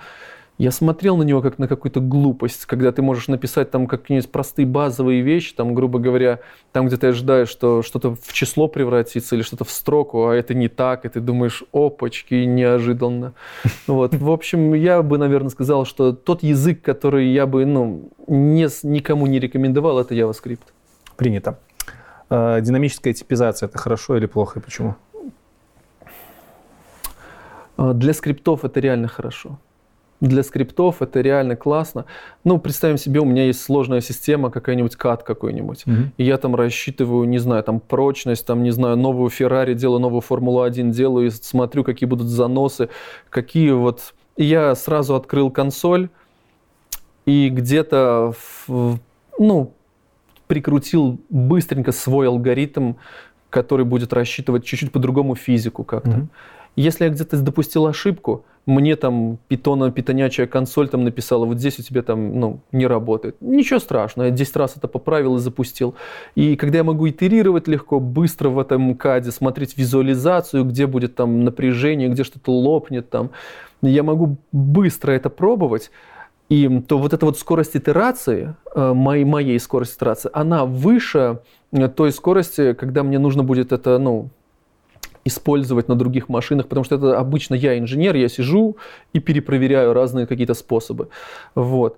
я смотрел на него как на какую-то глупость, когда ты можешь написать там какие-нибудь простые базовые вещи, там, грубо говоря, там, где ты ожидаешь, что что-то в число превратится или что-то в строку, а это не так, и ты думаешь, опачки, неожиданно. Вот. В общем, я бы, наверное, сказал, что тот язык, который я бы ну, не, никому не рекомендовал, это JavaScript. Принято. А, динамическая типизация – это хорошо или плохо, и почему? А, для скриптов это реально хорошо для скриптов это реально классно. Ну, представим себе, у меня есть сложная система, какая-нибудь кат какой-нибудь, mm-hmm. и я там рассчитываю, не знаю, там прочность, там, не знаю, новую Феррари делаю, новую Формулу-1 делаю, и смотрю, какие будут заносы, какие вот... И я сразу открыл консоль, и где-то, ну, прикрутил быстренько свой алгоритм, который будет рассчитывать чуть-чуть по-другому физику как-то. Mm-hmm. Если я где-то допустил ошибку, мне там питона, питонячая консоль там написала, вот здесь у тебя там, ну, не работает. Ничего страшного, я 10 раз это поправил и запустил. И когда я могу итерировать легко, быстро в этом каде смотреть визуализацию, где будет там напряжение, где что-то лопнет там, я могу быстро это пробовать, и то вот эта вот скорость итерации, э, моей, моей скорость итерации, она выше э, той скорости, когда мне нужно будет это, ну, использовать на других машинах, потому что это обычно я инженер, я сижу и перепроверяю разные какие-то способы. Вот.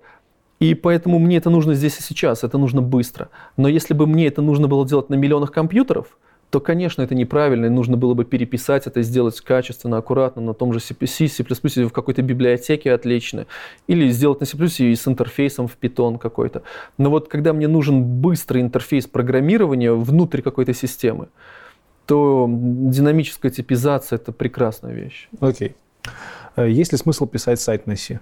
И поэтому мне это нужно здесь и сейчас, это нужно быстро. Но если бы мне это нужно было делать на миллионах компьютеров, то, конечно, это неправильно, и нужно было бы переписать это, сделать качественно, аккуратно на том же C, C++, в какой-то библиотеке отлично, или сделать на C++ и с интерфейсом в Python какой-то. Но вот когда мне нужен быстрый интерфейс программирования внутрь какой-то системы, то динамическая типизация – это прекрасная вещь. Окей. Okay. Э, есть ли смысл писать сайт на C?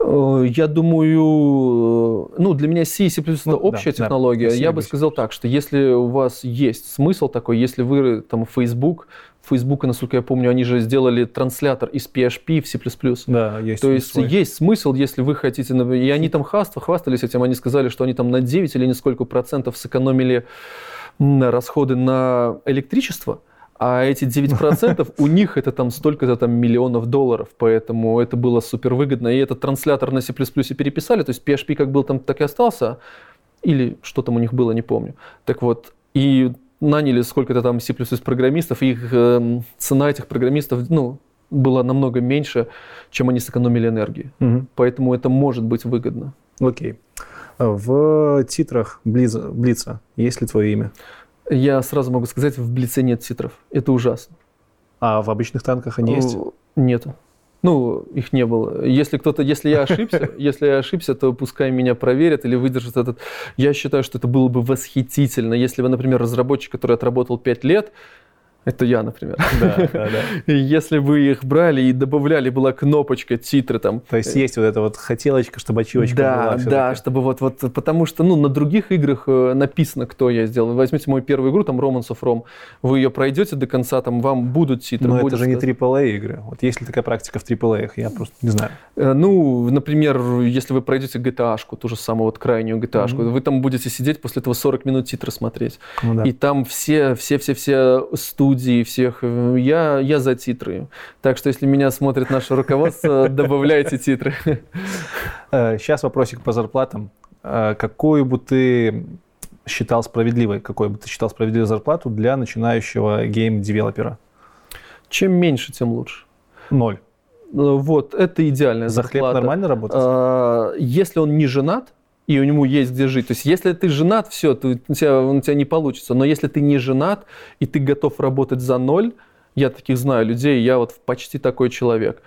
Э, я думаю, э, ну, для меня C и C++ это ну, общая да, технология. Да, Я бы сказал так, что если у вас есть смысл такой, если вы там Facebook, Facebook, насколько я помню, они же сделали транслятор из PHP в C++. Да, есть. То есть свой. есть смысл, если вы хотите... И они там хвастались этим, они сказали, что они там на 9 или несколько процентов сэкономили расходы на электричество, а эти 9% у них это там столько-то там миллионов долларов, поэтому это было супер выгодно. И этот транслятор на C++ переписали, то есть PHP как был там, так и остался, или что там у них было, не помню. Так вот, и наняли сколько-то там C++ программистов, и их э, цена этих программистов, ну, была намного меньше, чем они сэкономили энергии. Угу. Поэтому это может быть выгодно. Окей. В титрах Блица, Блица есть ли твое имя? Я сразу могу сказать, в Блице нет титров. Это ужасно. А в обычных танках они есть? Нету. Ну, их не было. Если кто-то, если я ошибся, если я ошибся, то пускай меня проверят или выдержат этот. Я считаю, что это было бы восхитительно, если бы, например, разработчик, который отработал 5 лет, Это я, например. Да, да, да. Если вы их брали и добавляли, была кнопочка, титры там. То есть есть вот эта вот хотелочка, чтобы ачивочка да, была. Да, всё-таки. чтобы вот, вот, потому что, ну, на других играх э, написано, кто я сделал. Вы возьмите мою первую игру, там, Romance of Rome, вы ее пройдете до конца, там, вам будут титры. Но это же не. AAA игры. Вот есть ли такая практика в AAA? Я просто не знаю. Э, Ну, например, если вы пройдете GTA-шку, ту же самую вот крайнюю GTA-шку, вы там будете сидеть после этого 40 минут титры смотреть. Ну да. И там все, все, все, все студии, всех, э, я, я за титры. Так что, если меня смотрит наше руководство, добавляйте титры. Сейчас вопросик по зарплатам. Э, Какую бы ты считал справедливой, какой бы ты считал справедливой зарплату для начинающего гейм-девелопера? Чем меньше, тем лучше. Ноль. Э, Вот, это идеальная За хлеб зарплата. нормально работать? Если он не женат, и у него есть где жить. То есть, если ты женат, все, ты, у, тебя, у тебя не получится. Но если ты не женат, и ты готов работать за ноль, я таких знаю людей, я вот почти такой человек,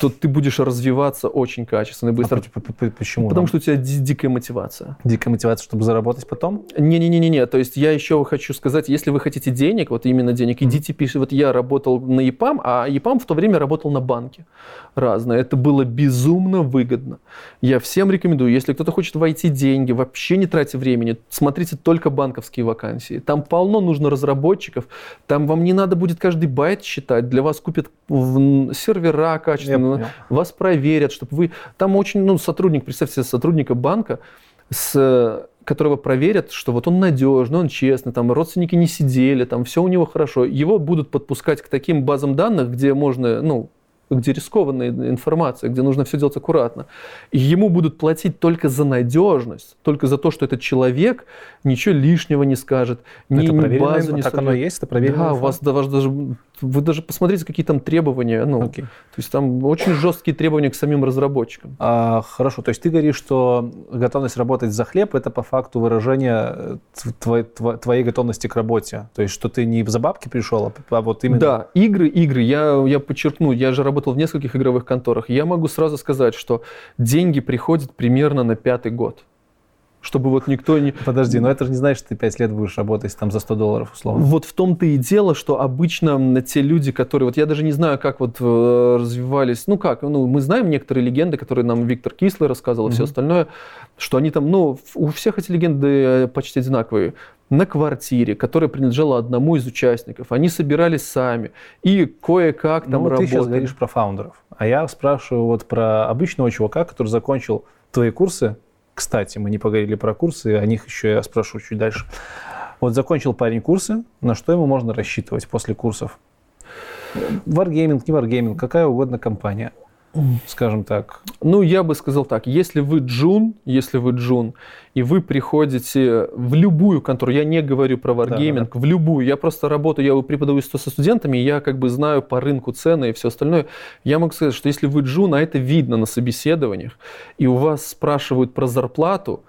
то ты будешь развиваться очень качественно и А быстро. по- почему? Потому что у тебя ди- дикая мотивация. Дикая мотивация, чтобы заработать потом? Не-не-не-не, то есть я еще хочу сказать, если вы хотите денег, вот именно денег, идите пишите. Вот я работал на ЕПАМ, а ЕПАМ в то время работал на банке. Разное. Это было безумно выгодно. Я всем рекомендую, если кто-то хочет войти деньги, вообще не тратьте времени, смотрите только банковские вакансии. Там полно нужно разработчиков, там вам не надо будет каждый байт считать, для вас купят сервера Я качественно, понял. вас проверят, чтобы вы... Там очень, ну, сотрудник, представьте себе сотрудника банка, с которого проверят, что вот он надежный, он честный, там родственники не сидели, там все у него хорошо. Его будут подпускать к таким базам данных, где можно, ну, где рискованная информация, где нужно все делать аккуратно. И ему будут платить только за надежность, только за то, что этот человек ничего лишнего не скажет, ни, это ни базу не Так оно и есть? Это проверенная Да, у вас, да, ваш даже, вы даже посмотрите, какие там требования. Ну, Окей. то есть там очень жесткие требования к самим разработчикам. А, хорошо, то есть ты говоришь, что готовность работать за хлеб это по факту выражение э, тв- твоей, твоей готовности к работе. То есть, что ты не за бабки пришел, а, а вот именно. Да, игры, игры. Я, я подчеркну, я же работал в нескольких игровых конторах. Я могу сразу сказать, что деньги приходят примерно на пятый год. Чтобы вот никто не... Подожди, но это же не значит, что ты 5 лет будешь работать там за 100 долларов условно. Вот в том-то и дело, что обычно те люди, которые... Вот я даже не знаю, как вот э, развивались... Ну как, ну мы знаем некоторые легенды, которые нам Виктор Кислый рассказывал и все Мгм. остальное, что они там, ну, у всех эти легенды э, почти одинаковые. На квартире, которая принадлежала одному из участников. Они собирались сами и кое-как там ну, ты работали. сейчас говоришь про фаундеров. А я спрашиваю вот про обычного чувака, который закончил твои курсы. Кстати, мы не поговорили про курсы, о них еще я спрошу чуть дальше. Вот закончил парень курсы, на что ему можно рассчитывать после курсов? Wargaming, не Wargaming, какая угодно компания, скажем так. Ну, я бы сказал так, если вы джун, если вы джун, и вы приходите в любую контору, я не говорю про варгейминг, в любую, я просто работаю, я преподаю со студентами, я как бы знаю по рынку цены и все остальное, я могу сказать, что если вы джун, а это видно на собеседованиях, и у вас спрашивают про зарплату,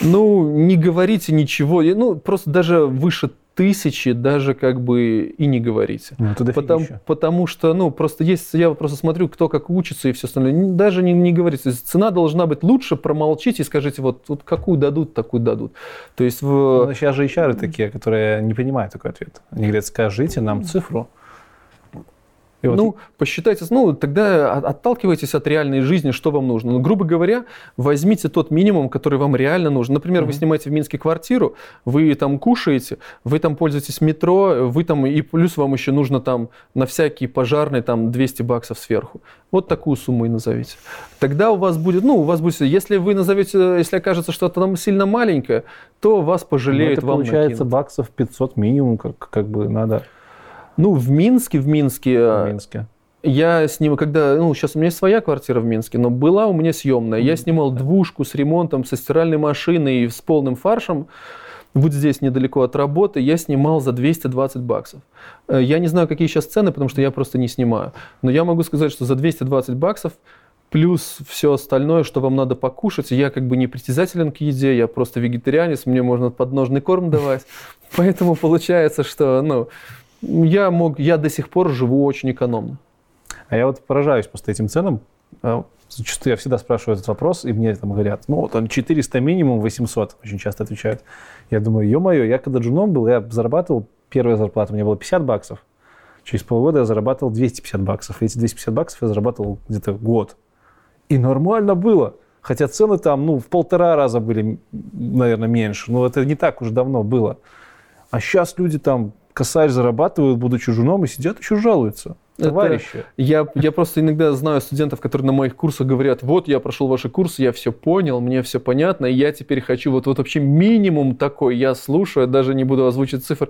ну, не говорите ничего, ну, просто даже выше тысячи даже как бы и не говорите. Ну, Потому, потому что, ну, просто есть, я просто смотрю, кто как учится и все остальное. Даже не, не говорите. То есть цена должна быть лучше, промолчите и скажите, вот, вот какую дадут, такую дадут. То есть, в, Ну, сейчас же HR такие, которые не понимают такой ответ. Они говорят, скажите нам цифру. И вот ну, посчитайте, ну, тогда от- отталкивайтесь от реальной жизни, что вам нужно. Ну, грубо говоря, возьмите тот минимум, который вам реально нужен. Например, вы Мгм. снимаете в Минске квартиру, вы там кушаете, вы там пользуетесь метро, вы там, и плюс вам еще нужно там на всякие пожарные там 200 баксов сверху. Вот такую сумму и назовите. Тогда у вас будет, ну, у вас будет, если вы назовете, если окажется, что это там сильно маленькое, то вас ну, пожалеют, это вам получается накинут. баксов 500 минимум, как, как бы надо Ну, в Минске, в Минске, в э, Минске. Я снимал, когда, ну, сейчас у меня есть своя квартира в Минске, но была у меня съемная. Я снимал двушку с ремонтом, со стиральной машиной и с полным фаршем. Вот здесь, недалеко от работы, я снимал за 220 баксов. Э, Я не знаю, какие сейчас цены, потому что я просто не снимаю. Но я могу сказать, что за 220 баксов плюс все остальное, что вам надо покушать. Я как бы не притязателен к еде, я просто вегетарианец, мне можно подножный корм давать. Поэтому получается, что, ну, я мог, я до сих пор живу очень экономно. А я вот поражаюсь просто этим ценам. А, Зачастую я всегда спрашиваю этот вопрос, и мне там говорят, ну, там 400 минимум, 800, очень часто отвечают. Я думаю, ё-моё, я когда джуном был, я зарабатывал первая зарплата у меня была 50 баксов, через полгода я зарабатывал 250 баксов. И эти 250 баксов я зарабатывал где-то год. И нормально было. Хотя цены там, ну, в полтора раза были, наверное, меньше. Но это не так уж давно было. А сейчас люди там косарь зарабатывают, будучи женом, и сидят еще жалуются. Товарищи. Это, я, я просто иногда знаю студентов, которые на моих курсах говорят, вот я прошел ваши курсы, я все понял, мне все понятно, и я теперь хочу вот, вот вообще минимум такой, я слушаю, даже не буду озвучить цифр,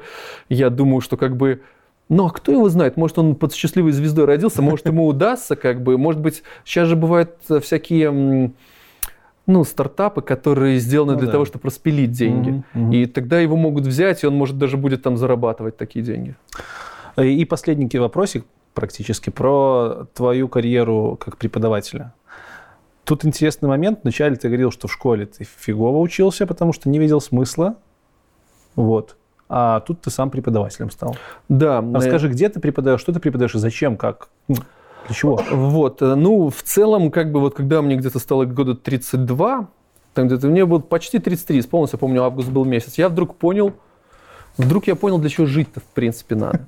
я думаю, что как бы ну, а кто его знает? Может, он под счастливой звездой родился, может, ему удастся, как бы, может быть, сейчас же бывают всякие ну, стартапы, которые сделаны ну, для да. того, чтобы распилить деньги. Угу, угу. И тогда его могут взять, и он, может, даже будет там зарабатывать такие деньги. И последний вопросик практически про твою карьеру как преподавателя. Тут интересный момент. Вначале ты говорил, что в школе ты фигово учился, потому что не видел смысла. Вот. А тут ты сам преподавателем стал. Да. Расскажи, где ты преподаешь, что ты преподаешь и зачем, как? Для чего? Вот, э, ну, в целом, как бы вот когда мне где-то стало года 32, там где-то мне было почти 33, исполнился, помню, август был месяц, я вдруг понял, вдруг я понял, для чего жить-то, в принципе, надо.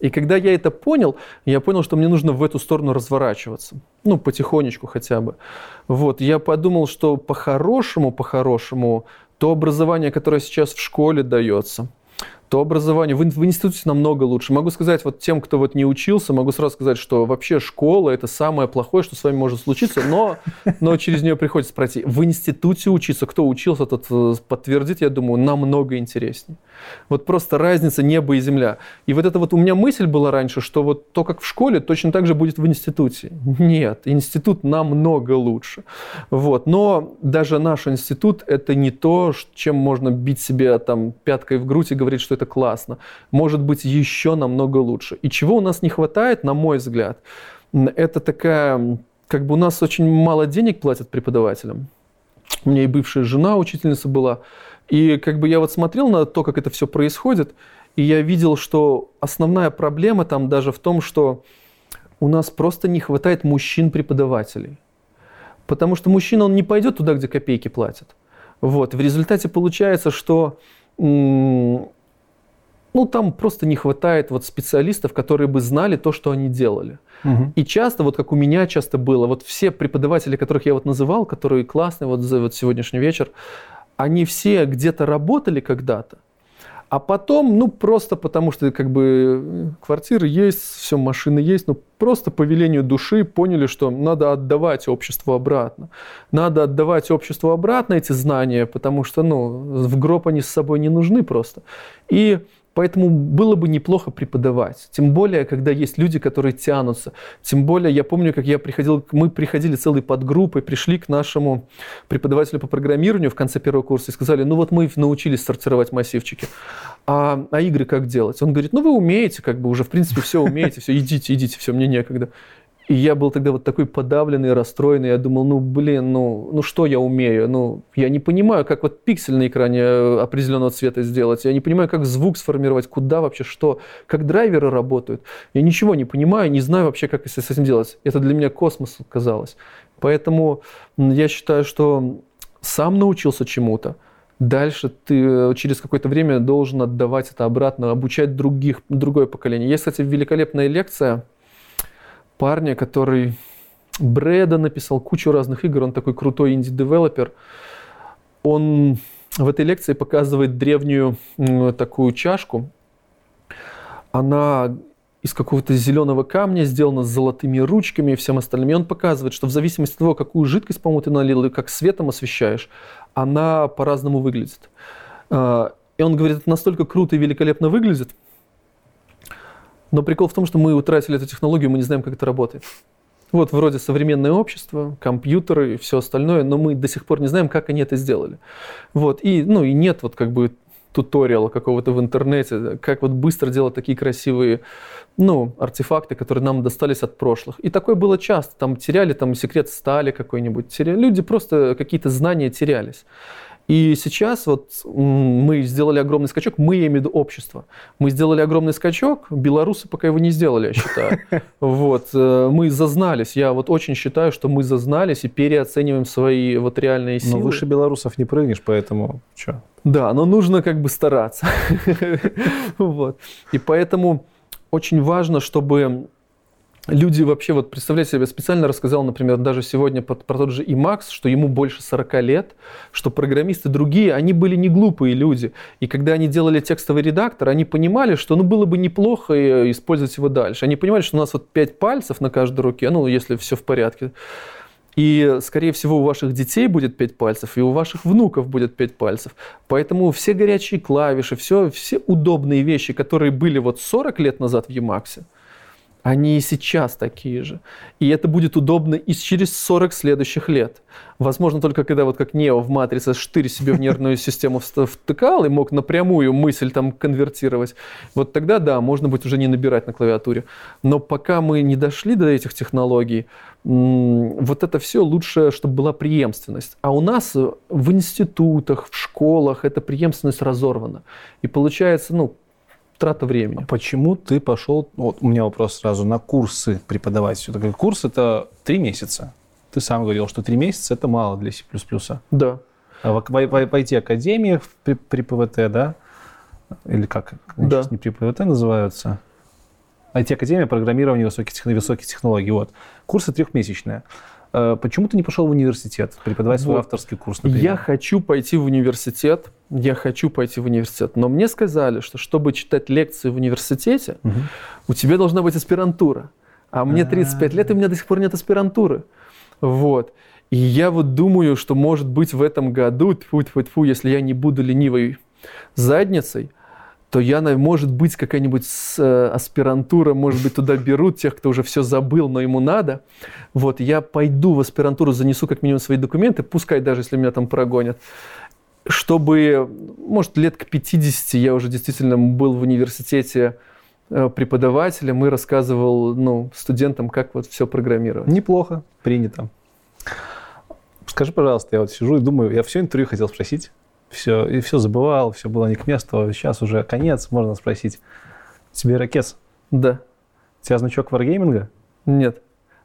И когда я это понял, я понял, что мне нужно в эту сторону разворачиваться. Ну, потихонечку хотя бы. Вот, я подумал, что по-хорошему, по-хорошему, то образование, которое сейчас в школе дается – то образование в, в институте намного лучше. Могу сказать, вот тем, кто вот не учился, могу сразу сказать, что вообще школа – это самое плохое, что с вами может случиться, но, но через нее приходится пройти. В институте учиться, кто учился, тот э, подтвердит, я думаю, намного интереснее. Вот просто разница неба и земля. И вот это вот у меня мысль была раньше, что вот то, как в школе, точно так же будет в институте. Нет, институт намного лучше. Вот. Но даже наш институт – это не то, чем можно бить себе там пяткой в грудь и говорить, что это классно. Может быть, еще намного лучше. И чего у нас не хватает, на мой взгляд, это такая, как бы у нас очень мало денег платят преподавателям. У меня и бывшая жена учительница была. И как бы я вот смотрел на то, как это все происходит, и я видел, что основная проблема там даже в том, что у нас просто не хватает мужчин-преподавателей. Потому что мужчина, он не пойдет туда, где копейки платят. Вот. В результате получается, что ну, там просто не хватает вот специалистов, которые бы знали то, что они делали. Угу. И часто, вот как у меня часто было, вот все преподаватели, которых я вот называл, которые классные вот за вот сегодняшний вечер, они все где-то работали когда-то, а потом, ну, просто потому что, как бы, квартиры есть, все, машины есть, ну, просто по велению души поняли, что надо отдавать обществу обратно. Надо отдавать обществу обратно эти знания, потому что, ну, в гроб они с собой не нужны просто. И Поэтому было бы неплохо преподавать. Тем более, когда есть люди, которые тянутся. Тем более, я помню, как я приходил, мы приходили целой подгруппой, пришли к нашему преподавателю по программированию в конце первого курса и сказали, ну вот мы научились сортировать массивчики, а, а игры как делать? Он говорит, ну вы умеете, как бы уже в принципе все умеете, все, идите, идите, все, мне некогда. И я был тогда вот такой подавленный, расстроенный. Я думал, ну, блин, ну, ну что я умею? Ну, я не понимаю, как вот пиксель на экране э, определенного цвета сделать. Я не понимаю, как звук сформировать, куда вообще, что, как драйверы работают. Я ничего не понимаю, не знаю вообще, как с этим делать. Это для меня космос казалось. Поэтому я считаю, что сам научился чему-то. Дальше ты э, через какое-то время должен отдавать это обратно, обучать других, другое поколение. Есть, кстати, великолепная лекция – парня, который Брэда написал кучу разных игр, он такой крутой инди-девелопер. Он в этой лекции показывает древнюю такую чашку. Она из какого-то зеленого камня, сделана с золотыми ручками и всем остальным. И он показывает, что в зависимости от того, какую жидкость, по-моему, ты налил и как светом освещаешь, она по-разному выглядит. А, и он говорит, это настолько круто и великолепно выглядит, но прикол в том, что мы утратили эту технологию, мы не знаем, как это работает. Вот вроде современное общество, компьютеры и все остальное, но мы до сих пор не знаем, как они это сделали. Вот, и, ну, и нет вот как бы туториала какого-то в интернете, как вот быстро делать такие красивые, ну, артефакты, которые нам достались от прошлых. И такое было часто. Там теряли там секрет стали какой-нибудь. Теряли. Люди просто какие-то знания терялись. И сейчас вот мы сделали огромный скачок, мы, я имею в виду общество, мы сделали огромный скачок, белорусы пока его не сделали, я считаю. Вот, э, мы зазнались, я вот очень считаю, что мы зазнались и переоцениваем свои вот реальные силы. Но выше белорусов не прыгнешь, поэтому что? Да, но нужно как бы стараться. Вот. И поэтому очень важно, чтобы люди вообще, вот представляете себе, специально рассказал, например, даже сегодня про, про тот же Emacs, что ему больше 40 лет, что программисты другие, они были не глупые люди. И когда они делали текстовый редактор, они понимали, что ну, было бы неплохо э, использовать его дальше. Они понимали, что у нас вот 5 пальцев на каждой руке, ну, если все в порядке. И, скорее всего, у ваших детей будет 5 пальцев, и у ваших внуков будет 5 пальцев. Поэтому все горячие клавиши, все, все удобные вещи, которые были вот 40 лет назад в Emacs, они и сейчас такие же. И это будет удобно и через 40 следующих лет. Возможно, только когда вот как Нео в Матрице штырь себе в нервную систему втыкал и мог напрямую мысль там конвертировать, вот тогда, да, можно будет уже не набирать на клавиатуре. Но пока мы не дошли до этих технологий, вот это все лучше, чтобы была преемственность. А у нас в институтах, в школах эта преемственность разорвана. И получается, ну, трата времени. А почему ты пошел, вот у меня вопрос сразу, на курсы преподавать? Все-таки курс это три месяца. Ты сам говорил, что три месяца это мало для C++. Да. А в, в, в IT-академии при, при ПВТ, да? Или как? Они да. сейчас не при ПВТ называются. IT-академия программирования высоких, высоких технологий. Вот. Курсы трехмесячные. Э, почему ты не пошел в университет преподавать вот. свой авторский курс, например? Я хочу пойти в университет, я хочу пойти в университет, но мне сказали, что чтобы читать лекции в университете, угу. у тебя должна быть аспирантура. А мне 35 лет, и у меня до сих пор нет аспирантуры. Вот. И я вот думаю, что может быть в этом году, тьфу -тьфу -тьфу, если я не буду ленивой задницей, то я, может быть, какая-нибудь э, аспирантура, может быть, туда берут тех, кто уже все забыл, но ему надо. Вот, я пойду в аспирантуру, занесу как минимум свои документы, пускай даже, если меня там прогонят, чтобы, может, лет к 50 я уже действительно был в университете э, преподавателем и рассказывал ну, студентам, как вот все программировать. Неплохо, принято. Скажи, пожалуйста, я вот сижу и думаю, я все интервью хотел спросить, все, и все забывал, все было не к месту. Сейчас уже конец, можно спросить. Тебе ракет? Да. У тебя значок варгейминга? Нет.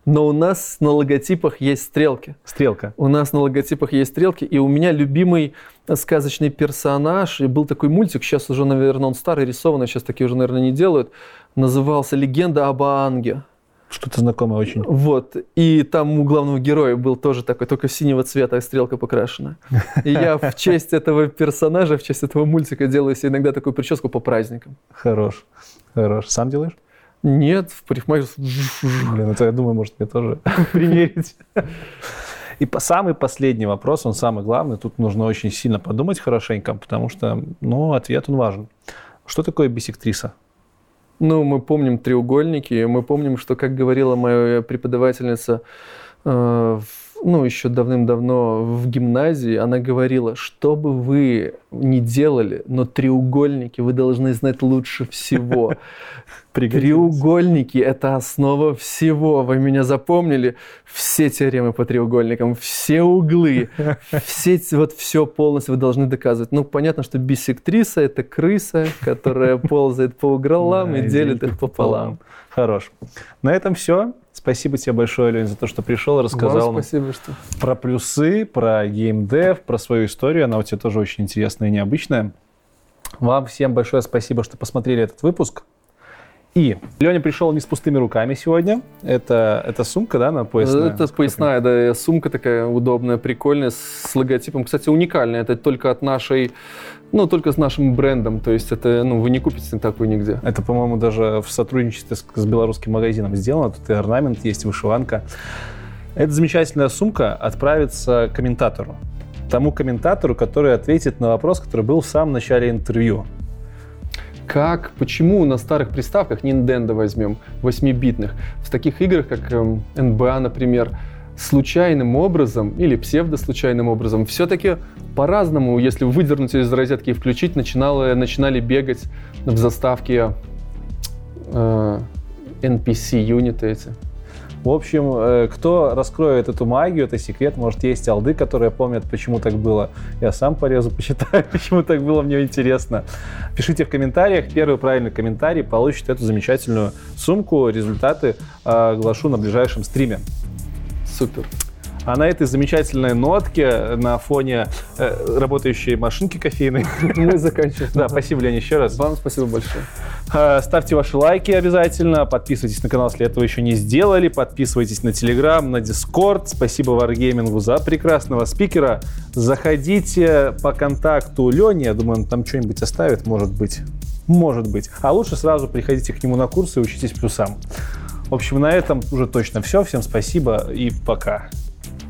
Но у нас на логотипах есть стрелки. Стрелка. У нас на логотипах есть стрелки, и у меня любимый сказочный персонаж, и был такой мультик, сейчас уже, наверное, он старый, рисованный, сейчас такие уже, наверное, не делают, назывался «Легенда об Аанге». Что-то знакомое очень. Вот. И там у главного героя был тоже такой, только синего цвета стрелка покрашена. И я в честь этого персонажа, в честь этого мультика делаю себе иногда такую прическу по праздникам. Хорош. Хорош. Сам делаешь? Нет, в парикмахерскую. Блин, это я думаю, может мне тоже примерить. И по самый последний вопрос, он самый главный. Тут нужно очень сильно подумать хорошенько, потому что, ну, ответ он важен. Что такое бисектриса? Ну, мы помним треугольники, мы помним, что, как говорила моя преподавательница э, ну, еще давным-давно в гимназии, она говорила, что бы вы ни делали, но треугольники вы должны знать лучше всего. Треугольники – это основа всего. Вы меня запомнили? Все теоремы по треугольникам, все углы, все, вот все полностью вы должны доказывать. Ну, понятно, что бисектриса – это крыса, которая ползает по углам и делит их пополам. Хорош. На этом все. Спасибо тебе большое, Лень, за то, что пришел, рассказал Вам спасибо, что... про плюсы, про геймдев, про свою историю. Она у тебя тоже очень интересная и необычная. Вам всем большое спасибо, что посмотрели этот выпуск. И Леня пришел не с пустыми руками сегодня. Это, это сумка, да, на поясная? Это поясная, да, сумка такая удобная, прикольная, с логотипом. Кстати, уникальная. Это только от нашей, ну, только с нашим брендом. То есть это, ну, вы не купите такую нигде. Это, по-моему, даже в сотрудничестве с, с белорусским магазином сделано. Тут и орнамент есть, вышиванка. Эта замечательная сумка отправится комментатору. Тому комментатору, который ответит на вопрос, который был в самом начале интервью как, почему на старых приставках, Nintendo возьмем, 8-битных, в таких играх, как эм, NBA, например, случайным образом или псевдослучайным образом, все-таки по-разному, если выдернуть из розетки и включить, начинало, начинали бегать в заставке э, NPC-юниты эти. В общем, э, кто раскроет эту магию, это секрет. Может, есть алды, которые помнят, почему так было. Я сам порезу, почитаю, почему так было, мне интересно. Пишите в комментариях. Первый правильный комментарий получит эту замечательную сумку. Результаты э, оглашу на ближайшем стриме. Супер. А на этой замечательной нотке на фоне э, работающей машинки кофейной мы заканчиваем. Да, спасибо, Лень, еще раз. Вам спасибо большое. Э, ставьте ваши лайки обязательно, подписывайтесь на канал, если этого еще не сделали, подписывайтесь на Telegram, на Discord. Спасибо Wargaming за прекрасного спикера. Заходите по контакту Лени, я думаю, он там что-нибудь оставит, может быть. Может быть. А лучше сразу приходите к нему на курсы и учитесь плюсам. В общем, на этом уже точно все. Всем спасибо и пока.